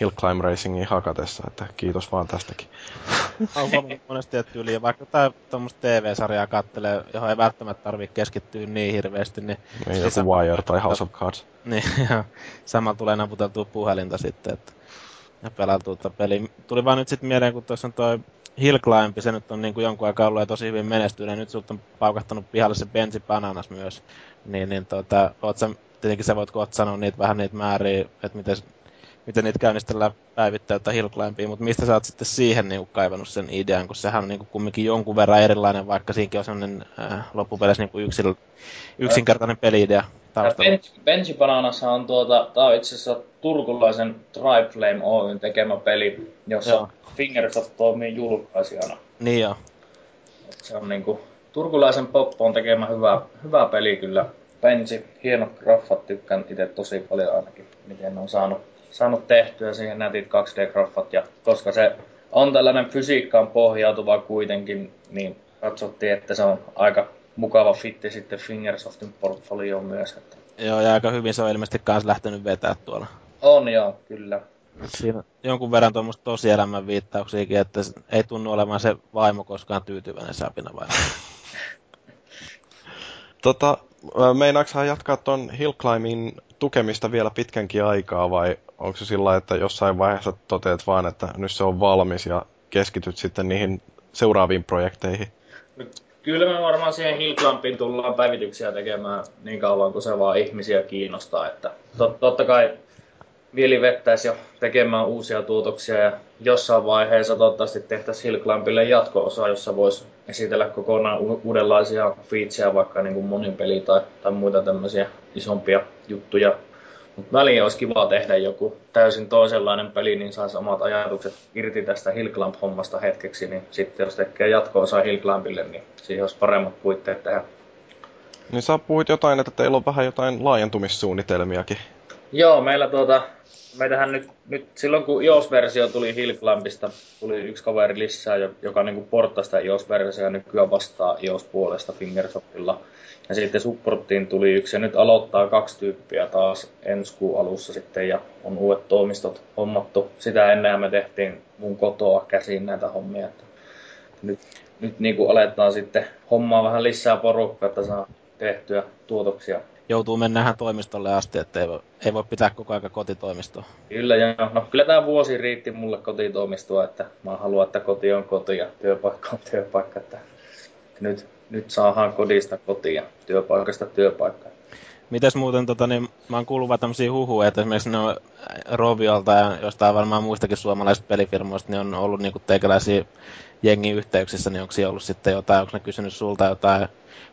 Hill Climb Racingin hakatessa, että kiitos vaan tästäkin. on huomannut monesti, että yli, vaikka tuommoista TV-sarjaa kattelee, johon ei välttämättä tarvitse keskittyä niin hirveästi, niin... Niin, joku sama... Wire tai House of Cards. Niin, ja samalla tulee naputeltua puhelinta sitten, että ja pelautuu peli. Tuli vaan nyt sitten mieleen, kun tuossa on toi Hill Climb, se nyt on niin kuin jonkun aikaa ollut ja tosi hyvin menestyneen. Nyt sulta on paukahtanut pihalle se Benji Bananas myös. Niin, niin tuota, oot sä, tietenkin sä voit kohta sanoa niitä vähän niitä määriä, että miten miten niitä käynnistellään päivittäin tai hillclimbia, mutta mistä sä oot sitten siihen niin kaivannut sen idean, kun sehän on niin kumminkin jonkun verran erilainen, vaikka siinäkin on sellainen äh, loppupeleissä niin yksin, yksinkertainen peli-idea taustalla. Benji Bananassa on tuota, tää on itse asiassa turkulaisen Tribe Flame Oyn tekemä peli, jossa Joo. Fingersoft toimii julkaisijana. Niin joo. se on niinku turkulaisen Poppon tekemä hyvä, hyvä peli kyllä. Benji, hieno graffat, tykkään itse tosi paljon ainakin, miten ne on saanut saanut tehtyä siihen nätit 2D-graffat. Ja koska se on tällainen fysiikkaan pohjautuva kuitenkin, niin katsottiin, että se on aika mukava fitti sitten Fingersoftin portfolioon myös. Että... Joo, ja aika hyvin se on ilmeisesti kanssa lähtenyt vetää tuolla. On joo, kyllä. Siinä jonkun verran tuommoista tosielämän viittauksiakin, että ei tunnu olevan se vaimo koskaan tyytyväinen Sapina vai? tota, meinaatko jatkaa tuon Hillclimbin tukemista vielä pitkänkin aikaa vai onko se sillä että jossain vaiheessa toteat vaan, että nyt se on valmis ja keskityt sitten niihin seuraaviin projekteihin? Kyllä me varmaan siihen Hillclampiin tullaan päivityksiä tekemään niin kauan kuin se vaan ihmisiä kiinnostaa. Että tot, totta kai mieli vettäisi jo tekemään uusia tuotoksia ja jossain vaiheessa toivottavasti tehtäisiin Hillclampille jatko-osa, jossa voisi esitellä kokonaan u- uudenlaisia featureja, vaikka niin kuin monipeli tai, tai muita tämmöisiä isompia juttuja mutta väliin olisi kiva tehdä joku täysin toisenlainen peli, niin saisi omat ajatukset irti tästä Hillclamp-hommasta hetkeksi, niin sitten jos tekee jatko-osa Hillclampille, niin siihen olisi paremmat puitteet tehdä. Niin sä puhuit jotain, että teillä on vähän jotain laajentumissuunnitelmiakin. Joo, meillä tuota, meitähän nyt, nyt silloin kun iOS-versio tuli Hillclampista, tuli yksi kaveri lisää, joka niin porttasi sitä iOS-versiota ja nykyään vastaa iOS-puolesta Fingersoftilla ja sitten supporttiin tuli yksi ja nyt aloittaa kaksi tyyppiä taas ensi kuun alussa sitten ja on uudet toimistot hommattu. Sitä ennen me tehtiin mun kotoa käsiin näitä hommia. Että nyt, nyt niin kuin aletaan sitten hommaa vähän lisää porukkaa, että saa tehtyä tuotoksia. Joutuu mennään toimistolle asti, että ei voi, ei voi pitää koko ajan kotitoimistoa. Kyllä, ja no, kyllä tämä vuosi riitti mulle kotitoimistoa, että mä haluan, että koti on koti ja työpaikka on työpaikka. Että nyt nyt saadaan kodista kotia, työpaikasta työpaikkaan. Mites muuten, tota, niin, mä oon kuullut tämmöisiä huhuja, että esimerkiksi ne on Roviolta ja jostain varmaan muistakin suomalaisista pelifirmoista, niin on ollut niinku teikäläisiä jengin yhteyksissä, niin onko ollut sitten jotain, onko ne kysynyt sulta jotain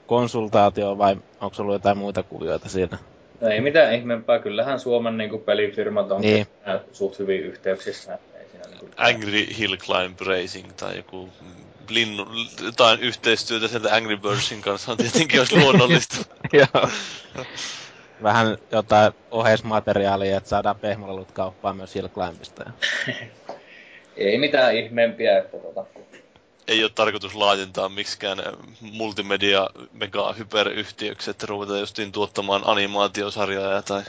konsultaatioa vai onko ollut jotain muita kuvioita siinä? No ei mitään ihmeempää, kyllähän Suomen niin kuin pelifirmat on niin. suht hyvin yhteyksissä. Ei siinä, niin kuin... Angry Hill Climb Racing tai joku linnu, jotain yhteistyötä sieltä Angry Birdsin kanssa on tietenkin olisi luonnollista. Joo. Vähän jotain oheismateriaalia, että saadaan pehmolelut kauppaan myös Hill Climbista. Ei mitään ihmeempiä, että tota... Ei ole tarkoitus laajentaa miksikään multimedia mega hyperyhtiöksi, että ruvetaan justiin tuottamaan animaatiosarjaa tai...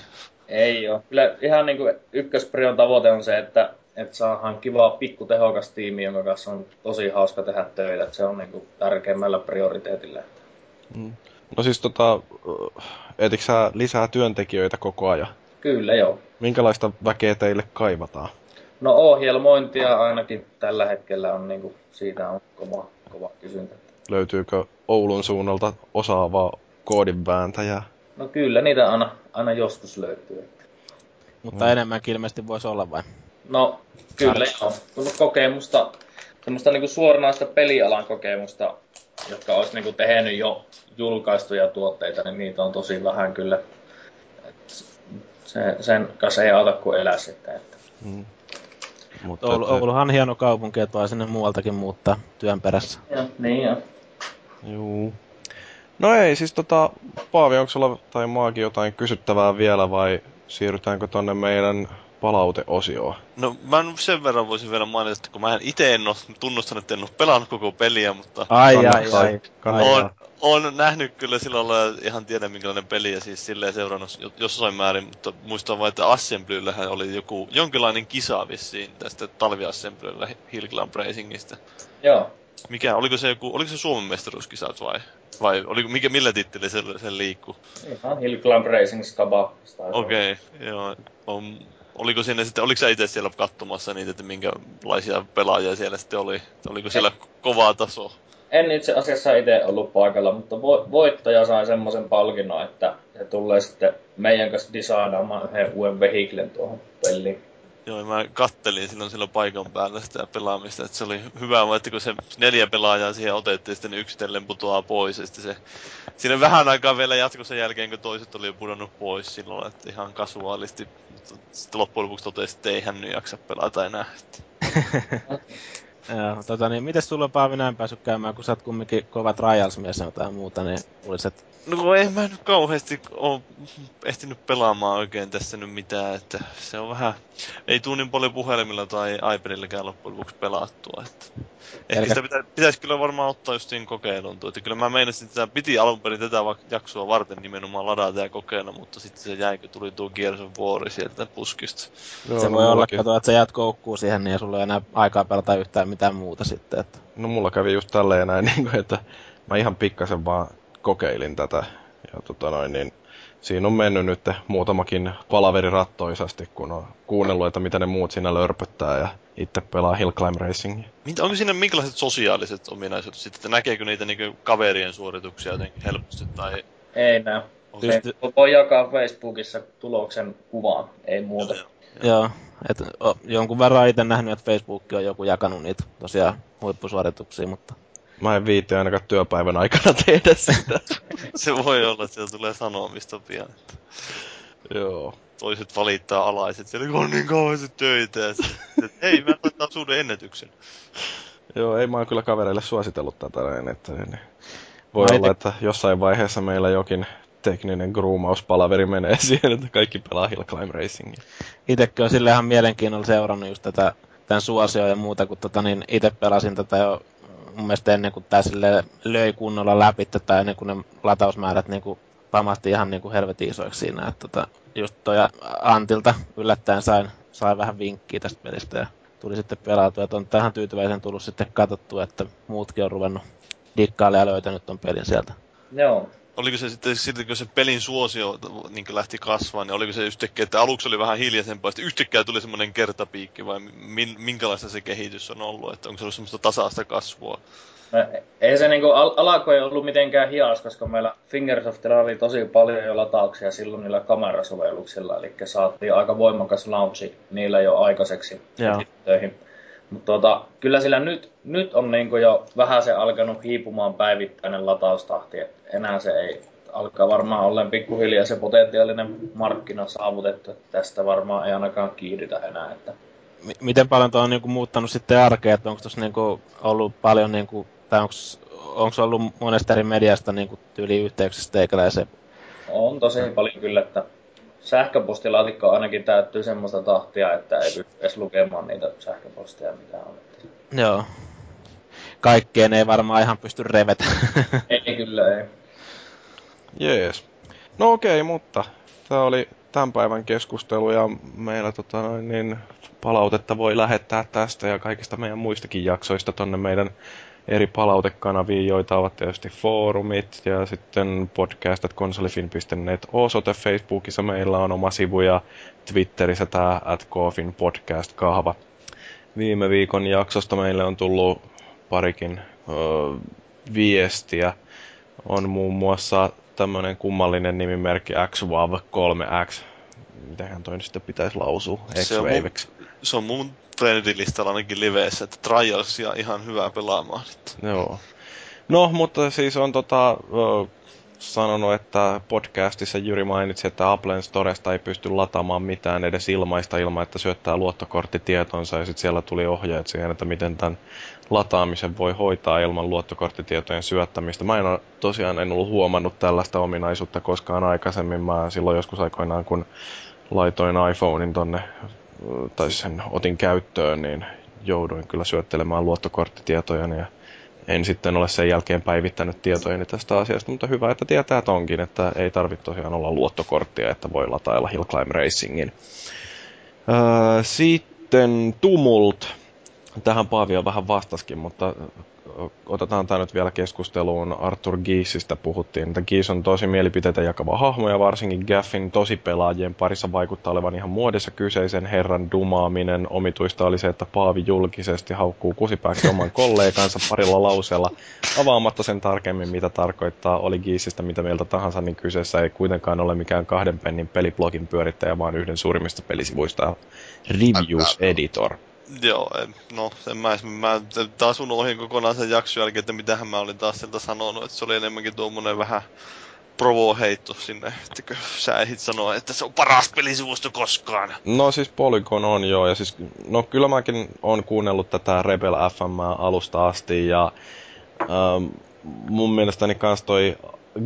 Ei ole. Kyllä ihan niin kuin ykkösprion tavoite on se, että että saadaan kiva pikku tehokas tiimi, jonka kanssa on tosi hauska tehdä töitä. Että se on niinku tärkeimmällä prioriteetillä. Mm. No siis tota, etikö sä lisää työntekijöitä koko ajan? Kyllä joo. Minkälaista väkeä teille kaivataan? No ohjelmointia ainakin tällä hetkellä on niinku, siitä on kova, kova kysyntä. Löytyykö Oulun suunnalta osaavaa koodinvääntäjää? No kyllä niitä aina, aina joskus löytyy. Mutta mm. enemmänkin ilmeisesti voisi olla vai? No, kyllä joo. Tullut kokemusta, semmoista niinku suoranaista pelialan kokemusta jotka olisi niinku tehnyt jo julkaistuja tuotteita, niin niitä on tosi vähän kyllä. Et se, sen kanssa ei auta kuin elää sitten. Että. Mm. Mutta Oulu, että... Ouluhan on hieno kaupunki, että voi sinne muualtakin muuttaa työn perässä. Ja, niin jo. Juu. No ei, siis tota, Paavi, onko sulla tai Maagi jotain kysyttävää vielä vai siirrytäänkö tonne meidän palauteosioon? No mä sen verran voisin vielä mainita, että kun mä itse en ole tunnustanut, että en ole pelannut koko peliä, mutta... Ai ai ai. ai. On, on nähnyt kyllä silloin olla ihan tiedä minkälainen peli ja siis silleen seurannut jossain määrin, mutta muistan vain, että Assemblyllähän oli joku, jonkinlainen kisa vissiin tästä talviassemblyllä Hill Climb Racingista. Joo. Mikä, oliko se joku, oliko se Suomen mestaruuskisat vai? Vai oliko, mikä, millä titteli se, se liikkuu? Ihan Hill Climb Racing Skaba. Okei, okay, joo. On, oliko siinä sitten, oliko sä itse siellä katsomassa niitä, että minkälaisia pelaajia siellä sitten oli? Oliko siellä Et, kovaa taso? En itse asiassa itse ollut paikalla, mutta vo- voittaja sai semmoisen palkinnon, että se tulee sitten meidän kanssa designaamaan yhden uuden vehiklen tuohon peliin. Joo, mä kattelin silloin silloin paikan päällä sitä pelaamista, että se oli hyvä, että kun se neljä pelaajaa siihen otettiin, sitten yksitellen putoaa pois, ja sitten se, siinä vähän aikaa vielä jatkoi sen jälkeen, kun toiset oli jo pudonnut pois silloin, että ihan kasuaalisti, sitten loppujen lopuksi totesi, että ei hän nyt jaksa pelata enää. Joo, tota niin, miten sulla on Paavi näin päässyt käymään, kun sä oot kumminkin kova trials-mies ja jotain muuta, niin luulis, että... No ei mä nyt kauheasti oo ehtinyt pelaamaan oikein tässä nyt mitään, että se on vähän... Ei tuu niin paljon puhelimilla tai iPadilläkään loppujen lopuksi pelattua, että... Ehkä Elkä... sitä pitä, pitäisi kyllä varmaan ottaa justiin kokeiluun tuo. Että kyllä mä meinasin, että piti alun perin tätä jaksoa varten nimenomaan ladata ja kokeilla, mutta sitten se jäi, kun tuli tuo Gears of War sieltä puskista. Joo, se voi olla, kato, että sä jäät koukkuun siihen, niin ei sulla ei enää aikaa pelata yhtään mitään muuta sitten. Että... No mulla kävi just tälleen näin, niin kuin, että mä ihan pikkasen vaan kokeilin tätä. Ja tota noin, niin siinä on mennyt nyt muutamakin palaveri rattoisasti, kun on kuunnellut, että mitä ne muut siinä lörpöttää ja itse pelaa Hill Climb Racingia. Onko siinä minkälaiset sosiaaliset ominaisuudet sitten, että näkeekö niitä niinku kaverien suorituksia jotenkin helposti tai... Ei näy. Okay. Pyst... Voi jakaa Facebookissa tuloksen kuvaan, ei muuta. Joo, joo. Joo et, o, jonkun verran itse nähnyt, että Facebook on joku jakanut niitä tosiaan huippusuorituksia, mutta... Mä en viitti ainakaan työpäivän aikana tehdä sitä. se voi olla, että sieltä tulee sanomista pian. Että... Joo toiset valittaa alaiset, siellä on niin kauheasti töitä. Hei, mä laittaa suuden ennätyksen. Joo, ei mä oon kyllä kavereille suositellut tätä näin, että niin, voi mä olla, ite... että jossain vaiheessa meillä jokin tekninen groomauspalaveri menee siihen, että kaikki pelaa Hill Climb Racingia. Itekin on sille ihan mielenkiinnolla seurannut just tätä, tämän suosio ja muuta, kun tota, niin itse pelasin tätä jo mun mielestä ennen kuin tämä löi kunnolla läpi, tai ennen kuin ne latausmäärät niin kuin pamahti ihan niin kuin helvetin isoiksi siinä, että tota, just toi Antilta yllättäen sain, sain vähän vinkkiä tästä pelistä ja tuli sitten pelautua, että on tähän tyytyväisen tullut sitten katsottua, että muutkin on ruvennut dikkaille ja löytänyt ton pelin sieltä. Joo. Oliko se sitten, sitten kun se pelin suosio niin lähti kasvamaan, niin oliko se yhtäkkiä, että aluksi oli vähän hiljaisempaa, sitten yhtäkkiä tuli semmoinen kertapiikki, vai min, minkälaista se kehitys on ollut, että onko se ollut semmoista tasaista kasvua? No, ei se niinku al- alako ei ollut mitenkään hias, koska meillä Fingersoftilla oli tosi paljon jo latauksia silloin niillä kamerasovelluksilla, eli saatiin aika voimakas launchi niillä jo aikaiseksi töihin. Mutta tuota, kyllä sillä nyt, nyt on niinku jo vähän se alkanut hiipumaan päivittäinen lataustahti, että enää se ei alkaa varmaan ollen pikkuhiljaa se potentiaalinen markkina saavutettu, että tästä varmaan ei ainakaan kiihdytä enää. Että... M- miten paljon tuo on niinku muuttanut sitten arkea, että onko tuossa niinku ollut paljon niinku tai onko ollut monesta eri mediasta niin kuin tyyli yhteyksissä teikäläisen? On tosi paljon kyllä, että sähköpostilaatikko ainakin täyttyy semmoista tahtia, että ei pysty edes lukemaan niitä sähköposteja, mitä on. Joo. Kaikkeen ei varmaan ihan pysty revetä. ei kyllä, ei. Jees. No okei, mutta tämä oli tämän päivän keskustelu ja meillä tota, niin, palautetta voi lähettää tästä ja kaikista meidän muistakin jaksoista tonne meidän eri palautekanaviin, joita ovat tietysti foorumit ja sitten podcast.konsolifin.net osoite Facebookissa meillä on oma sivu ja Twitterissä tämä at podcast kahva. Viime viikon jaksosta meille on tullut parikin ö, viestiä. On muun muassa tämmöinen kummallinen nimimerkki XWAV3X. Mitähän toi nyt sitten pitäisi lausua? X-Waveksi. Se on mun trendilistalla ainakin liveissä, että Trialsia ihan hyvää pelaamaan. Joo. No, mutta siis on tota, sanonut, että podcastissa Jyri mainitsi, että Applen Storesta ei pysty lataamaan mitään edes ilmaista ilman, että syöttää luottokorttitietonsa ja sitten siellä tuli ohjeet siihen, että miten tämän lataamisen voi hoitaa ilman luottokorttitietojen syöttämistä. Mä en ole, tosiaan en ollut huomannut tällaista ominaisuutta koskaan aikaisemmin. Mä silloin joskus aikoinaan, kun laitoin iPhonein tonne, tai sen otin käyttöön, niin jouduin kyllä syöttelemään luottokorttitietoja ja en sitten ole sen jälkeen päivittänyt tietojeni tästä asiasta, mutta hyvä, että tietää tonkin, että ei tarvitse tosiaan olla luottokorttia, että voi latailla Hill Climb Racingin. Öö, sitten Tumult. Tähän Paavi on vähän vastaskin, mutta otetaan tämä nyt vielä keskusteluun. Arthur Giesistä puhuttiin, että Gies on tosi mielipiteitä jakava hahmo ja varsinkin Gaffin tosi pelaajien parissa vaikuttaa olevan ihan muodissa kyseisen herran dumaaminen. Omituista oli se, että Paavi julkisesti haukkuu kusipääksi oman kollegansa parilla lauseella avaamatta sen tarkemmin, mitä tarkoittaa. Oli Giesistä mitä mieltä tahansa, niin kyseessä ei kuitenkaan ole mikään kahden pennin peliblogin pyörittäjä, vaan yhden suurimmista pelisivuista Reviews Editor. Joo, no sen mä, mä taas unohdin kokonaan sen jakson jälkeen, että mitähän mä olin taas sieltä sanonut, että se oli enemmänkin tuommoinen vähän provo-heitto sinne, että sä ehdit sanoa, että se on paras pelisivusto koskaan. No siis Polygon on joo, ja siis, no kyllä mäkin on kuunnellut tätä Rebel FM alusta asti, ja ähm, mun mielestäni kans toi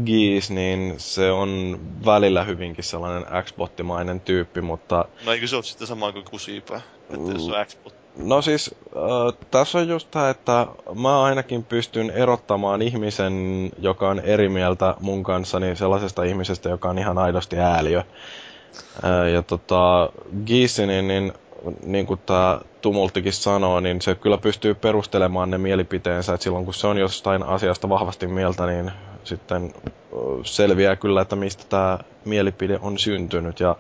Geese, niin se on välillä hyvinkin sellainen Xbottimainen tyyppi, mutta... No eikö se ole sitten sama kuin kusipää, että jos on Xbot? No siis, äh, tässä on just tämä, että mä ainakin pystyn erottamaan ihmisen, joka on eri mieltä mun kanssa, niin sellaisesta ihmisestä, joka on ihan aidosti ääliö. Äh, ja tota, Geese, niin, niin, kuin tämä Tumulttikin sanoo, niin se kyllä pystyy perustelemaan ne mielipiteensä, että silloin kun se on jostain asiasta vahvasti mieltä, niin sitten selviää kyllä, että mistä tämä mielipide on syntynyt ja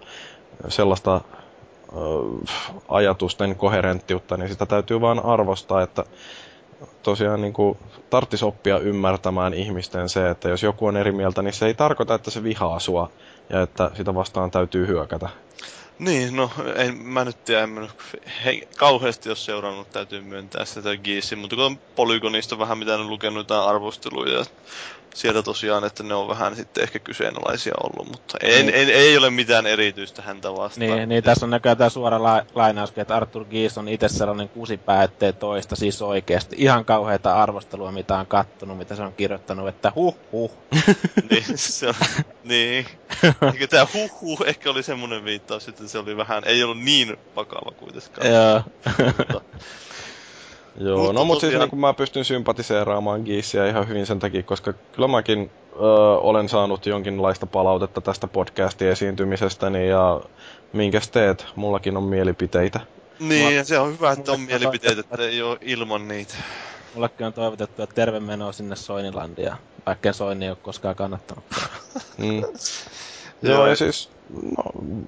sellaista ajatusten koherenttiutta, niin sitä täytyy vaan arvostaa, että tosiaan niin kuin, tarttis oppia ymmärtämään ihmisten se, että jos joku on eri mieltä, niin se ei tarkoita, että se vihaa sua ja että sitä vastaan täytyy hyökätä. Niin, no en, mä nyt tiedä, en mä he, kauheasti jos seurannut, täytyy myöntää sitä Giisin, mutta kun on Polygonista vähän mitä on lukenut jotain arvosteluja sieltä tosiaan, että ne on vähän sitten ehkä kyseenalaisia ollut, mutta ei, niin. ei, ei ole mitään erityistä häntä vastaan. Niin, niin tässä on näköjään tämä suora la- lainaus, että Arthur Gies on itse sellainen kusipää, ettei toista, siis oikeasti. Ihan kauheita arvostelua, mitä on kattonut, mitä se on kirjoittanut, että huh huh. niin, se on, niin. Ehkä tämä huh huh ehkä oli semmoinen viittaus, että se oli vähän, ei ollut niin vakava kuitenkaan. Joo. Joo, mutta no mutta siis niin mä pystyn sympatiseeraamaan Giisiä ihan hyvin sen takia, koska kyllä mäkin ö, olen saanut jonkinlaista palautetta tästä podcastin esiintymisestäni ja minkäs teet, mullakin on mielipiteitä. Niin, Mulla... se on hyvä, että on mielipiteitä, että ei ole ilman niitä. Mullekin on toivotettu, että terve menoa sinne Soinilandia, vaikka Soini ei ole koskaan kannattanut. mm. Joo, ja siis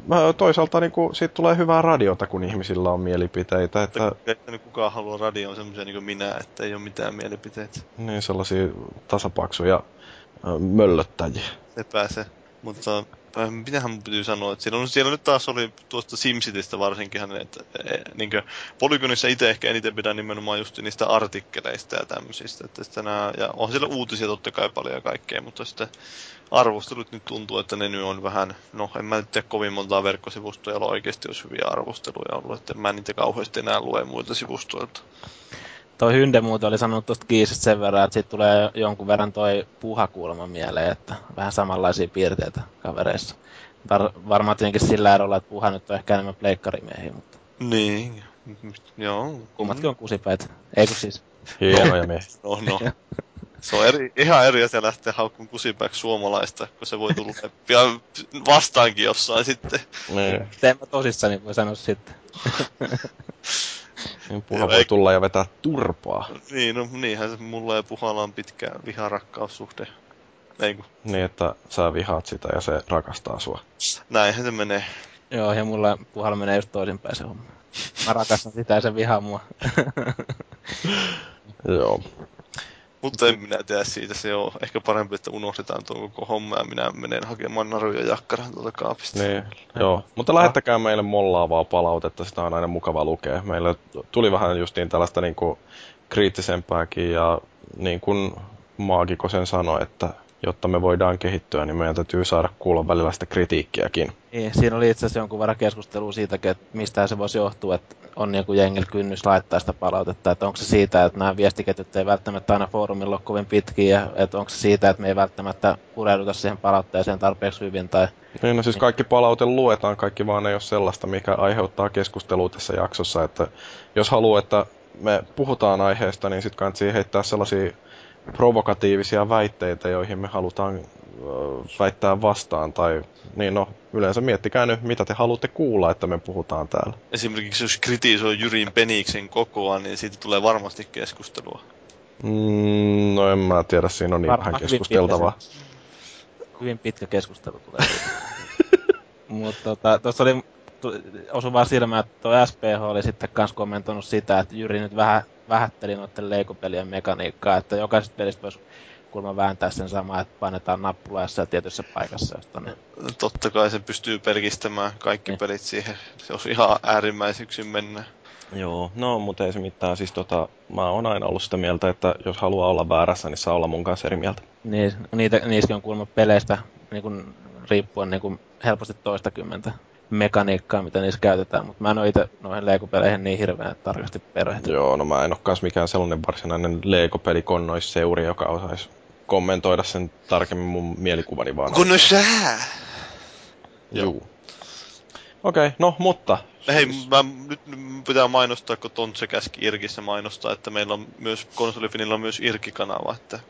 no, toisaalta niin kuin, siitä tulee hyvää radiota, kun ihmisillä on mielipiteitä. Että... Että nyt kukaan haluaa radioon semmoisia niin kuin minä, että ei ole mitään mielipiteitä. Niin, sellaisia tasapaksuja möllöttäjiä. Se. Mutta äh, mitähän mun piti sanoa, että siellä, on, siellä nyt taas oli tuosta SimCitystä varsinkin, että niin Polygonissa itse ehkä eniten pidän nimenomaan just niistä artikkeleista ja tämmöisistä, että sitten nämä, ja on siellä uutisia totta kai paljon ja kaikkea, mutta sitten arvostelut nyt tuntuu, että ne nyt on vähän, no en mä nyt tiedä kovin montaa verkkosivustoa, jolla oikeasti olisi hyviä arvosteluja ollut, että mä niitä kauheasti enää lue muilta sivustoilta. Toi Hynde muuten oli sanonut tuosta Kiisistä sen verran, että siitä tulee jonkun verran toi puhakuulma mieleen, että vähän samanlaisia piirteitä kavereissa. Var, varmaan tietenkin sillä erolla, että puha nyt on ehkä enemmän pleikkarimiehiä, mutta... Niin, joo. Kummatkin on kusipäitä, eikö siis? Hienoja miehiä. no, no. Se on eri, ihan eri asia lähteä haukkuun kusipäiksi suomalaista, kun se voi tulla pian vastaankin jossain sitten. Niin. Teen mä tosissani, voi sanoa sitten. niin puha voi tulla ja vetää turpaa. Niin, no niinhän se mulla ja puhalla on pitkä viharakkaussuhde. Eiku. Niin, että sä vihaat sitä ja se rakastaa sua. Näinhän se menee. Joo, ja mulla puhalla menee just toisinpäin se homma. Mä rakastan sitä ja se vihaa mua. Joo. Mutta en minä tiedä siitä, se on ehkä parempi, että unohdetaan tuo koko homma ja minä menen hakemaan naruja jakkaran tuolta kaapista. Niin, joo. Mutta lähettäkää meille mollaavaa palautetta, sitä on aina mukava lukea. Meille tuli vähän justiin tällaista niin kuin kriittisempääkin ja niin kuin maagiko sen sanoi, että jotta me voidaan kehittyä, niin meidän täytyy saada kuulla välillä sitä kritiikkiäkin. Niin, siinä oli itse asiassa jonkun verran keskustelua siitä, että mistä se voisi johtua, että on joku jengillä kynnys laittaa sitä palautetta, että onko se siitä, että nämä viestiketjut ei välttämättä aina foorumilla ole kovin pitkiä, ja että onko se siitä, että me ei välttämättä pureuduta siihen palautteeseen tarpeeksi hyvin, tai... Niin, no siis kaikki palaute luetaan, kaikki vaan ei ole sellaista, mikä aiheuttaa keskustelua tässä jaksossa, että jos haluaa, että me puhutaan aiheesta, niin sitten kannattaa heittää sellaisia provokatiivisia väitteitä, joihin me halutaan väittää vastaan. Tai niin no, yleensä miettikää nyt, mitä te haluatte kuulla, että me puhutaan täällä. Esimerkiksi jos kritisoi Jyrin Peniksen kokoa, niin siitä tulee varmasti keskustelua. Mm, no en mä tiedä, siinä on niin Varmaan vähän keskusteltavaa. Hyvin, hyvin pitkä keskustelu tulee. Mutta tota, tuossa oli osu vaan silmään, että tuo SPH oli sitten kans kommentoinut sitä, että Jyri nyt vähän vähätteli noiden leikopelien mekaniikkaa, että jokaisesta pelistä voisi kulma vääntää sen samaa, että painetaan nappula jossain tietyssä paikassa. Josta ne... Totta kai se pystyy pelkistämään kaikki niin. pelit siihen. Se on ihan äärimmäisyksi mennä. Joo, no mutta ei se mitään. Siis tota, mä oon aina ollut sitä mieltä, että jos haluaa olla väärässä, niin saa olla mun kanssa eri mieltä. Niin, niitä, niissäkin on kuulemma peleistä niin kun, riippuen niin kun helposti toista kymmentä mekaniikkaa, mitä niissä käytetään, mutta mä en ole itse noihin Lego-peleihin niin hirveän tarkasti perehtynyt. Joo, no mä en ole kans mikään sellainen varsinainen Lego-pelikonnoisseuri, joka osaisi kommentoida sen tarkemmin mun mielikuvani vaan. Kun sä! Joo. Okei, okay, no mutta... Hei, mä, nyt pitää mainostaa, kun Tontse käski Irkissä mainostaa, että meillä on myös, konsolifinilla on myös Irki-kanava, että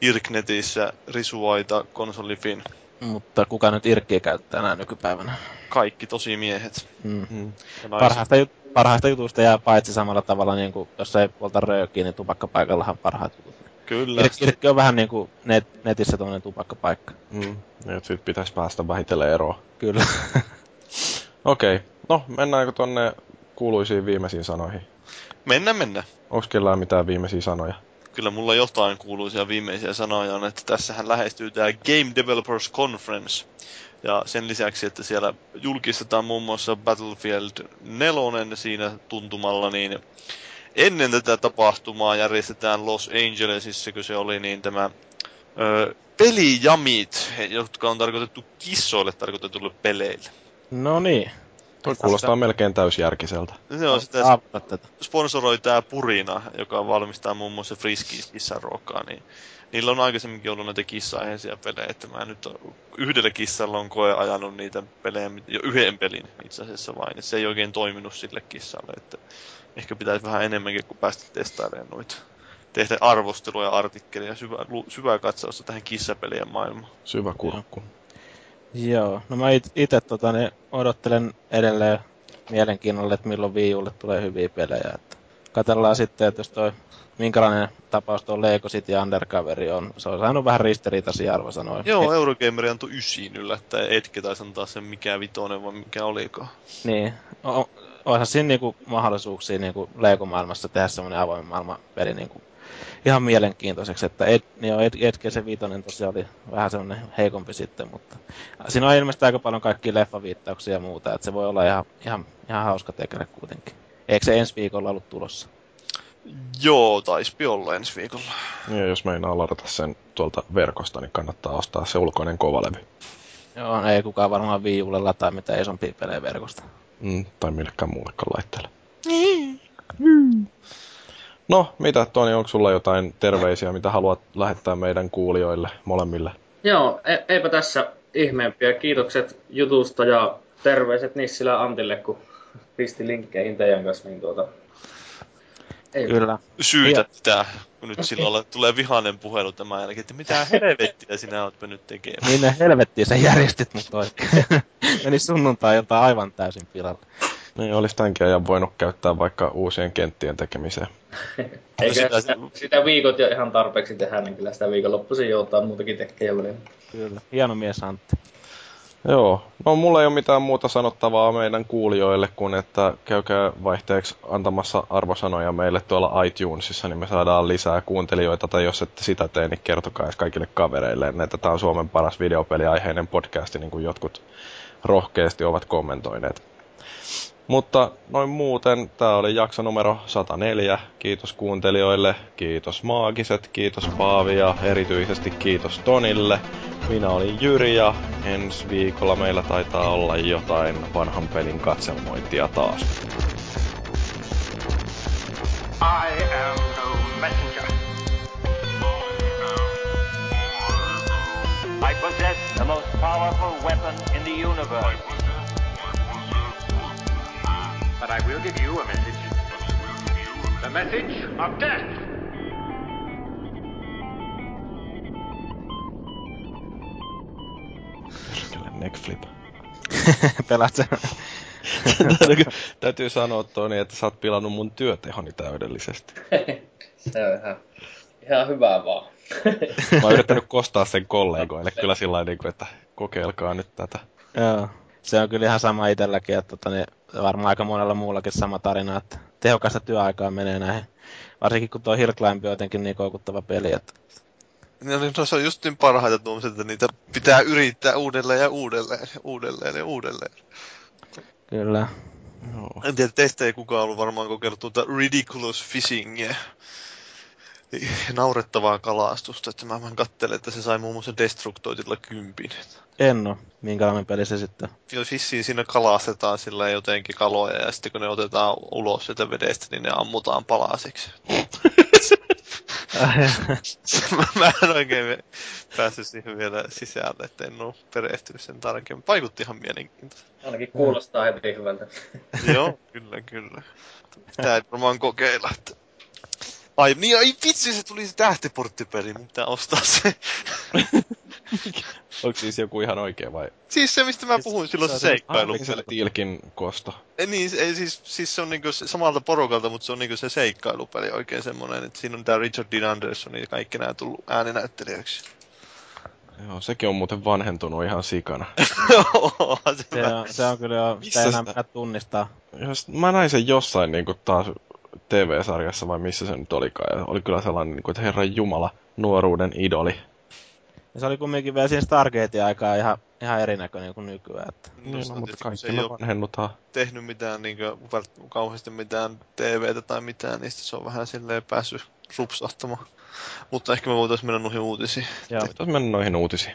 Irknetissä risuaita konsolifin mutta kuka nyt Irkkiä käyttää näin nykypäivänä? Kaikki tosi miehet. Mm. Mm. Parhaista, jut- parhaista jutuista jää paitsi samalla tavalla, niin kuin, jos ei polta röökiä, niin tupakkapaikallahan parhaat jutut. Kyllä. Ir- Irkki on vähän niin kuin net- netissä tuommoinen tupakkapaikka. Mm. Ja sit pitäisi päästä vähitellen eroon. Kyllä. Okei. Okay. No, mennäänkö tonne kuuluisiin viimeisiin sanoihin? Mennä, mennä. Onko kellään mitään viimeisiä sanoja? Kyllä mulla jotain kuuluisia viimeisiä sanoja on, että tässähän lähestyy tämä Game Developers Conference. Ja sen lisäksi, että siellä julkistetaan muun muassa Battlefield 4 siinä tuntumalla, niin ennen tätä tapahtumaa järjestetään Los Angelesissa, kun se oli niin tämä ö, pelijamit, jotka on tarkoitettu kissoille tarkoitetulle peleille. No niin. Toi kuulostaa sitä... melkein täysjärkiseltä. Se on sitä, sponsoroi tää Purina, joka valmistaa muun muassa Friskies kissaruokaa, niin niillä on aikaisemminkin ollut näitä kissa-aiheisia pelejä, että mä nyt yhdellä kissalla on koe ajanut niitä pelejä, jo yhden pelin itse asiassa vain, se ei oikein toiminut sille kissalle, että ehkä pitäisi vähän enemmänkin kuin päästä testailemaan noita tehdä arvostelua ja artikkelia, syvää, syvää katsausta tähän kissapelien maailmaan. Syvä kurkku. Joo, no mä itse tota, niin odottelen edelleen mielenkiinnolla, että milloin Wii Ulle tulee hyviä pelejä. Että katellaan sitten, että jos toi, minkälainen tapaus tuo Lego City Undercoveri on. Se on saanut vähän ristiriitaisia arvosanoja. Joo, Et... Eurogamer antoi ysiin yllättäen. Etke taisi antaa sen mikä vitonen vai mikä olikaan. Niin. O- onhan siinä niinku mahdollisuuksia niinku Lego-maailmassa tehdä semmoinen avoin maailman peli niinku ihan mielenkiintoiseksi, että Ed, niin Ed, Edge se viitonen tosiaan oli vähän semmoinen heikompi sitten, mutta siinä on ilmeisesti aika paljon kaikkia leffaviittauksia ja muuta, että se voi olla ihan, ihan, ihan hauska tekele kuitenkin. Eikö se ensi viikolla ollut tulossa? Joo, taispi olla ensi viikolla. Ja jos meinaa ladata sen tuolta verkosta, niin kannattaa ostaa se ulkoinen kovalevy. Joo, ei kukaan varmaan viiulle lataa mitään isompia pelejä verkosta. Mm, tai millekään muullekaan laitteelle. Mm. No, mitä Toni, onko sulla jotain terveisiä, mitä haluat lähettää meidän kuulijoille molemmille? Joo, e- eipä tässä ihmeempiä. Kiitokset jutusta ja terveiset Nissilä Antille, kun pisti linkkeihin teidän kanssa. Niin tuota, ei. Kyllä. Syytä sitä, kun nyt silloin tulee vihainen puhelu tämän jälkeen, että mitä helvettiä sinä oot nyt tekemään. Niin helvettiä sä järjestit mut oikein. Meni sunnuntai jotain aivan täysin pilalle. Niin, olisi tämänkin ajan voinut käyttää vaikka uusien kenttien tekemiseen. Eikä sitä, sitä, sitä, viikot jo ihan tarpeeksi tehdä, niin kyllä sitä viikonloppuisin joutaa muutakin tekee välillä. Kyllä, hieno mies Antti. Joo, no mulla ei ole mitään muuta sanottavaa meidän kuulijoille kuin, että käykää vaihteeksi antamassa arvosanoja meille tuolla iTunesissa, niin me saadaan lisää kuuntelijoita, tai jos ette sitä tee, niin kertokaa edes kaikille kavereille, että tämä on Suomen paras videopeliaiheinen podcasti, niin kuin jotkut rohkeasti ovat kommentoineet. Mutta noin muuten, tämä oli jakso numero 104. Kiitos kuuntelijoille, kiitos Maagiset, kiitos Paavi ja erityisesti kiitos Tonille. Minä olin Jyri ja ensi viikolla meillä taitaa olla jotain vanhan pelin katselmointia taas. I am no messenger. I possess the most powerful weapon in the universe. But I will give you a message. The message of death. Neckflip. Pelaat sen. Täytyy sanoa Toni, että sä oot pilannut mun työtehoni täydellisesti. Se on ihan, ihan hyvää vaan. Mä oon yrittänyt kostaa sen kollegoille kyllä sillä niin että kokeilkaa nyt tätä. Joo. Se on kyllä ihan sama itselläkin, että tota, niin varmaan aika monella muullakin sama tarina, että tehokasta työaikaa menee näihin. Varsinkin kun tuo Hill Climb on jotenkin niin koukuttava peli, että No niin, no se on just niin parhaita tuommoiset, että niitä pitää yrittää uudelleen ja uudelleen ja uudelleen ja uudelleen. Kyllä. No. En tiedä, teistä ei kukaan ollut varmaan kokeillut tuota Ridiculous Fishingia naurettavaa kalastusta, että mä vaan kattelen, että se sai muun muassa Destructoitilla kympin. En oo. Minkälainen peli se sitten? Jos vissiin siinä kalastetaan sillä jotenkin kaloja ja sitten kun ne otetaan ulos sieltä vedestä, niin ne ammutaan palasiksi. mä en oikein päässyt siihen vielä sisälle, että en ole perehtynyt sen tarkemmin. Vaikutti ihan mielenkiintoista. Ainakin kuulostaa heti hyvältä. Joo, kyllä, kyllä. Tää ei varmaan kokeilla, että Ai, niin, ai vitsi, se tuli se tähtiporttipeli, mun pitää ostaa se. Onko siis joku ihan oikea vai? Siis se, mistä mä siis puhuin silloin se, se seikkailu. Ah, se Tilkin kosto? Ei, niin, ei, siis, siis se on niinku samalta porukalta, mutta se on niinku se seikkailupeli oikein semmonen, että siinä on tää Richard Dean Anderson ja kaikki nää tullut ääninäyttelijöiksi. Joo, sekin on muuten vanhentunut ihan sikana. se, se, on, se on kyllä jo, sitä ei enää tunnistaa. Jos, mä näin sen jossain niinku taas TV-sarjassa vai missä se nyt olikaan. Ja oli kyllä sellainen, niin kuin, että herran jumala, nuoruuden idoli. Ja se oli kumminkin vielä siinä Stargate-aikaa ihan, ihan erinäköinen kuin nykyään. Että... Niin, no, mutta kaikki me vanhennutaan. tehnyt mitään niin kuin, kauheasti mitään TVtä tai mitään, niistä se on vähän silleen päässyt rupsahtamaan. Mutta ehkä me voitaisiin mennä noihin uutisiin. Joo. Voitaisiin mennä noihin uutisiin.